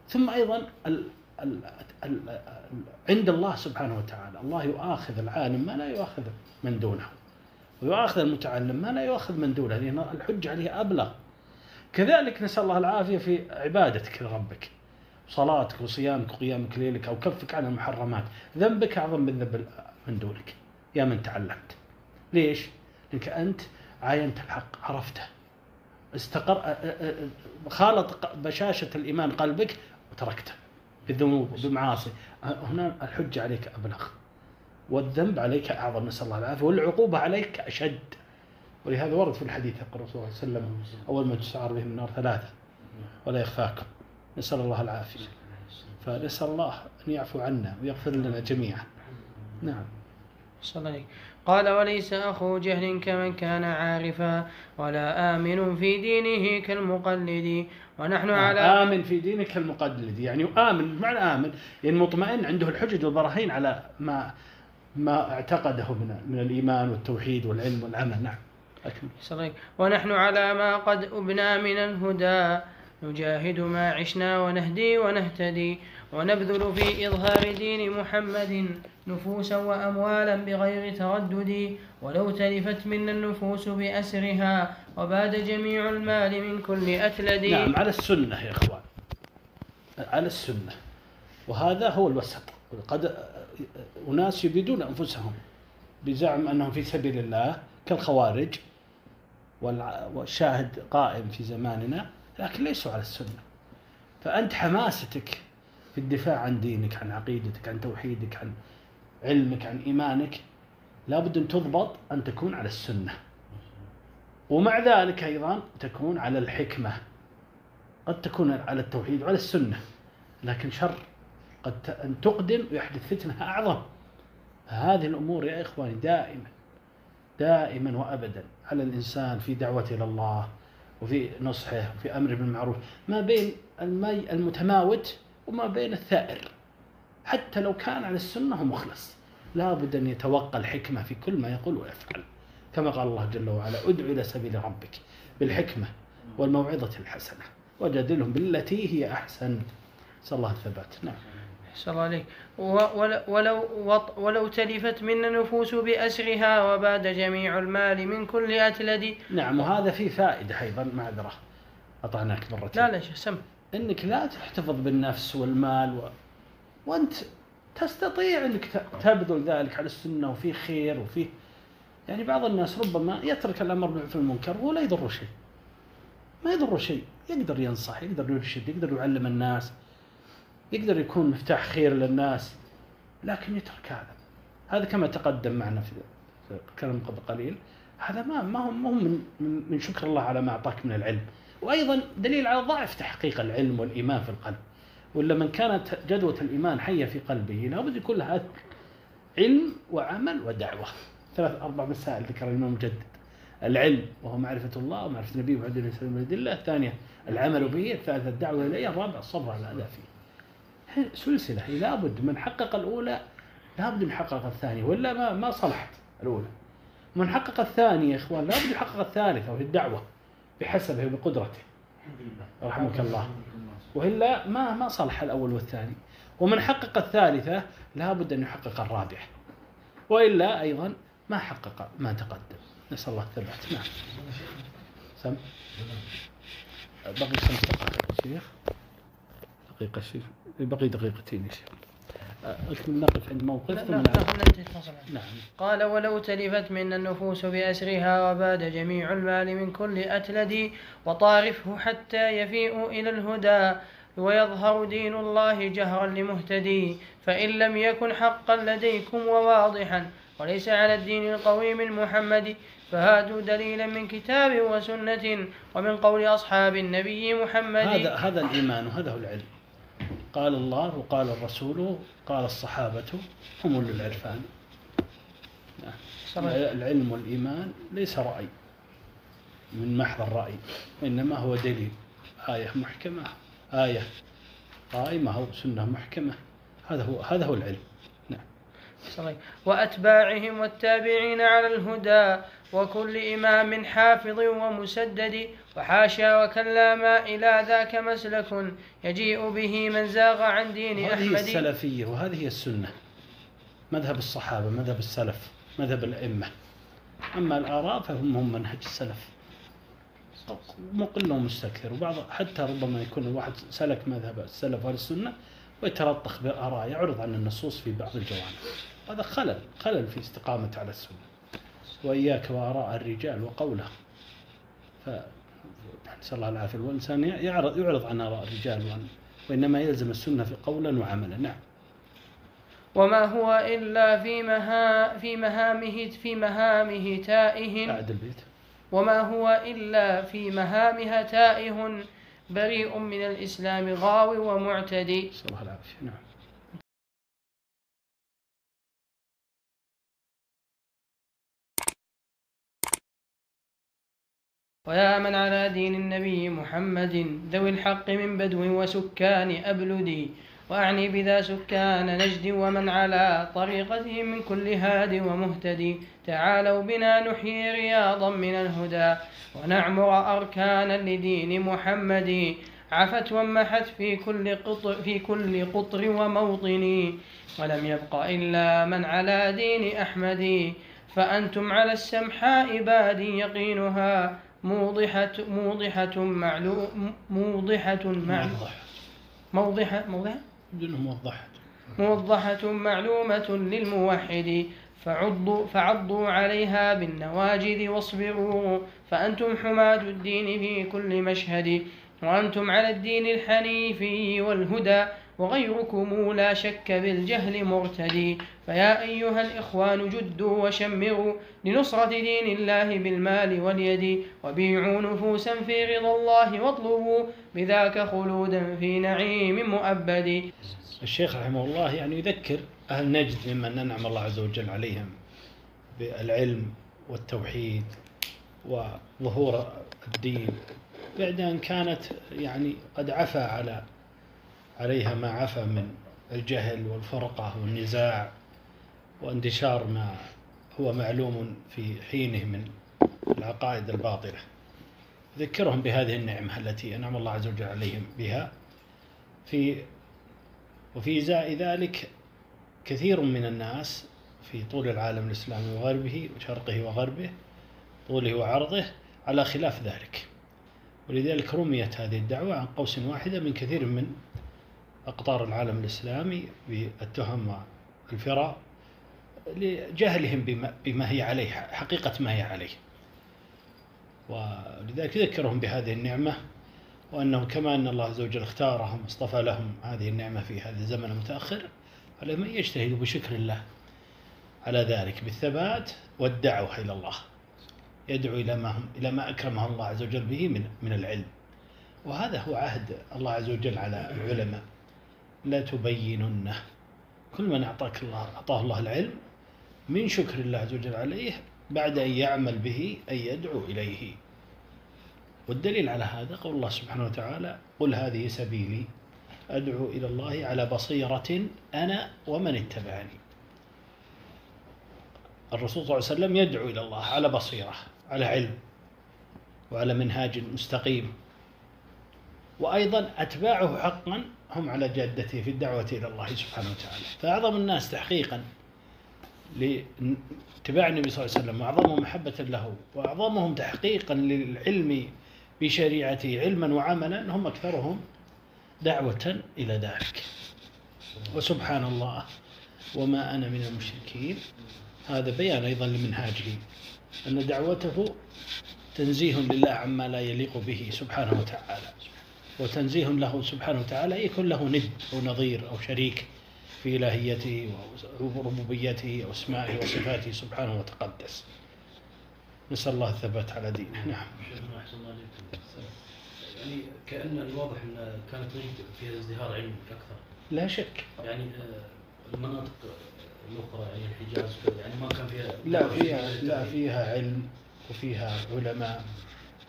ثم أيضا ال ال ال ال عند الله سبحانه وتعالى. الله يؤاخذ العالم ما لا يؤاخذ من دونه. ويؤاخذ المتعلم ما لا يؤاخذ من دونه. لأن الحج عليه أبلغ. كذلك نسأل الله العافية في عبادتك لربك. صلاتك وصيامك وقيامك ليلك أو كفك عن المحرمات. ذنبك أعظم من ذنب من دونك. يا من تعلمت. ليش؟ لأنك أنت عاينت الحق عرفته. استقر خالط بشاشة الإيمان قلبك وتركته بالذنوب وبالمعاصي هنا الحجة عليك أبلغ. والذنب عليك أعظم نسأل الله العافية. والعقوبة عليك أشد. ولهذا ورد في الحديث يقول الرسول صلى الله عليه وسلم أول ما تسعر بهم النار ثلاثة ولا يخفاكم. نسأل الله العافية. فنسأل الله أن يعفو عنا ويغفر لنا جميعا. نعم. صلى الله عليه قال وليس أخو جهل كمن كان عارفا ولا آمن في دينه كالمقلد. ونحن على آمن في دينك المقلد يعني آمن معنى آمن. يعني مطمئن عنده الحجج والبراهين على ما ما اعتقده من من الإيمان والتوحيد والعلم والعمل. نعم. أكمل. ونحن على ما قد أبنى من الهدى. نجاهد ما عشنا ونهدي ونهتدي. ونبذل في إظهار دين محمد نفوسا وأموالا بغير تردد. ولو تلفت منا النفوس بأسرها وباد جميع المال من كل أتلد. نعم على السنة يا إخوان. على السنة. وهذا هو الوسط. قد أناس يبيدون أنفسهم بزعم أنهم في سبيل الله كالخوارج والشاهد قائم في زماننا لكن ليسوا على السنة. فأنت حماستك في الدفاع عن دينك عن عقيدتك عن توحيدك عن علمك عن إيمانك لابد أن تضبط أن تكون على السنة. ومع ذلك أيضا تكون على الحكمة. قد تكون على التوحيد وعلى السنة لكن شر قد أن تقدم ويحدث فتنة أعظم. هذه الأمور يا إخواني دائما دائما وأبدا على الإنسان في دعوته إلى الله وفي نصحه وفي أمره بالمعروف. ما بين المي المتماوت وما بين الثائر. حتى لو كان على السنة ومخلص لا بد أن يتوقى الحكمة في كل ما يقول ويفعل. كما قال الله جل وعلا ادع إلى سبيل ربك بالحكمة والموعظة الحسنة وجادلهم بالتي هي أحسن. نسأل الله الثبات. نعم. صلى الله عليه ولو ولو تلفت منا النفوس بأسرها وباد جميع المال من كل أتلد نعم وهذا فيه فائدة أيضا معذرة أطعناك مرتين. لا لا سم إنك لا تحتفظ بالنفس والمال و... وأنت تستطيع إنك تبذل ذلك على السنة وفي خير وفي يعني بعض الناس ربما يترك الأمر بالمعروف والمنكر ولا يضره شيء. ما يضره شيء. يقدر ينصح يقدر يرشد يقدر يعلم الناس يقدر يكون مفتاح خير للناس لكن يترك هذا. هذا كما تقدم معنا في في كلام قبل قليل. هذا ما ما هو ما هو من من من شكر الله على ما أعطاك من العلم. وأيضا دليل على ضعف تحقيق العلم والإيمان في القلب. ولا من كانت جدوى الإيمان حية في قلبه لابد يكون لها علم وعمل ودعوة. ثلاث أربع مسائل ذكر الإمام مجدد العلم وهو معرفة الله ومعرفة النبي وعدل الانسان بالادله الثانية العمل به الثالثة الدعوة إليه الرابع الصبر على الأذى فيه. هي لابد من حقق الأولى لابد من يحقق الثانية ولا ما ما صلحت الأولى. من حقق الثانية يا إخوان لابد يحقق الثالثة وهي الدعوة. بحسبه وبقدرته رحمك الله. وإلا ما ما صلح الأول والثاني. ومن حقق الثالثة لابد أن يحقق الرابعه وإلا أيضا ما حقق ما تقدم. نسأل الله الثبات. نعم. سم. بقي خمس دقائق يا شيخ. دقيقة شيخ. بقي دقيقتين يا شيخ. نقف عند موقف ثم نعم. نعم. قال ولو تلفت منا النفوس بأسرها وباد جميع المال من كل أتلد وطارفه حتى يفيء إلى الهدى ويظهر دين الله جهرا لمهتدي فإن لم يكن حقا لديكم وواضحا وليس على الدين القويم المحمدي فهاتوا دليلا من كتاب وسنة ومن قول أصحاب النبي محمد. هذا هذا الإيمان وهذا هو العلم. قال الله وقال الرسول قال الصحابة هم أولو العرفان. نعم. العلم والإيمان ليس رأي من محض الرأي وإنما هو دليل. آية محكمة آية قائمة أو سنة محكمة. هذا هو هذا هو العلم. نعم. صحيح. وأتباعهم والتابعين على الهدى وكل إمام حافظ ومسدد وحاشا وكلا ما إلى ذاك مسلك يجيء به من زاغ عن دين أحمد. هذه السلفية وهذه هي السنة. مذهب الصحابة مذهب السلف مذهب الأئمة. أما الآراء فهم هم منهج السلف. مقل ومستكثر. وبعض حتى ربما يكون الواحد سلك مذهب السلف والسنة ويتلطخ بآراء يعرض عن النصوص في بعض الجوانب. هذا خلل خلل في استقامة على السنة. وإياك وآراء الرجال وقوله. ف نسأل الله العافية. والإنسان يعرض, يعرض عن آراء الرجال وإنما يلزم السنة في قولا وعملا. نعم. وما هو إلا في مها في مهامه في مهامه تائه. أعد البيت. وما هو إلا في مهامها تائه. بريء من الإسلام غاو ومعتدي. نسأل الله العافية. نعم. ويا من على دين النبي محمد ذوي الحق من بدو وسكان أبلدي وأعني بذا سكان نجد ومن على طريقتهم من كل هاد ومهتدي تعالوا بنا نحيي رياضا من الهدى ونعمر أركانا لدين محمد عفت ومحت في كل قطر في كل قطر وموطن ولم يبق إلا من على دين أحمد فأنتم على السمحاء باد يقينها موضحة موضحة معلوم موضحة معلومة موضحة. موضحة موضحة؟ موضحة. معلومة للموحد. فعضوا, فعضوا عليها بالنواجذ واصبروا. فأنتم حماة الدين في كل مشهد. وأنتم على الدين الحنيفي والهدى. وغيركم لا شك بالجهل مرتدي. فيا أيها الإخوان جدوا وشمروا لنصرة دين الله بالمال واليد وبيعوا نفوسا في رضا الله واطلبوا بذاك خلودا في نعيم مؤبد. الشيخ رحمه الله يعني يذكر أهل نجد ممن أنعم الله عز وجل عليهم بالعلم والتوحيد وظهور الدين. بعد أن كانت يعني قد عفى على عليها ما عفى من الجهل والفرقة والنزاع وانتشار ما هو معلوم في حينه من العقائد الباطلة. ذكرهم بهذه النعمة التي أنعم الله عز وجل عليهم بها. في وفي إزاء ذلك كثير من الناس في طول العالم الإسلامي وغربه وشرقه وغربه طوله وعرضه على خلاف ذلك. ولذلك رميت هذه الدعوة عن قوس واحدة من كثير من أقطار العالم الإسلامي بالتهم والفراء لجهلهم بما, بما هي عليه حقيقة ما هي عليه. ولذلك يذكرهم بهذه النعمة وأنه كما أن الله عز وجل اختارهم واصطفى لهم هذه النعمة في هذا الزمن المتأخر عليهم أن يجتهدوا بشكر الله على ذلك. بالثبات والدعوة إلى الله. يدعو إلى ما هم إلى ما أكرمه الله عز وجل به من من العلم. وهذا هو عهد الله عز وجل على العلماء. لا تبيننه. كل من أعطاك الله أعطاه الله العلم من شكر الله عز وجل عليه بعد أن يعمل به أن يدعو إليه. والدليل على هذا قول الله سبحانه وتعالى قل هذه سبيلي أدعو إلى الله على بصيرة أنا ومن اتبعني. الرسول صلى الله عليه وسلم يدعو إلى الله على بصيرة على علم وعلى منهاج مستقيم. وأيضا أتباعه حقا هم على جادته في الدعوة إلى الله سبحانه وتعالى. فأعظم الناس تحقيقا لاتباع النبي صلى الله عليه وسلم وأعظمهم محبة له وأعظمهم تحقيقا للعلم بشريعته علما وعملا هم أكثرهم دعوة إلى ذلك. وسبحان الله وما أنا من المشركين. هذا بيان أيضا لمنهاجه أن دعوته تنزيه لله عما لا يليق به سبحانه وتعالى. وتنزيه له سبحانه وتعالى يكون له ند أو نظير أو شريك في إلهيته وربوبيته وأسمائه وصفاته سبحانه وتقدس. نسأل الله الثبات على دينه. نعم. الله يعني كأن الواضح أن كانت نجد فيها ازدهار علمي أكثر. لا شك. يعني آه، المناطق الأخرى يعني الحجاز يعني ما كان فيها لا فيها لا فيها علم وفيها علماء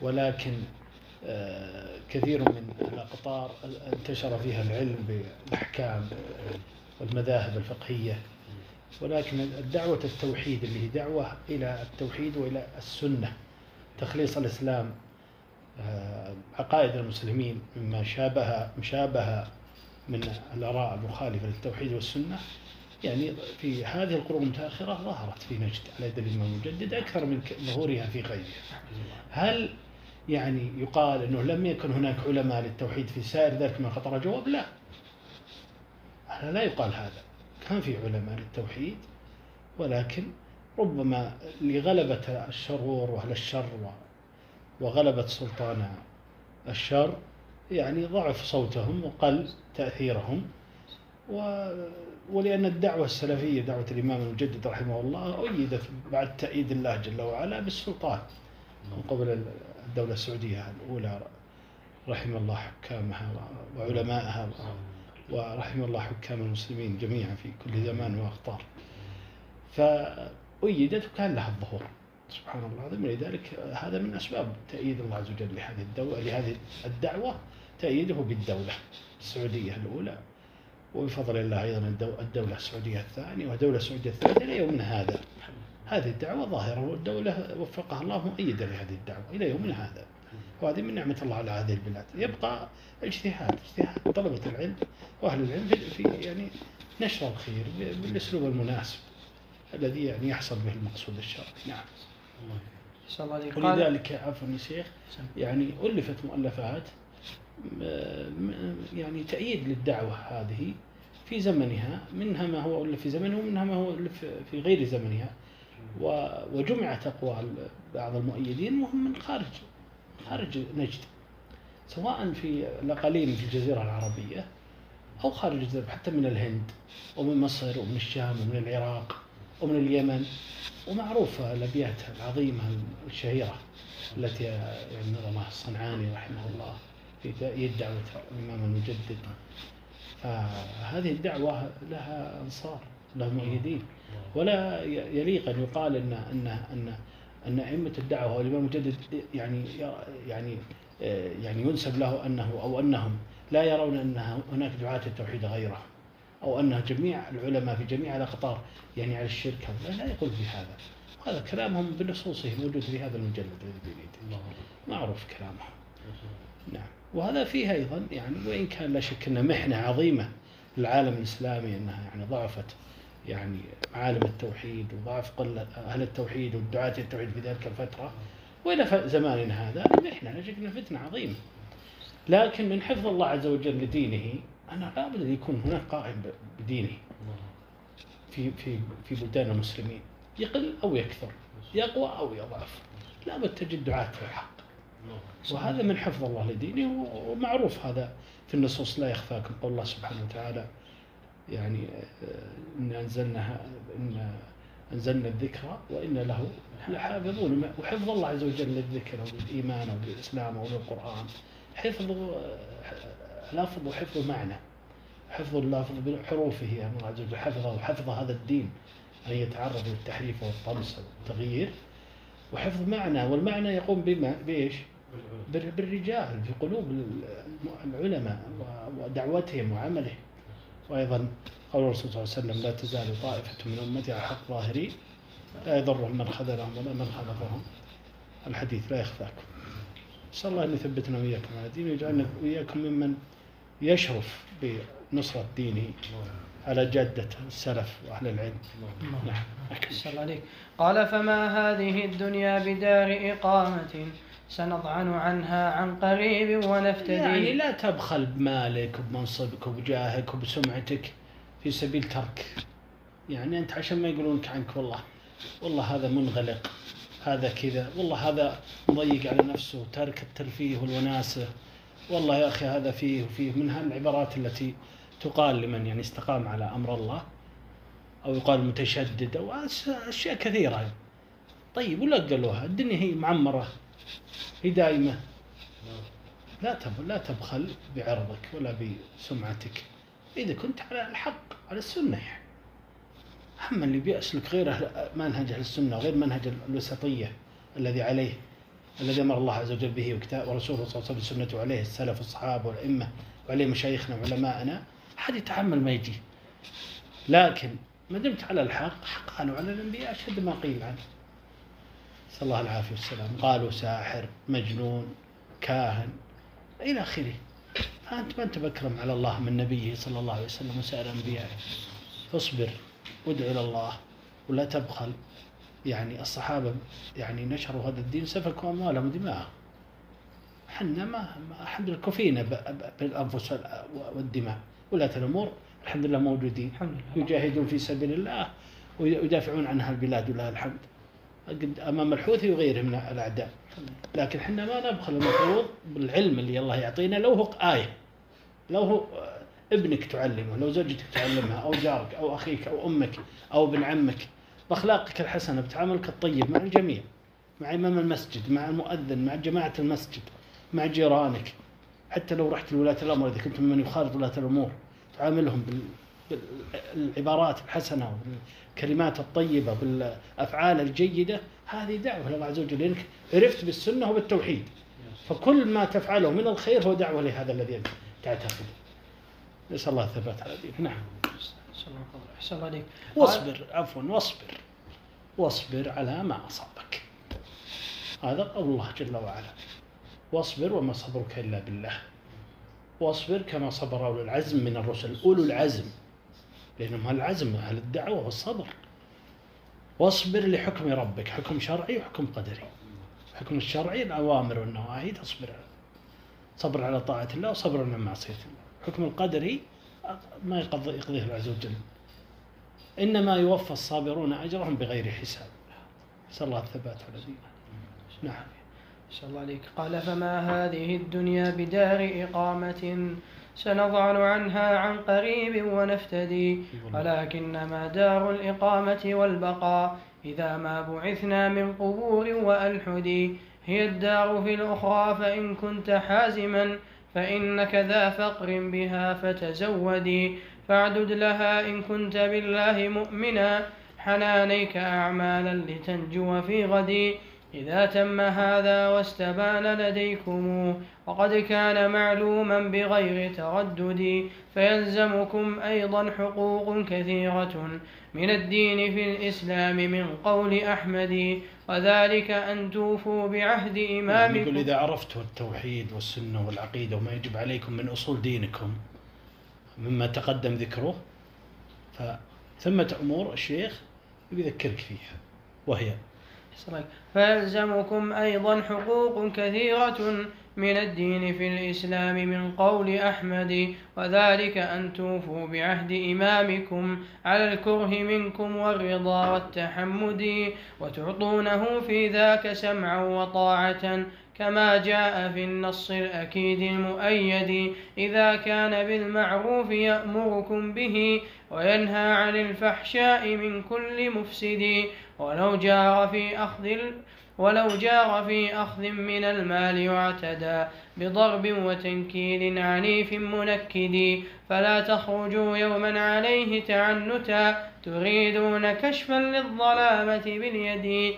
ولكن كثير من الأقطار انتشر فيها العلم بالأحكام والمذاهب الفقهية. ولكن الدعوة التوحيد اللي هي دعوة إلى التوحيد وإلى السنة تخليص الإسلام آه، عقائد المسلمين مما شابه مشابه من الآراء المخالفة للتوحيد والسنة. يعني في هذه القرون المتأخرة ظهرت في نجد على يد الإمام المجدد أكثر من ظهورها في غيرها. هل يعني يقال أنه لم يكن هناك علماء للتوحيد في سائر ذلك من خطر جواب لا. لا يقال هذا. كان في علماء للتوحيد ولكن ربما لغلبة الشرور وأهل الشر وغلبة سلطان الشر يعني ضعف صوتهم وقل تأثيرهم. و ولأن الدعوة السلفية دعوة الإمام المجدد رحمه الله أيدت بعد تأييد الله جل وعلا بالسلطان من قبل الدولة السعودية الأولى رحم الله حكامها وعلمائها ورحم الله حكام المسلمين جميعا في كل زمان وأقطار فأيدت وكان لها الظهور. سبحان الله. العظيم ولذلك هذا من أسباب تأييد الله عز وجل لهذه الدولة لهذه الدعوة تأييده بالدولة السعودية الأولى. وبفضل الله أيضا الدولة السعودية الثانية. والدولة السعودية الثالثة إلى يومنا هذا. هذه الدعوة ظاهرة والدولة وفقها الله مؤيدة لهذه الدعوة إلى يومنا هذا. وهذه من نعمة الله على هذه البلاد. يبقى اجتهاد اجتهاد طلبة العلم وأهل العلم في يعني نشر الخير بالأسلوب المناسب الذي يعني يحصل به المقصود الشرعي. نعم. ولذلك عفوا يا شيخ يعني ألفت مؤلفات يعني تأييد للدعوة هذه في زمنها منها ما هو ألف في زمنها ومنها ما هو ألف في غير زمنها. وجمعت أقوال بعض المؤيدين وهم من خارج خارج نجد سواء في الأقاليم في الجزيرة العربية أو خارج الجزيرة حتى من الهند ومن مصر ومن الشام ومن العراق ومن اليمن ومعروفة الأبيات العظيمة الشهيرة التي يعني نظمها الصنعاني رحمه الله في تأييد دعوة الإمام المجدد. فهذه الدعوة لها أنصار لها مؤيدين. ولا يليق أن يقال أن أن أن أن أئمة الدعوة والإمام المجدد يعني يعني يعني ينسب له أنه أو أنهم لا يرون أن هناك دعاة التوحيد غيره أو أن جميع العلماء في جميع الأقطار يعني على الشرك لا, يقول في هذا. هذا كلامهم بنصوصه موجود في هذا المجلد الذي بين معروف كلامهم. نعم. وهذا فيه أيضا يعني وإن كان لا شك أنه محنة عظيمة للعالم الإسلامي أنها يعني ضعفت يعني معالم التوحيد قلة أهل التوحيد والدعاة التوحيد في ذلك الفترة وإلى زماننا هذا محنة لا شك أنها فتنة عظيمة. لكن من حفظ الله عز وجل لدينه أنا لابد أن يكون هناك قائم بدينه في في في بلدان المسلمين. يقل أو يكثر يقوى أو يضعف. لابد تجد دعاة في الحق. وهذا من حفظ الله لدينه ومعروف هذا في النصوص لا يخفاكم قول الله سبحانه وتعالى يعني آه، إن أنزلنا إن أنزلنا الذكر وإن له لحافظون. وحفظ الله عز وجل للذكر وللإيمان وللإسلام وللقرآن حفظ آه، لفظ وحفظ معنى. حفظ اللفظ بحروفه. يا الله عز وجل حفظه وحفظ هذا الدين. أن يتعرض للتحريف والطمس والتغيير. وحفظ معنى. والمعنى يقوم بما بإيش؟ بالرجال في قلوب العلماء ودعوتهم وعملهم. وأيضا قول الرسول صلى الله عليه وسلم لا تزال طائفة من أمتي على حق ظاهري لا يضرهم من خذلهم ولا من خالفهم الحديث لا يخفاكم. نسأل الله أن يثبتنا وإياكم على دينه ويجعلنا وإياكم ممن يشرف بنصرة دينه على جادة السلف وأهل العلم. نعم. الله عليك قال فما هذه الدنيا بدار إقامة؟ سنضعن عنها عن قريب ونفتدي. يعني لا تبخل بمالك وبمنصبك وبجاهك وبسمعتك في سبيل ترك. يعني أنت عشان ما يقولونك عنك والله والله هذا منغلق هذا كذا والله هذا مضيق على نفسه تارك الترفيه والوناسة. والله يا أخي هذا فيه وفيه من هالعبارات التي تقال لمن يعني استقام على أمر الله أو يقال متشدد أو أشياء كثيرة. طيب ولا قالوها الدنيا هي معمرة. هي دائمة لا لا تبخل بعرضك ولا بسمعتك. إذا كنت على الحق على السنة. يعني أما اللي بيسلك غير منهج أهل السنة وغير منهج الوسطية الذي عليه الذي أمر الله عز وجل به ورسوله صلى الله عليه وسلم سنته عليه السلف والصحابة والأئمة وعليه مشايخنا وعلماءنا أحد يتحمل ما يجي. لكن ما دمت على الحق قالوا على الأنبياء أشد ما قيل عنه. نسأل الله العافية والسلام. قالوا ساحر مجنون كاهن إلى آخره. فأنت ما أنت بكرم على الله من نبيه صلى الله عليه وسلم وسائر أنبيائه. فاصبر وادع إلى الله ولا تبخل. يعني الصحابة يعني نشروا هذا الدين سفكوا أموالهم ودماءهم حنا ما الحمد لله كفينا بالأنفس والدماء. ولاة الأمور الحمد لله موجودين. يجاهدون في سبيل الله ويدافعون عنها البلاد ولله الحمد. أمام الحوثي وغيره من الأعداء. لكن إحنا ما نبخل المفروض بالعلم اللي الله يعطينا لو هو آية لو هو ابنك تعلمه لو زوجتك تعلمها أو جارك أو أخيك أو أمك أو ابن عمك بأخلاقك الحسنة بتعاملك الطيب مع الجميع مع إمام المسجد مع المؤذن مع جماعة المسجد مع جيرانك. حتى لو رحت لولاة الامر إذا كنت ممن يخالط ولاة الأمور تعاملهم بالعبارات الحسنة والكلمات الطيبة بالافعال الجيدة هذه دعوة لله عز وجل لأنك عرفت بالسنة وبالتوحيد. فكل ما تفعله من الخير هو دعوة لهذا الذي تعتقده. نسأل الله الثبات على دينه نعم. أحسن الله عليك. واصبر عفوا واصبر. واصبر على ما أصابك. هذا قول الله جل وعلا. واصبر وما صبرك إلا بالله. واصبر كما صبر أولو العزم من الرسل. أولو العزم. لأنهم العزم أهل الدعوة والصبر. واصبر لحكم ربك حكم شرعي وحكم قدري. الحكم الشرعي الأوامر والنواهي تصبر. صبر على طاعة الله وصبر على معصية الله. الحكم القدري ما يقضيه الله عز وجل. إنما يوفى الصابرون أجرهم بغير حساب. نسأل الله الثبات على دينه نعم. نسأل الله عليك. قال فما هذه الدنيا بدار إقامة سنضعن عنها عن قريب ونفتدي. ولكنما دار الإقامة والبقاء إذا ما بعثنا من قبور وألحدي هي الدار في الأخرى فإن كنت حازما فإنك ذا فقر بها فتزودي فاعدد لها إن كنت بالله مؤمنا. حنانيك أعمالا لتنجو في غدي إذا تم هذا واستبان لديكم وقد كان معلوما بغير تردد فيلزمكم أيضا حقوق كثيرة من الدين في الإسلام من قول أحمد وذلك أن توفوا بعهد إمامكم. يقول إذا عرفتوا التوحيد والسنة والعقيدة وما يجب عليكم من أصول دينكم مما تقدم ذكره فثمة أمور الشيخ يذكرك فيها وهي فيلزمكم أيضا حقوق كثيرة من الدين في الإسلام من قول أحمد وذلك أن توفوا بعهد إمامكم على الكره منكم والرضا والتحمد وتعطونه في ذاك سمعا وطاعة كما جاء في النص الأكيد المؤيد. إذا كان بالمعروف يأمركم به وينهى عن الفحشاء من كل مفسد. ولو جار في أخذ ولو جار في أخذ من المال واعتدى بضرب وتنكيل عنيف منكد. فلا تخرجوا يوما عليه تعنتا تريدون كشفا للظلامة باليد.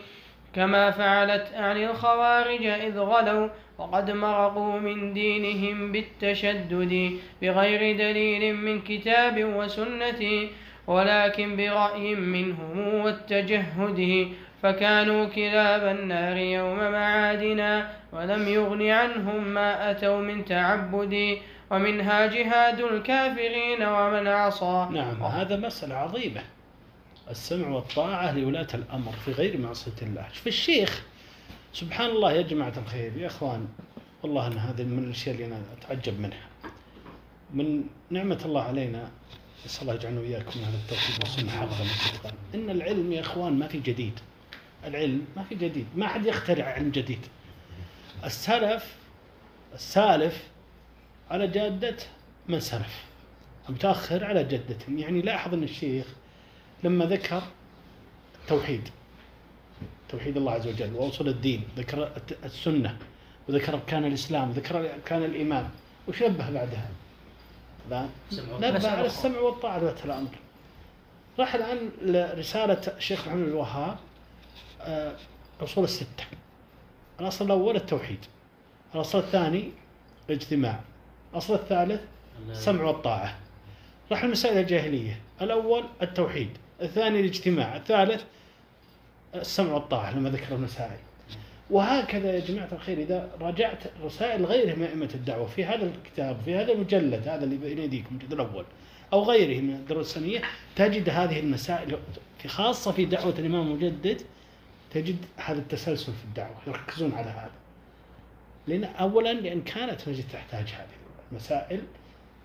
كما فعلت عن الخوارج إذ غلوا وقد مرقوا من دينهم بالتشدد بغير دليل من كتاب وسنة ولكن برأي منهم والتجهد فكانوا كلاب النار يوم معادنا ولم يغن عنهم ما أتوا من تعبد ومنها جهاد الكافرين ومن عصى. نعم هذا مسألة عظيمة. السمع والطاعة لولاة الأمر في غير معصية الله. في الشيخ سبحان الله يا جماعة الخير يا إخوان والله أن هذه من الأشياء اللي أنا أتعجب منها. من نعمة الله علينا نسأل الله يجعلنا وإياكم هذا التوحيد والسنة حقا إن العلم يا إخوان ما في جديد. العلم ما في جديد. ما حد يخترع علم جديد. السلف السالف على جادة من سلف. متأخر على جدتهم يعني لاحظ أن الشيخ لما ذكر التوحيد توحيد الله عز وجل وأصول الدين ذكر السنة وذكر أركان الإسلام وذكر أركان الإيمان وشبه بعدها. نبه على السمع والطاعة ذات الأمر. راح الآن لرسالة الشيخ محمد الوهاب آه، أصول الستة. الأصل الأول التوحيد. الأصل الثاني الاجتماع. الأصل الثالث السمع والطاعة. راح المسائل الجاهلية. الأول التوحيد. الثاني الاجتماع الثالث السمع والطاعة لما ذكر المسائل وهكذا يا جماعة الخير إذا راجعت رسائل غيره من أئمة الدعوة في هذا الكتاب في هذا المجلد هذا اللي بين يديكم الجلد الأول أو غيره من الدروس السنية تجد هذه المسائل في خاصة في دعوة الإمام المجدد تجد هذا التسلسل في الدعوة يركزون على هذا. لأن أولا لأن كانت نجد تحتاج هذه المسائل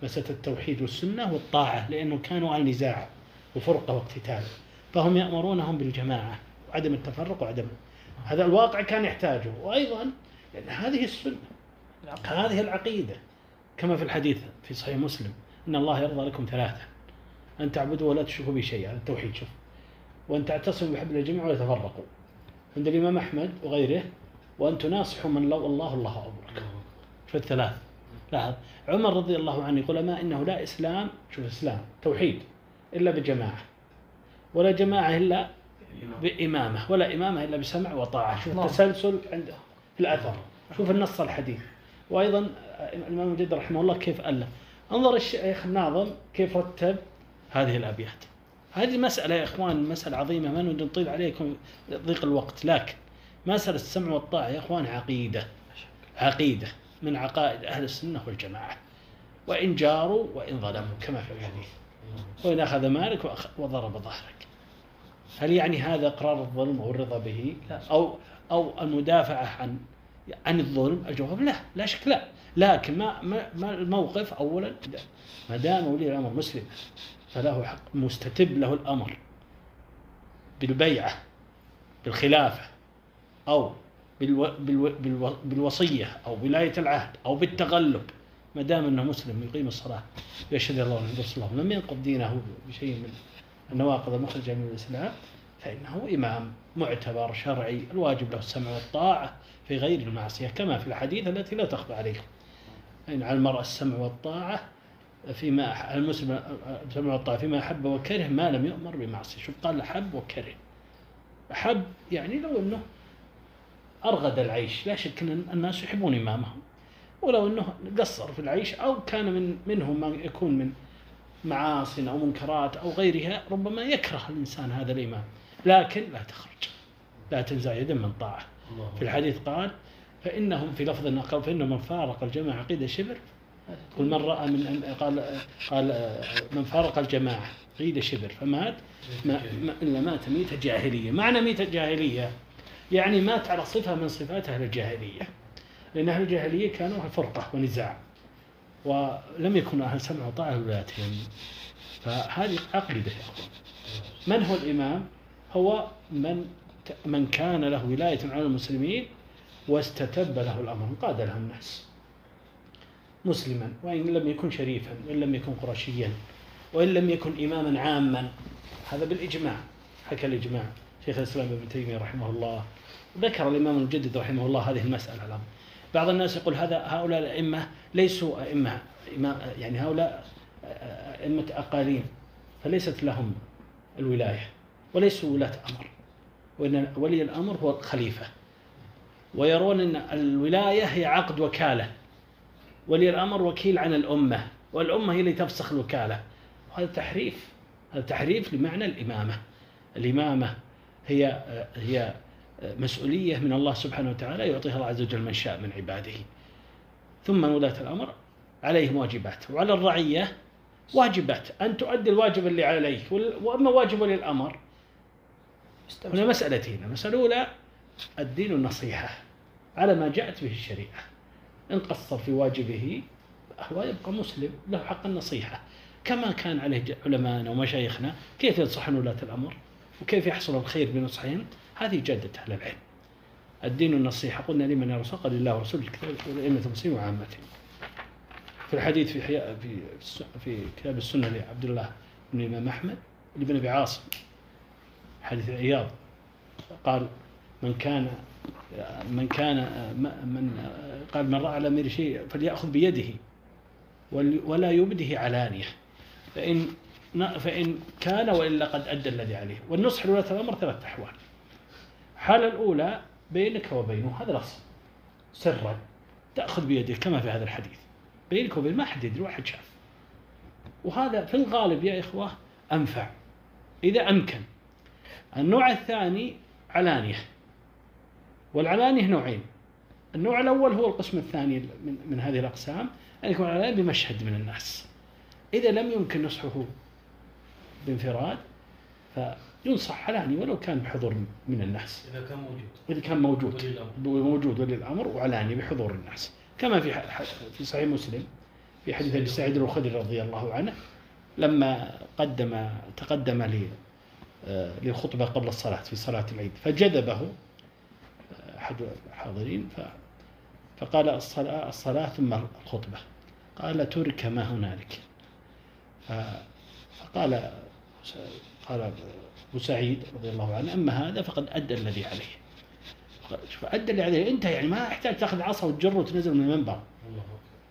مسألة التوحيد والسنة والطاعة لأنه كانوا على نزاع. وفرقة واقتتال. فهم يأمرونهم بالجماعة وعدم التفرق وعدم. هذا الواقع كان يحتاجه. وأيضا لأن هذه السنة هذه العقيدة كما في الحديث في صحيح مسلم إن الله يرضى لكم ثلاثة أن تعبدوا ولا تشركوا به شيئا التوحيد شوف. وأن تعتصموا بحبل الجميع ولا تفرقوا عند الإمام أحمد وغيره وأن تناصحوا من لو الله الله أمرك. في الثلاث. لاحظ. عمر رضي الله عنه يقول ما إنه لا إسلام. شوف إسلام توحيد. إلا بجماعة ولا جماعة إلا بإمامة ولا إمامة إلا بسمع وطاعة. شوف التسلسل عند في الأثر. شوف النص الحديث. وأيضا الإمام مجد رحمه الله كيف ألف. انظر الشيخ الناظم كيف رتب هذه الأبيات. هذه مسألة يا إخوان مسألة عظيمة ما نريد نطيل عليكم ضيق الوقت لكن مسألة السمع والطاعة يا إخوان عقيدة. عقيدة من عقائد أهل السنة والجماعة. وإن جاروا وإن ظلموا كما في الحديث. وإن أخذ مالك وضرب ظهرك. هل يعني هذا إقرار الظلم أو الرضا به؟ أو أو المدافعة عن عن الظلم؟ الجواب لا لا شك لا. لكن ما ما الموقف اولا؟ ما دام ولي الأمر مسلم فله حق مستتب له الأمر بالبيعة بالخلافة أو بالو بالو بالو بالوصية أو ولايه العهد أو بالتغلب. ما دام أنه مسلم يقيم الصلاة ويشهد الله أنه رسول الله. لم ينقض دينه بشيء من النواقض المخرجة من الإسلام فإنه إمام معتبر شرعي الواجب له السمع والطاعة في غير المعصية كما في الحديث التي لا تخفى عليكم يعني على المرأة السمع والطاعة فيما المسلم السمع والطاعة فيما أحب وكره ما لم يؤمر بمعصية. شوف قال أحب وكره. أحب يعني لو أنه أرغد العيش. لا شك أن الناس يحبون إمامهم. ولو أنه قصر في العيش أو كان من منهم ما يكون من معاصي أو منكرات أو غيرها ربما يكره الإنسان هذا الإمام لكن لا تخرج لا تنزع يدا من طاعة. في الحديث قال فإنهم في لفظ قال فإنه من فارق الجماعة. عقيدة شبر؟ قل من رأى من قال قال من فارق الجماعة. عقيدة شبر. فمات ما إلا مات ميتة جاهلية. معنى ميتة جاهلية يعني مات على صفة من صفات أهل الجاهلية. لأن أهل الجاهلية كانوا فرقة ونزاع ولم يكن أهل سمع وطاعة لولاتهم فهذه عقيدة من هو الإمام؟ هو من من كان له ولاية على المسلمين واستتب له الأمر قاد له الناس مسلما وإن لم يكن شريفا وإن لم يكن قرشيا وإن لم يكن إماما عاما. هذا بالإجماع. حكى الإجماع شيخ الإسلام ابن تيمية رحمه الله. ذكر الإمام المجدد رحمه الله هذه المسألة الأمر بعض الناس يقول هذا هؤلاء الأئمة ليسوا أئمة يعني هؤلاء أئمة أقاليم فليست لهم الولاية وليسوا ولاة أمر وإن ولي الأمر هو الخليفة ويرون أن الولاية هي عقد وكالة. ولي الأمر وكيل عن الأمة والأمة هي اللي تفسخ الوكالة. وهذا تحريف هذا تحريف لمعنى الإمامة. الإمامة هي هي مسؤولية من الله سبحانه وتعالى يعطيها الله عز وجل من شاء من عباده. ثم ولاة الأمر عليهم واجبات. وعلى الرعية واجبات. أن تؤدي الواجب اللي عليه وأما واجب ولي الأمر هنا. مسألتين المسألة الأولى الدين النصيحة على ما جاءت به الشريعة. إن قصر في واجبه هو يبقى مسلم له حق النصيحة. كما كان عليه علماءنا ومشايخنا كيف ينصحون ولاة الأمر؟ وكيف يحصل الخير بنصحهم؟ هذه جادة أهل العلم. الدين النصيحة قلنا لمن يا رسول قال الله ورسوله. الكتاب والأئمة المسلمين وعامتهم في الحديث في حياء في في كتاب السنة لعبد الله بن الإمام أحمد لابن أبي عاصم. حديث عياض قال من كان من كان من قال من رأى على أمير شيء فليأخذ بيده ولا يبده علانية. فإن فإن كان وإلا قد أدى الذي عليه. والنصح لولاة الأمر ثلاثة أحوال. الحالة الأولى بينك وبينه هذا الأصل. سرا تأخذ بيده كما في هذا الحديث. بينك وبين ما حد يدري واحد شاف. وهذا في الغالب يا إخوة أنفع. إذا أمكن. النوع الثاني علانية. والعلانية نوعين. النوع الأول هو القسم الثاني من, من هذه الأقسام أن يكون علانية بمشهد من الناس. إذا لم يمكن نصحه بانفراد فينصح علاني ولو كان بحضور من الناس. إذا كان موجود. إذا كان موجود. موجود ولي الأمر وعلاني بحضور الناس. كما في في صحيح مسلم في حديث أبي سعيد الخدري رضي الله عنه لما قدم تقدم لي آه، للخطبة قبل الصلاة في صلاة العيد فجذبه آه، أحد الحاضرين فقال الصلاة, الصلاة ثم الخطبة. قال ترك ما هنالك. فقال قال أبو سعيد رضي الله عنه. أما هذا فقد أدى الذي عليه. شوف أدى اللي عليه. أنت يعني ما يحتاج تأخذ عصا وتجر وتنزل من المنبر.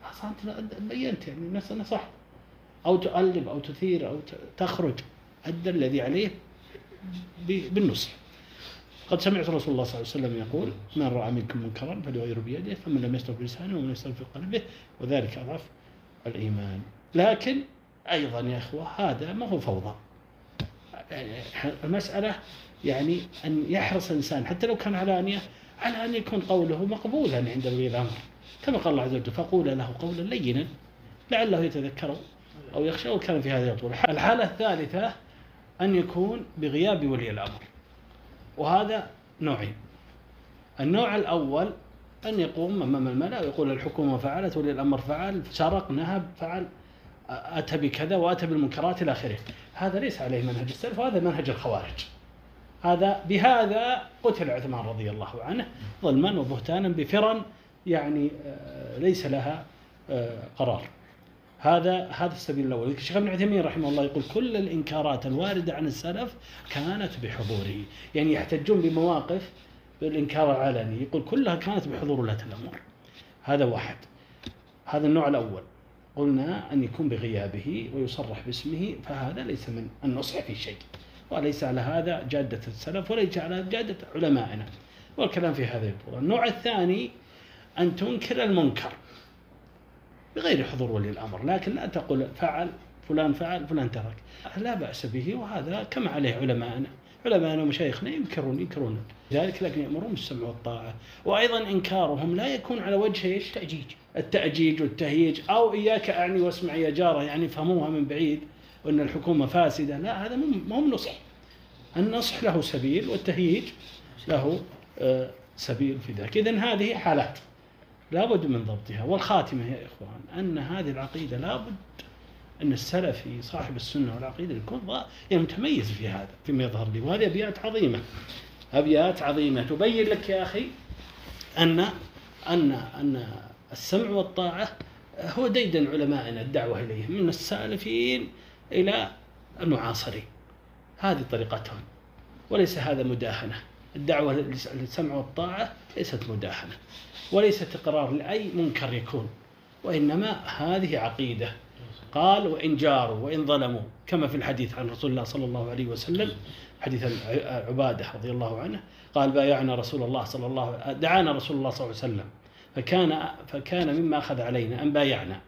خلاص أنت بينت يعني الناس نصحت أو تؤلب أو تثير أو تخرج. أدى الذي عليه بالنصح. قد سمعت رسول الله صلى الله عليه وسلم يقول من رأى منكم منكرا فليغير بيده فمن لم يستر بلسانه ومن يستر في قلبه وذلك أضعف الإيمان. لكن أيضا يا إخوة هذا ما هو فوضى. المسألة يعني أن يحرص الإنسان حتى لو كان علانية على أن يكون قوله مقبولا عند ولي الأمر. كما قال الله عز وجل فقول له قولا لينا لعله يتذكر أو يخشى أو كان في هذا يطول الحالة الثالثة أن يكون بغياب ولي الأمر. وهذا نوعين النوع الأول أن يقوم أمام الملأ ويقول الحكومة فعلت ولي الأمر فعل سرق نهب فعل أتى بكذا وأتى بالمنكرات إلى آخره. هذا ليس عليه منهج السلف وهذا منهج الخوارج. هذا بهذا قتل عثمان رضي الله عنه ظلما وبهتانا بفرا يعني آه، ليس لها آه، قرار. هذا هذا السبيل الأول. الشيخ ابن عثيمين رحمه الله يقول كل الإنكارات الواردة عن السلف كانت بحضوره. يعني يحتجون بمواقف بالإنكار العلني. يقول كلها كانت بحضور ولاة الأمور. هذا واحد. هذا النوع الأول. قلنا أن يكون بغيابه ويصرح باسمه فهذا ليس من النصح في شيء. وليس على هذا جادة السلف وليس على جادة علمائنا. والكلام في هذه البطولة النوع الثاني أن تنكر المنكر. بغير حضور ولي الأمر. لكن لا تقول فعل فلان فعل فلان ترك. لا بأس به وهذا كما عليه علماءنا. علماءنا ومشايخنا ينكرون ينكرون ذلك لكن يأمرون بالسمع والطاعة. وأيضا إنكارهم لا يكون على وجه إيش؟ تأجيج. التأجيج والتهييج أو إياك أعني واسمع يا جارة يعني فهموها من بعيد وأن الحكومة فاسدة. لا هذا مو نصح. النصح له سبيل والتهييج له آه، سبيل في ذلك. إذن هذه حالات لابد من ضبطها. والخاتمة يا إخوان أن هذه العقيدة لابد أن السلفي صاحب السنة والعقيدة يكون يعني متميز في هذا فيما يظهر لي. وهذه أبيات عظيمة أبيات عظيمة. تبين لك يا أخي أن أن أن السمع والطاعة هو ديدن علمائنا الدعوة إليه من السالفين إلى المعاصرين. هذه طريقتهم. وليس هذا مداهنة. الدعوة للسمع والطاعة ليست مداهنة. وليست إقرار لأي منكر يكون. وإنما هذه عقيدة. قال وإن جاروا وإن ظلموا. كما في الحديث عن رسول الله صلى الله عليه وسلم حديث عبادة رضي الله عنه قال بايعنا رسول الله صلى الله دعانا رسول الله صلى الله عليه وسلم. فكان فكان مما أخذ علينا أن بايعنا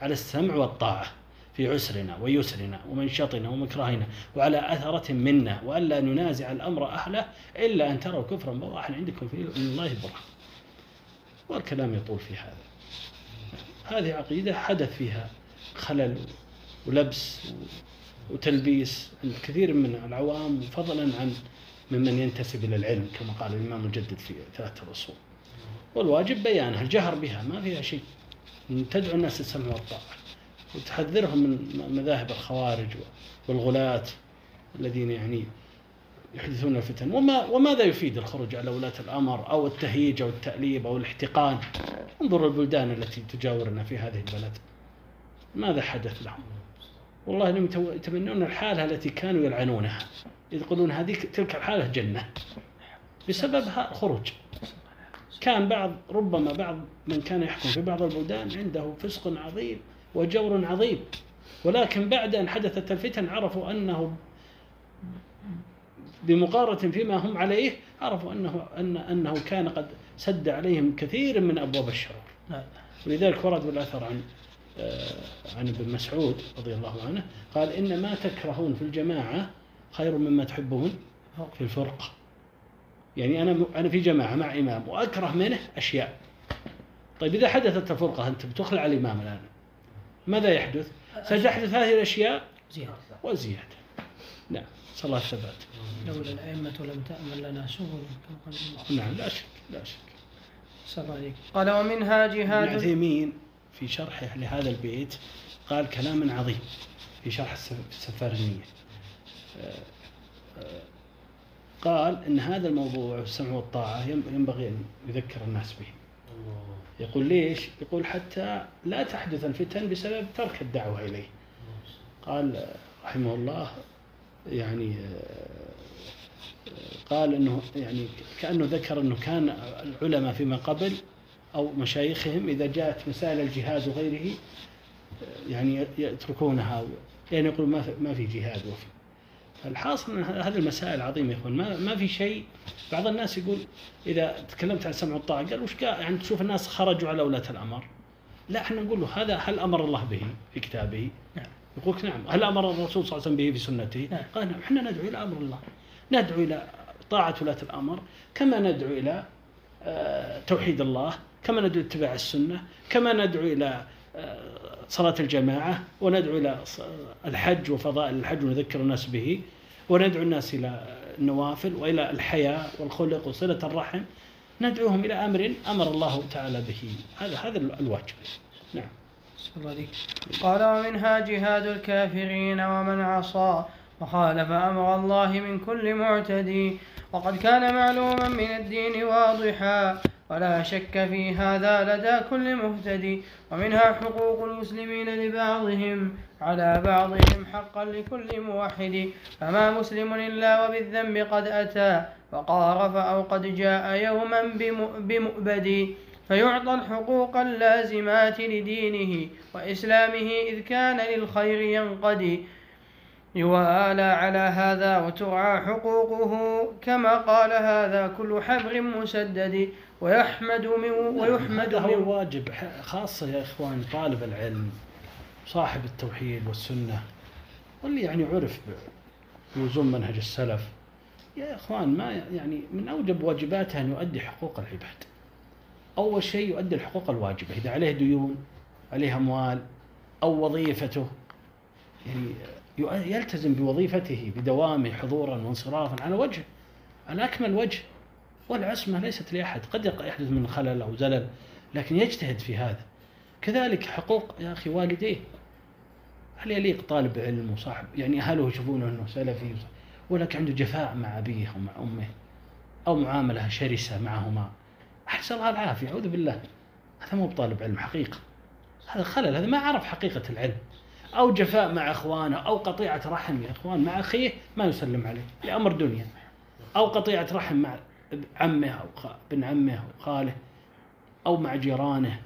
على السمع والطاعة في عسرنا ويسرنا ومنشطنا ومكرهنا وعلى أثرة منا وألا ننازع الأمر أهله إلا أن تروا كفرا بواحا عندكم في الله برهان والكلام يطول في هذا. هذه عقيدة حدث فيها خلل ولبس وتلبيس عند كثير من العوام فضلا عن ممن ينتسب إلى العلم كما قال الإمام المجدد في ثلاثة الأصول. والواجب بيانها الجهر بها ما فيها شيء. تدعو الناس للسمع والطاعة وتحذرهم من مذاهب الخوارج والغلاة الذين يعني يحدثون الفتن. وما وماذا يفيد الخروج على ولاة الأمر أو التهييج أو التأليب أو الاحتقان؟ انظروا البلدان التي تجاورنا في هذه البلد. ماذا حدث لهم؟ والله إنهم يتمنون الحالة التي كانوا يلعنونها. يقولون هذيك تلك الحالة جنة بسببها خروج. كان بعض ربما بعض من كان يحكم في بعض البلدان عنده فسق عظيم وجور عظيم. ولكن بعد أن حدثت الفتن عرفوا أنه بمقارنة فيما هم عليه عرفوا أنه أن أنه كان قد سد عليهم كثير من أبواب الشرور. ولذلك ورد بالأثر عن آه، عن ابن مسعود رضي الله عنه قال إن ما تكرهون في الجماعة خير مما تحبون في الفرقة. يعني أنا أنا في جماعة مع إمام وأكره منه أشياء. طيب إذا حدثت الفرقة أنت بتخلع الإمام الآن. ماذا يحدث؟ ستحدث هذه الأشياء؟ زيادة. وزيادة. نعم. صلى الله الثبات لولا الأئمة لم تأمن لنا الله نعم لا شك لا شك. صلى قال ومنها ابن جهاد عثيمين في شرحه لهذا البيت قال كلاما عظيم في شرح السف- السفارنية آه، آه، قال إن هذا الموضوع السمع والطاعة يم- ينبغي أن يذكر الناس به. الله. يقول ليش؟ يقول حتى لا تحدث الفتن بسبب ترك الدعوة إليه. قال رحمه الله يعني آه، قال إنه يعني كأنه ذكر إنه كان العلماء فيما قبل أو مشايخهم إذا جاءت مسائل الجهاد وغيره آه، يعني يتركونها. يعني يقول ما في ما في جهاد وفي فالحاصل إن هذه المسائل عظيمه يا إخوان ما ما في شيء بعض الناس يقول إذا تكلمت عن السمع والطاعه قال وش قال يعني تشوف الناس خرجوا على ولاة الأمر لا إحنا نقول له هذا هل أمر الله به في كتابه؟ نعم. يقول نعم هل أمر الرسول صلى الله عليه وسلم به في سنته؟ نعم. قال نعم إحنا ندعو إلى أمر الله ندعو إلى طاعة ولاة الأمر كما ندعو إلى آه، توحيد الله كما ندعو اتباع السنة كما ندعو إلى آه، صلاة الجماعة وندعو إلى الحج وفضائل الحج ونذكر الناس به وندعو الناس إلى النوافل وإلى الحياة والخلق وصلة الرحم ندعوهم إلى أمر أمر الله تعالى به. هذا هذا الواجب. نعم. قال ومنها جهاد الكافرين ومن عصى وخالف أمر الله من كل معتدي وقد كان معلوما من الدين واضحا ولا شك في هذا لدى كل مهتدي ومنها حقوق المسلمين لبعضهم على بعضهم حقا لكل موحد. فما مسلم إلا وبالذنب قد أتى وقارف أو قد جاء يوما بم- بمؤبد. فيعطى الحقوق اللازمات لدينه وإسلامه إذ كان للخير ينقدي يوالى على هذا وترعى حقوقه كما قال هذا كل حبر مسدد. ويحمد من ويحمد هذا هو ح- خاصة يا إخوان طالب العلم صاحب التوحيد والسنة واللي يعني عرف بلزوم منهج السلف. يا إخوان ما يعني من أوجب واجباته أن يؤدي حقوق العباد. أول شيء يؤدي الحقوق الواجبة. إذا عليه ديون عليه أموال أو وظيفته يعني يلتزم بوظيفته بدوامه حضورا وانصرافا على وجه على أكمل وجه. والعصمة ليست لأحد قد يحدث من خلل أو زلل لكن يجتهد في هذا. كذلك حقوق يا أخي والديه. هل يليق طالب علم وصاحب؟ يعني أهله يشوفونه أنه سلفي ولكن عنده جفاء مع أبيه ومع أمه أو معاملة شرسة معهما. أحسن الله العافية أعوذ بالله. هذا مو بطالب علم حقيقة. هذا خلل هذا ما عرف حقيقة العلم. أو جفاء مع إخوانه أو قطيعة رحم يا إخوان مع أخيه ما يسلم عليه لأمر دنيا. أو قطيعة رحم مع عمه أو ابن عمه أو خاله أو مع جيرانه.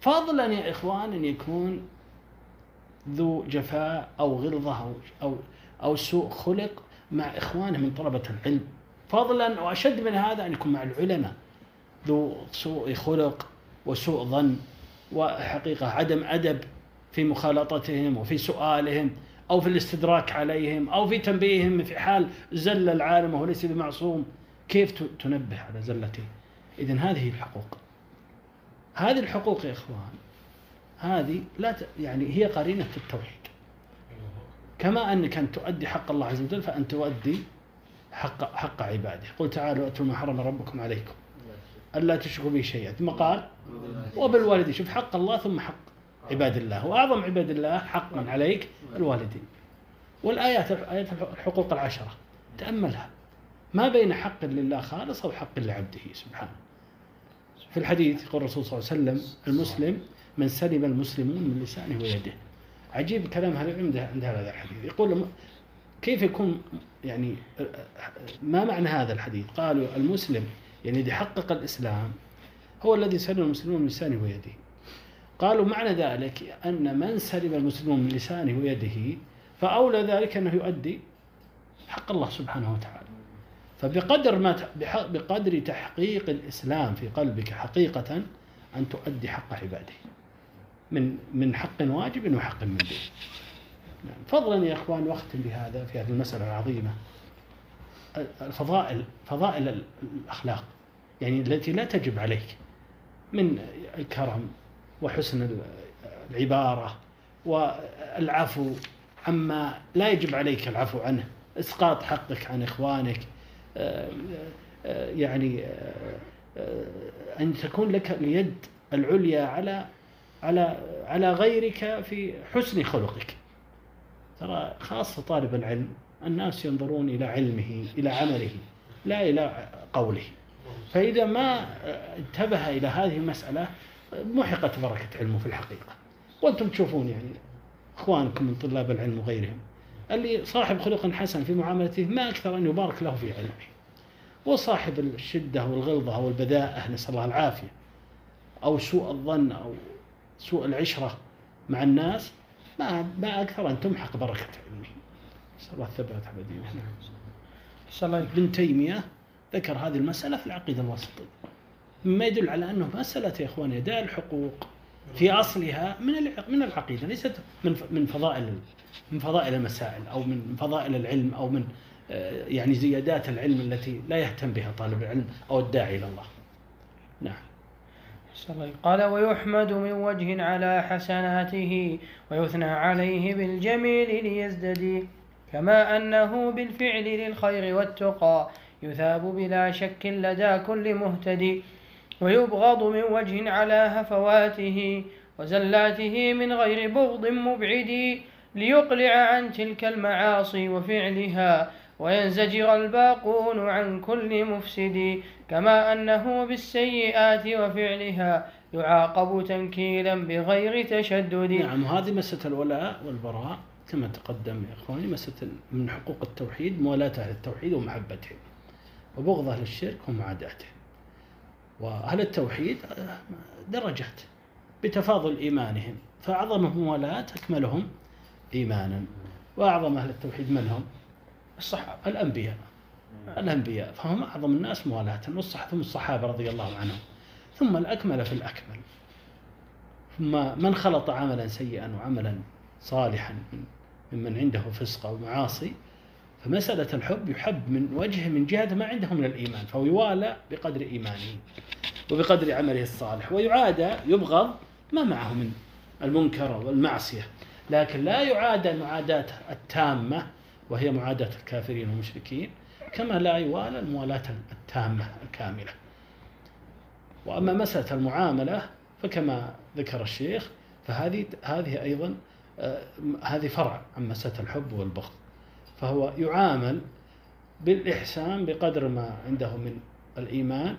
فضلا يا إخوان أن يكون ذو جفاء أو غلظة أو أو أو سوء خلق مع إخوانه من طلبة العلم. فضلا وأشد من هذا أن يكون مع العلماء. ذو سوء خلق وسوء ظن وحقيقة عدم أدب في مخالطتهم وفي سؤالهم أو في الاستدراك عليهم أو في تنبيههم في حال زل العالم وهو ليس بمعصوم. كيف تنبه على زلته إذن هذه الحقوق. هذه الحقوق يا إخوان هذه لا ت... يعني هي قرينة التوحيد. كما أنك أن تؤدي حق الله عز وجل فأن تؤدي حق حق عباده. قل تعالوا أتوا ما حرم ربكم عليكم. ألا تشركوا به شيئا. ثم قال وبالوالدين. شوف حق الله ثم حق عباد الله. وأعظم عباد الله حقا عليك الوالدين. والآيات آيات الحقوق العشرة. تأملها. ما بين حق لله خالص أو حق لعبده سبحانه في الحديث يقول الرسول صلى الله عليه وسلم المسلم من سلم المسلمون من لسانه ويده. عجيب كلام أهل العلم عند هذا الحديث. يقول كيف يكون يعني ما معنى هذا الحديث؟ قالوا المسلم يعني إذا حقق الإسلام هو الذي سلم المسلمون من لسانه ويده. قالوا معنى ذلك أن من سلم المسلمون من لسانه ويده فأولى ذلك أنه يؤدي حق الله سبحانه وتعالى. فبقدر ما بقدر تحقيق الإسلام في قلبك حقيقة أن تؤدي حق عباده. من من حق واجب وحق من دين نعم. فضلا يا إخوان وقت بهذا في هذه المسألة العظيمة. الفضائل فضائل الأخلاق يعني التي لا تجب عليك من الكرم وحسن العبارة والعفو عما لا يجب عليك العفو عنه. إسقاط حقك عن إخوانك يعني آه، أن تكون لك اليد العليا على على على غيرك في حسن خلقك. ترى خاصة طالب العلم الناس ينظرون إلى علمه إلى عمله لا إلى قوله. فإذا ما انتبه إلى هذه المسألة محقت بركة علمه في الحقيقة. وأنتم تشوفون يعني إخوانكم من طلاب العلم وغيرهم. اللي صاحب خلق حسن في معاملته ما أكثر أن يبارك له في علمه. وصاحب الشدة والغلظة والبذاءة نسأل الله العافية. أو سوء الظن أو سوء العشرة مع الناس ما ما أكثر أن تمحق بركة علمه. نسأل الله الثبات على دينه ابن تيمية ذكر هذه المسألة في العقيدة الوسطية مما يدل على أنه مسألة يا إخواني أداء الحقوق في أصلها من من العقيدة ليست من من فضائل من فضائل المسائل أو من فضائل العلم أو من آه، يعني زيادات العلم التي لا يهتم بها طالب العلم أو الداعي إلى الله. نعم. قال ويحمد من وجه على حسناته ويثنى عليه بالجميل ليزددي كما أنه بالفعل للخير والتقى يثاب بلا شك لدى كل مهتدي ويبغض من وجه على هفواته وزلاته من غير بغض مبعد ليقلع عن تلك المعاصي وفعلها وينزجر الباقون عن كل مفسد كما أنه بالسيئات وفعلها يعاقب تنكيلا بغير تشدد. نعم هذه مسألة الولاء والبراء كما تقدم يا إخواني مسألة من حقوق التوحيد موالاة أهل التوحيد ومحبتهم وبغض أهل الشرك ومعاداته وأهل التوحيد درجات بتفاضل إيمانهم فأعظمهم موالاة أكملهم إيمانا. وأعظم أهل التوحيد من هم؟ الصحابة الأنبياء. الأنبياء. فهم أعظم الناس موالاة. ثم الصحابة رضي الله عنهم. ثم الأكمل في الأكمل. ثم من خلط عملا سيئا وعملا صالحا ممن عنده فسق أو معاصي فمسألة الحب يحب من وجه من جهة ما عنده من الإيمان فهو يوالى بقدر إيمانه وبقدر عمله الصالح ويعادى يبغض ما معه من المنكر والمعصية. لكن لا يعادى المعاداة التامة وهي معاداة الكافرين والمشركين كما لا يوالى الموالاة التامة الكاملة. وأما مسألة المعاملة فكما ذكر الشيخ فهذه هذه أيضا آه، هذه فرع عن مسألة الحب والبغض. فهو يعامل بالإحسان بقدر ما عنده من الإيمان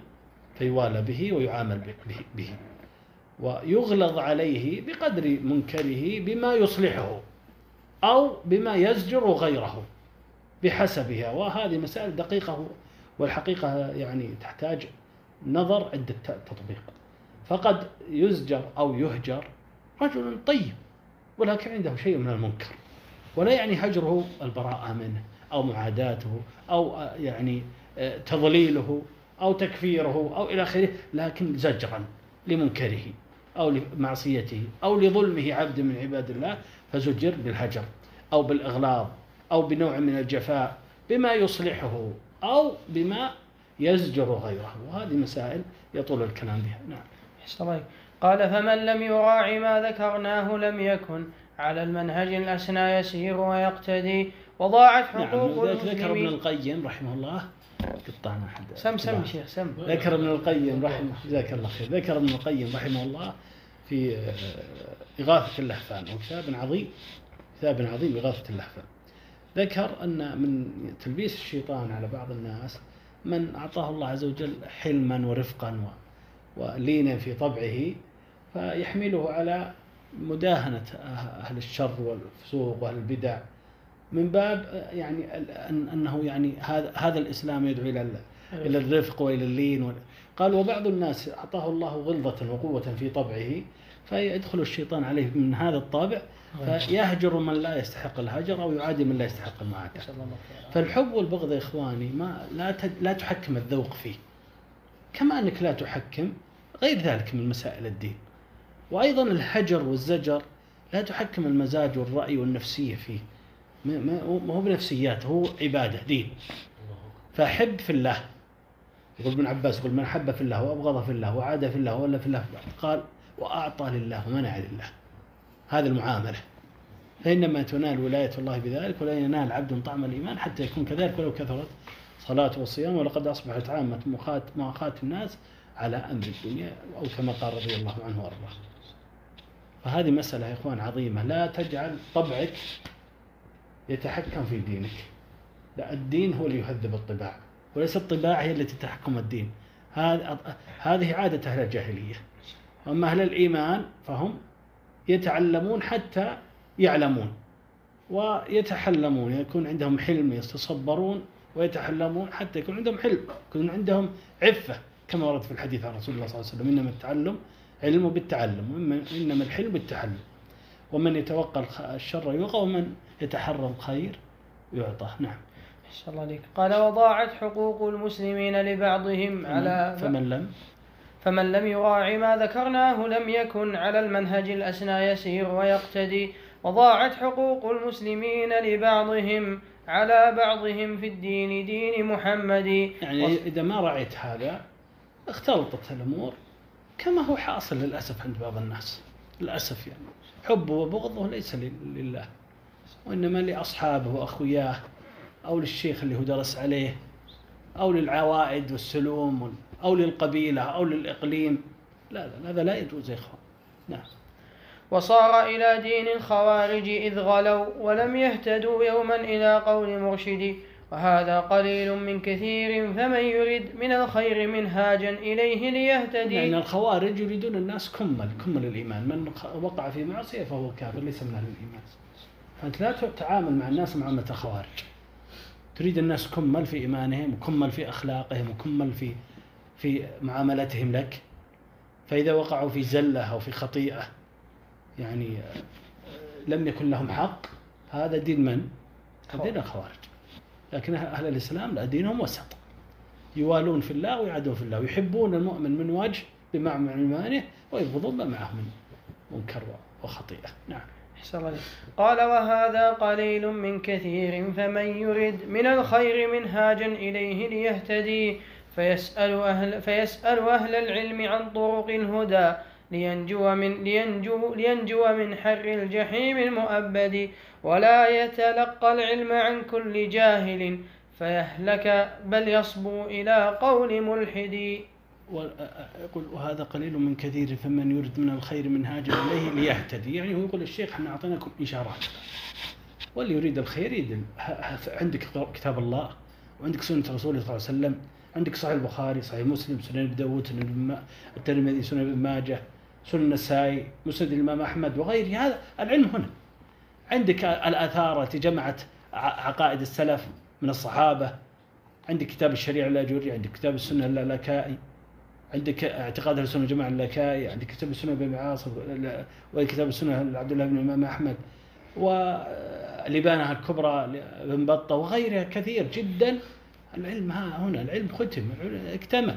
فيوالى به ويعامل به, به. ويغلظ عليه بقدر منكره بما يصلحه أو بما يزجر غيره بحسبها. وهذه مسائل دقيقة والحقيقة يعني تحتاج نظر عند التطبيق. فقد يزجر أو يهجر رجل طيب ولكن عنده شيء من المنكر ولا يعني هجره البراءة منه أو معاداته أو يعني تضليله أو تكفيره أو إلى آخره لكن زجرا لمنكره. أو لمعصيته أو لظلمه عبد من عباد الله فزجر بالهجر أو بالإغلاظ أو بنوع من الجفاء بما يصلحه أو بما يزجر غيره. وهذه مسائل يطول الكلام بها. نعم. قال فمن لم يراعي ما ذكرناه لم يكن على المنهج الأسنى يسير ويقتدي وضاعت نعم، حقوق نعم ذكر ابن القيم رحمه الله. قطعنا حد سم سم شيخ سم. ذكر ابن القيم رحمه جزاك الله خير. ذكر ابن القيم رحمه الله في آه، إغاثة اللهفان وكتاب عظيم كتاب عظيم إغاثة اللهفان. ذكر أن من تلبيس الشيطان على بعض الناس من أعطاه الله عز وجل حلما ورفقا ولين في طبعه فيحمله على مداهنة أهل الشر والفسوق وأهل البدع. من باب يعني أنه يعني هذا هذا الإسلام يدعو إلى إلى الرفق وإلى اللين قال وبعض الناس أعطاه الله غلظة وقوة في طبعه فيدخل الشيطان عليه من هذا الطابع فيهجر من لا يستحق الهجر أو يعادي من لا يستحق المعاداة. فالحب والبغض يا إخواني ما لا لا تحكم الذوق فيه. كما انك لا تحكم غير ذلك من مسائل الدين. وأيضا الهجر والزجر لا تحكم المزاج والرأي والنفسية فيه. ما هو بنفسيات هو عبادة دين. فحب في الله. يقول ابن عباس يقول من حب في الله وأبغض في الله وعاد في الله ولا في الله قال وأعطى لله ومنع لله. هذه المعاملة فإنما تنال ولاية الله بذلك ولا ينال عبد طعم الإيمان حتى يكون كذلك ولو كثرت صلاة والصيام ولقد أصبحت عامة مؤاخاة الناس على أمر الدنيا أو كما قال رضي الله عنه وأرضاه فهذه مسألة يا إخوان عظيمة لا تجعل طبعك يتحكم في دينك. لا الدين هو اللي يهذب الطباع وليس الطباع هي التي تحكم الدين. هذه عادة أهل الجاهلية. أما أهل الإيمان فهم يتعلمون حتى يعلمون ويتحلمون يكون عندهم حلم يتصبرون ويتحلمون حتى يكون عندهم حلم يكون عندهم عفة كما ورد في الحديث عن رسول الله صلى الله عليه وسلم إنما التعلم علم بالتعلم إنما الحلم بالتحلم. ومن يتوقى الشر يوقى ومن يتحرى الخير يعطى نعم. الله عليك. قال وضاعت حقوق المسلمين لبعضهم على فمن لم؟ فمن لم يراع ما ذكرناه لم يكن على المنهج الأسنى يسير ويقتدي. وضاعت حقوق المسلمين لبعضهم على بعضهم في الدين دين محمد. يعني وص... إذا ما رعيت هذا اختلطت الأمور. كما هو حاصل للأسف عند بعض الناس. للأسف يعني. حبه وبغضه ليس لله. وإنما لأصحابه وأخوياه أو للشيخ اللي هو درس عليه أو للعوائد والسلوم أو للقبيلة أو للإقليم. لا لا هذا لا يجوز يا إخوان. نعم. وصار إلى دين الخوارج إذ غلوا ولم يهتدوا يوما إلى قول مرشد وهذا قليل من كثير فمن يرد من الخير منهاجا إليه ليهتدي. يعني الخوارج يريدون الناس كمل كمل الإيمان. من وقع في معصية فهو كافر ليس من أهل الإيمان. فأنت لا تتعامل مع الناس معاملة الخوارج. تريد الناس كمل في إيمانهم وكمل في أخلاقهم وكمل في في معاملتهم لك. فإذا وقعوا في زلة أو في خطيئة يعني لم يكن لهم حق هذا دين من؟ دين الخوارج. لكن أهل الإسلام لا دينهم وسط. يوالون في الله ويعادون في الله ويحبون المؤمن من وجه بمعنى إيمانه ويبغضون ما معه من منكر وخطيئة. نعم. قال وهذا قليل من كثير فمن يرد من الخير منهاجا إليه ليهتدي فيسأل أهل, فيسأل أهل العلم عن طرق الهدى لينجو من, لينجو, لينجو من حر الجحيم المؤبد ولا يتلقى العلم عن كل جاهل فيهلك بل يصبو إلى قول ملحد يقول وهذا قليل من كثير فمن يرد من الخير منهاجا إليه ليهتدي. يعني هو يقول الشيخ إحنا أعطيناكم إشارات. واللي يريد الخير يدل. عندك كتاب الله وعندك سنة رسوله صلى الله عليه وسلم عندك صحيح البخاري صحيح مسلم سنن أبي داود سنن الترمذي سنن ابن ماجه سنن النسائي مسند الإمام أحمد وغيره هذا العلم هنا. عندك الآثار التي جمعت عقائد السلف من الصحابة. عندك كتاب الشريعة الأجوري عندك كتاب السنة اللالكائي عندك اعتقاد أهل السنة جماعة اللالكائي عندك كتاب السنة بن عاصم وكتاب السنة لعبد الله بن الامام أحمد. ولبانها الكبرى لابن بطة وغيرها كثير جدا. العلم ها هنا العلم ختم اكتمل.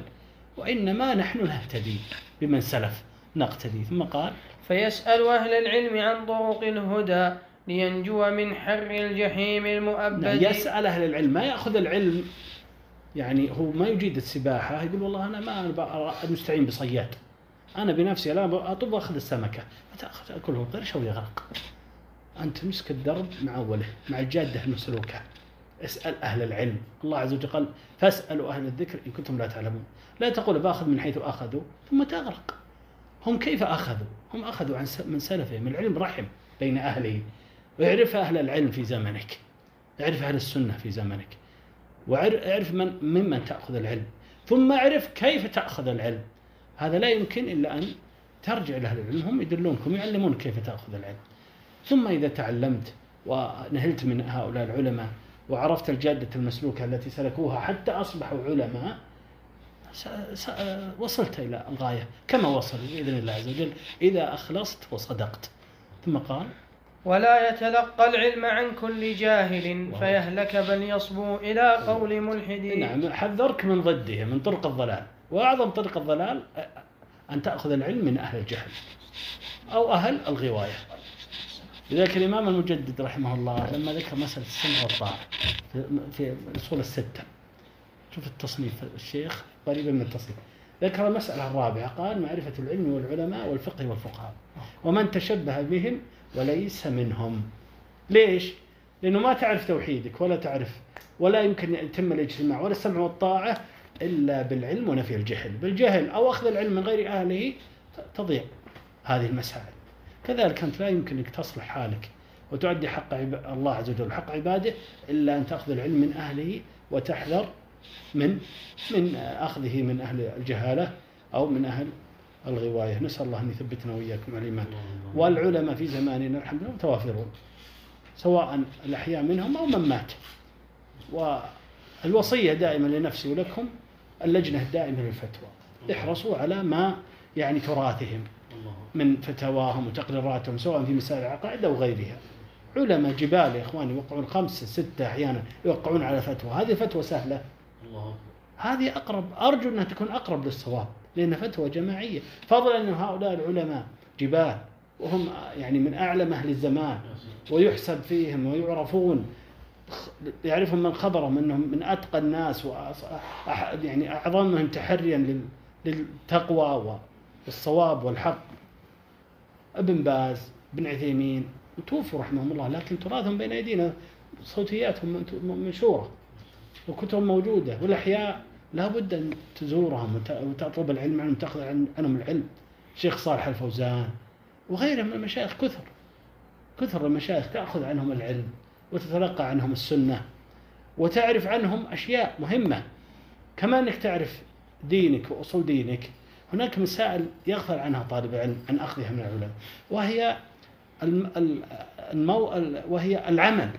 وإنما نحن نهتدي بمن سلف نقتدي. ثم قال فيسأل أهل العلم عن طرق الهدى لينجو من حر الجحيم المؤبد. نعم يسأل أهل العلم ما يأخذ العلم يعني هو ما يجيد السباحة يقول والله أنا ما مستعين بصياد. أنا بنفسي لا أطب وأخذ السمكة. فتأخذ أكله قرش أو يغرق أنت مسك الدرب مع أوله مع الجادة المسلوكة اسأل أهل العلم. الله عز وجل قال فاسألوا أهل الذكر إن كنتم لا تعلمون. لا تقول بأخذ من حيث أخذوا ثم تغرق. هم كيف أخذوا؟ هم أخذوا عن من سلفهم. العلم رحم بين أهله. واعرف أهل العلم في زمنك. اعرف أهل السنة في زمنك. واعرف من ممن تأخذ العلم. ثم اعرف كيف تأخذ العلم. هذا لا يمكن إلا أن ترجع لأهل العلم. هم يدلونكم يعلمون كيف تأخذ العلم. ثم إذا تعلمت ونهلت من هؤلاء العلماء وعرفت الجادة المسلوكة التي سلكوها حتى أصبحوا علماء وصلت إلى الغاية. كما وصل بإذن الله عز وجل إذا أخلصت وصدقت. ثم قال ولا يتلقى العلم عن كل جاهل فيهلك بل يصبو إلى قول ملحد نعم حذرك من ضده من طرق الضلال. وأعظم طرق الضلال أن تأخذ العلم من أهل الجهل أو أهل الغواية. لذلك الإمام المجدد رحمه الله لما ذكر مسألة السمع والطاعة في الأصول الستة شوف التصنيف الشيخ قريبا من التصنيف. ذكر المسألة الرابعة قال معرفة العلم والعلماء والفقه والفقهاء ومن تشبه بهم وليس منهم. ليش؟ لأنه ما تعرف توحيدك ولا تعرف ولا يمكن أن يتم الاجتماع ولا السمع والطاعة إلا بالعلم ونفي الجهل. بالجهل أو أخذ العلم من غير أهله تضيع هذه المسائل. كذلك أنت لا يمكن أنك تصلح حالك وتؤدي حق الله عز وجل حق عباده إلا أن تأخذ العلم من أهله وتحذر من من أخذه من أهل الجهالة أو من أهل الغواية. نسأل الله أن يثبتنا وإياكم على الإيمان. والعلماء في زماننا الحمد لله متوافرون سواء الأحياء منهم أو من مات. والوصية دائما لنفسي ولكم اللجنة الدائمة للفتوى. احرصوا على ما يعني تراثهم من فتواهم وتقريراتهم سواء في مسائل العقائد أو غيرها. علماء جبال يا إخواني يوقعون خمسة ستة أحيانا يوقعون على فتوى. هذه فتوى سهلة. هذه أقرب أرجو أنها تكون أقرب للصواب. لأن فتوى جماعية. فضلا أن هؤلاء العلماء جبال وهم يعني من أعلم أهل الزمان ويحسب فيهم ويعرفون. يعرفهم من خبرهم أنهم من أتقى الناس يعني أعظمهم تحريا للتقوى والصواب والحق. ابن باز بن عثيمين توفوا رحمهم الله لكن تراثهم بين أيدينا صوتياتهم منشورة وكتبهم موجودة والأحياء لابد أن تزورهم وتطلب العلم عنهم تأخذ عنهم العلم. الشيخ صالح الفوزان وغيرهم من المشايخ كثر. كثر المشايخ تأخذ عنهم العلم وتتلقى عنهم السنة وتعرف عنهم أشياء مهمة. كما أنك تعرف دينك وأصول دينك هناك مسائل يغفل عنها طالب العلم عن أخذها من العلماء وهي المو... وهي العمل.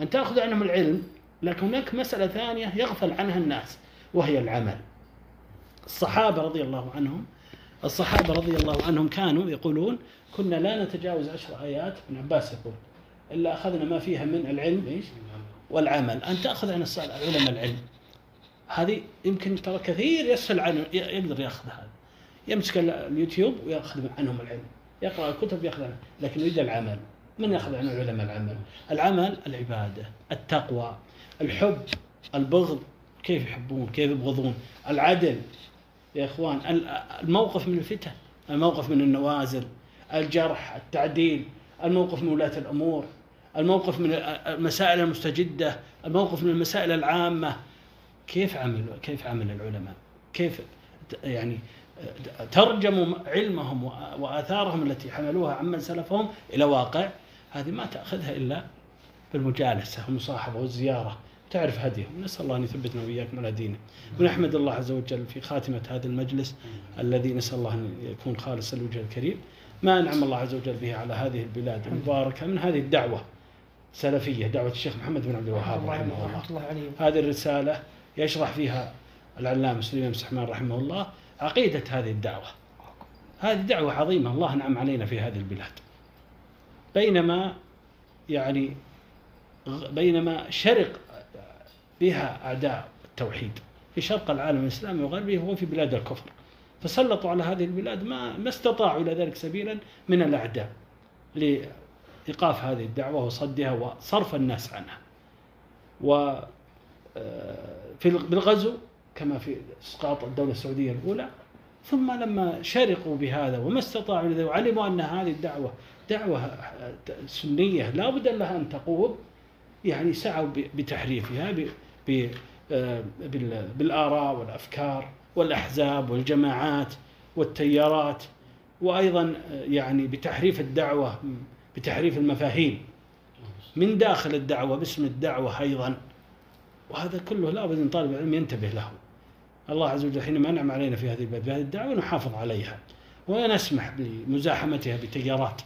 أن تأخذ عنهم العلم لكن هناك مسألة ثانية يغفل عنها الناس. وهي العمل. الصحابة رضي الله عنهم الصحابة رضي الله عنهم كانوا يقولون كنا لا نتجاوز عشر آيات ابن عباس يقول إلا أخذنا ما فيها من العلم إيش؟ والعمل. أن تأخذ عن العلماء العلم. هذه يمكن ترى كثير يسهل عنه يقدر يأخذ هذا. يمسك اليوتيوب ويأخذ عنهم العلم. يقرأ الكتب ياخذ عنه لكن يريد العمل. من يأخذ عن العلماء العمل. العمل العبادة التقوى الحب البغض. كيف يحبون كيف يبغضون؟ العدل يا إخوان الموقف من الفتن الموقف من النوازل الجرح التعديل الموقف من ولاة الأمور الموقف من المسائل المستجدة الموقف من المسائل العامة. كيف عمل كيف عمل العلماء؟ كيف يعني ترجموا علمهم وآثارهم التي حملوها عمن سلفهم إلى واقع؟ هذه ما تأخذها إلا بالمجالسة والمصاحبة والزيارة. تعرف هديهم نسأل الله أن يثبتنا وإياكم على دينه. ونحمد الله عز وجل في خاتمة هذا المجلس الذي نسأل الله أن يكون خالصا لوجه الكريم. ما أنعم الله عز وجل به على هذه البلاد المباركة من هذه الدعوة السلفية دعوة الشيخ محمد بن عبد الوهاب رحمه الله. هذه الرسالة يشرح فيها العلامة سليمان بن رحمه الله عقيدة هذه الدعوة. هذه دعوة عظيمة الله أنعم علينا في هذه البلاد. بينما يعني بينما شرق بها أعداء التوحيد. في شرق العالم الإسلامي وغربه هو في بلاد الكفر. فسلطوا على هذه البلاد ما ما استطاعوا إلى ذلك سبيلا من الأعداء لإيقاف هذه الدعوة وصدها وصرف الناس عنها. و آه، في بالغزو كما في إسقاط الدولة السعودية الأولى. ثم لما شرقوا بهذا وما استطاعوا وعلموا أن هذه الدعوة دعوة سنية لا بد لها أن تقوم يعني سعوا بتحريفها آه، بالآراء والأفكار والأحزاب والجماعات والتيارات وأيضا آه، يعني بتحريف الدعوة بتحريف المفاهيم من داخل الدعوة باسم الدعوة أيضا. وهذا كله لابد أن طالب العلم ينتبه له. الله عز وجل حينما أنعم علينا في هذه بهذه الدعوة نحافظ عليها. ونسمح بمزاحمتها بتيارات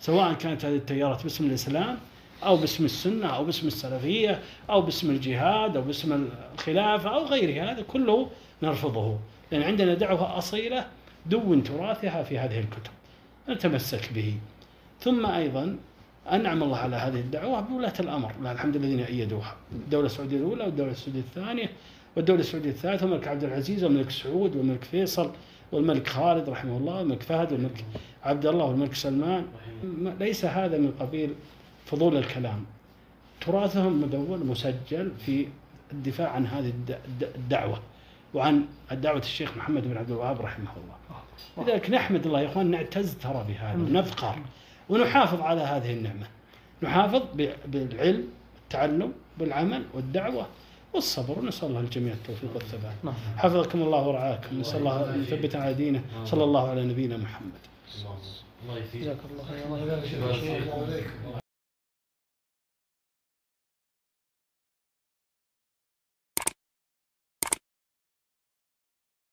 سواء كانت هذه التيارات باسم الإسلام أو باسم السنة أو باسم السلفية أو باسم الجهاد أو باسم الخلافة أو غيرها هذا كله نرفضه. لأن عندنا دعوة أصيلة دون تراثها في هذه الكتب. نتمسك به. ثم أيضا أنعم الله على هذه الدعوة بولاة الأمر. لا الحمد لله الذين أيدوها. الدولة السعودية الأولى والدولة السعودية الثانية. والدولة السعودية الثالثة والملك عبد العزيز والملك سعود والملك فيصل والملك خالد رحمه الله والملك فهد والملك عبد الله والملك سلمان. ليس هذا من قبيل فضول الكلام. تراثهم مدون مسجل في الدفاع عن هذه الدعوة وعن دعوة الشيخ محمد بن عبد الوهاب رحمه الله. لذلك نحمد الله يا إخوان نعتز ترى بهذا ونفخر ونحافظ على هذه النعمة. نحافظ بالعلم التعلم بالعمل والدعوة والصبر ونسأل الله الجميع التوفيق والثبات. نعم. حفظكم الله ورعاكم نسأل الله أن يثبت على دينه صلى الله على نبينا محمد. الله يفيد جزاك الله خير الله يبارك فيك.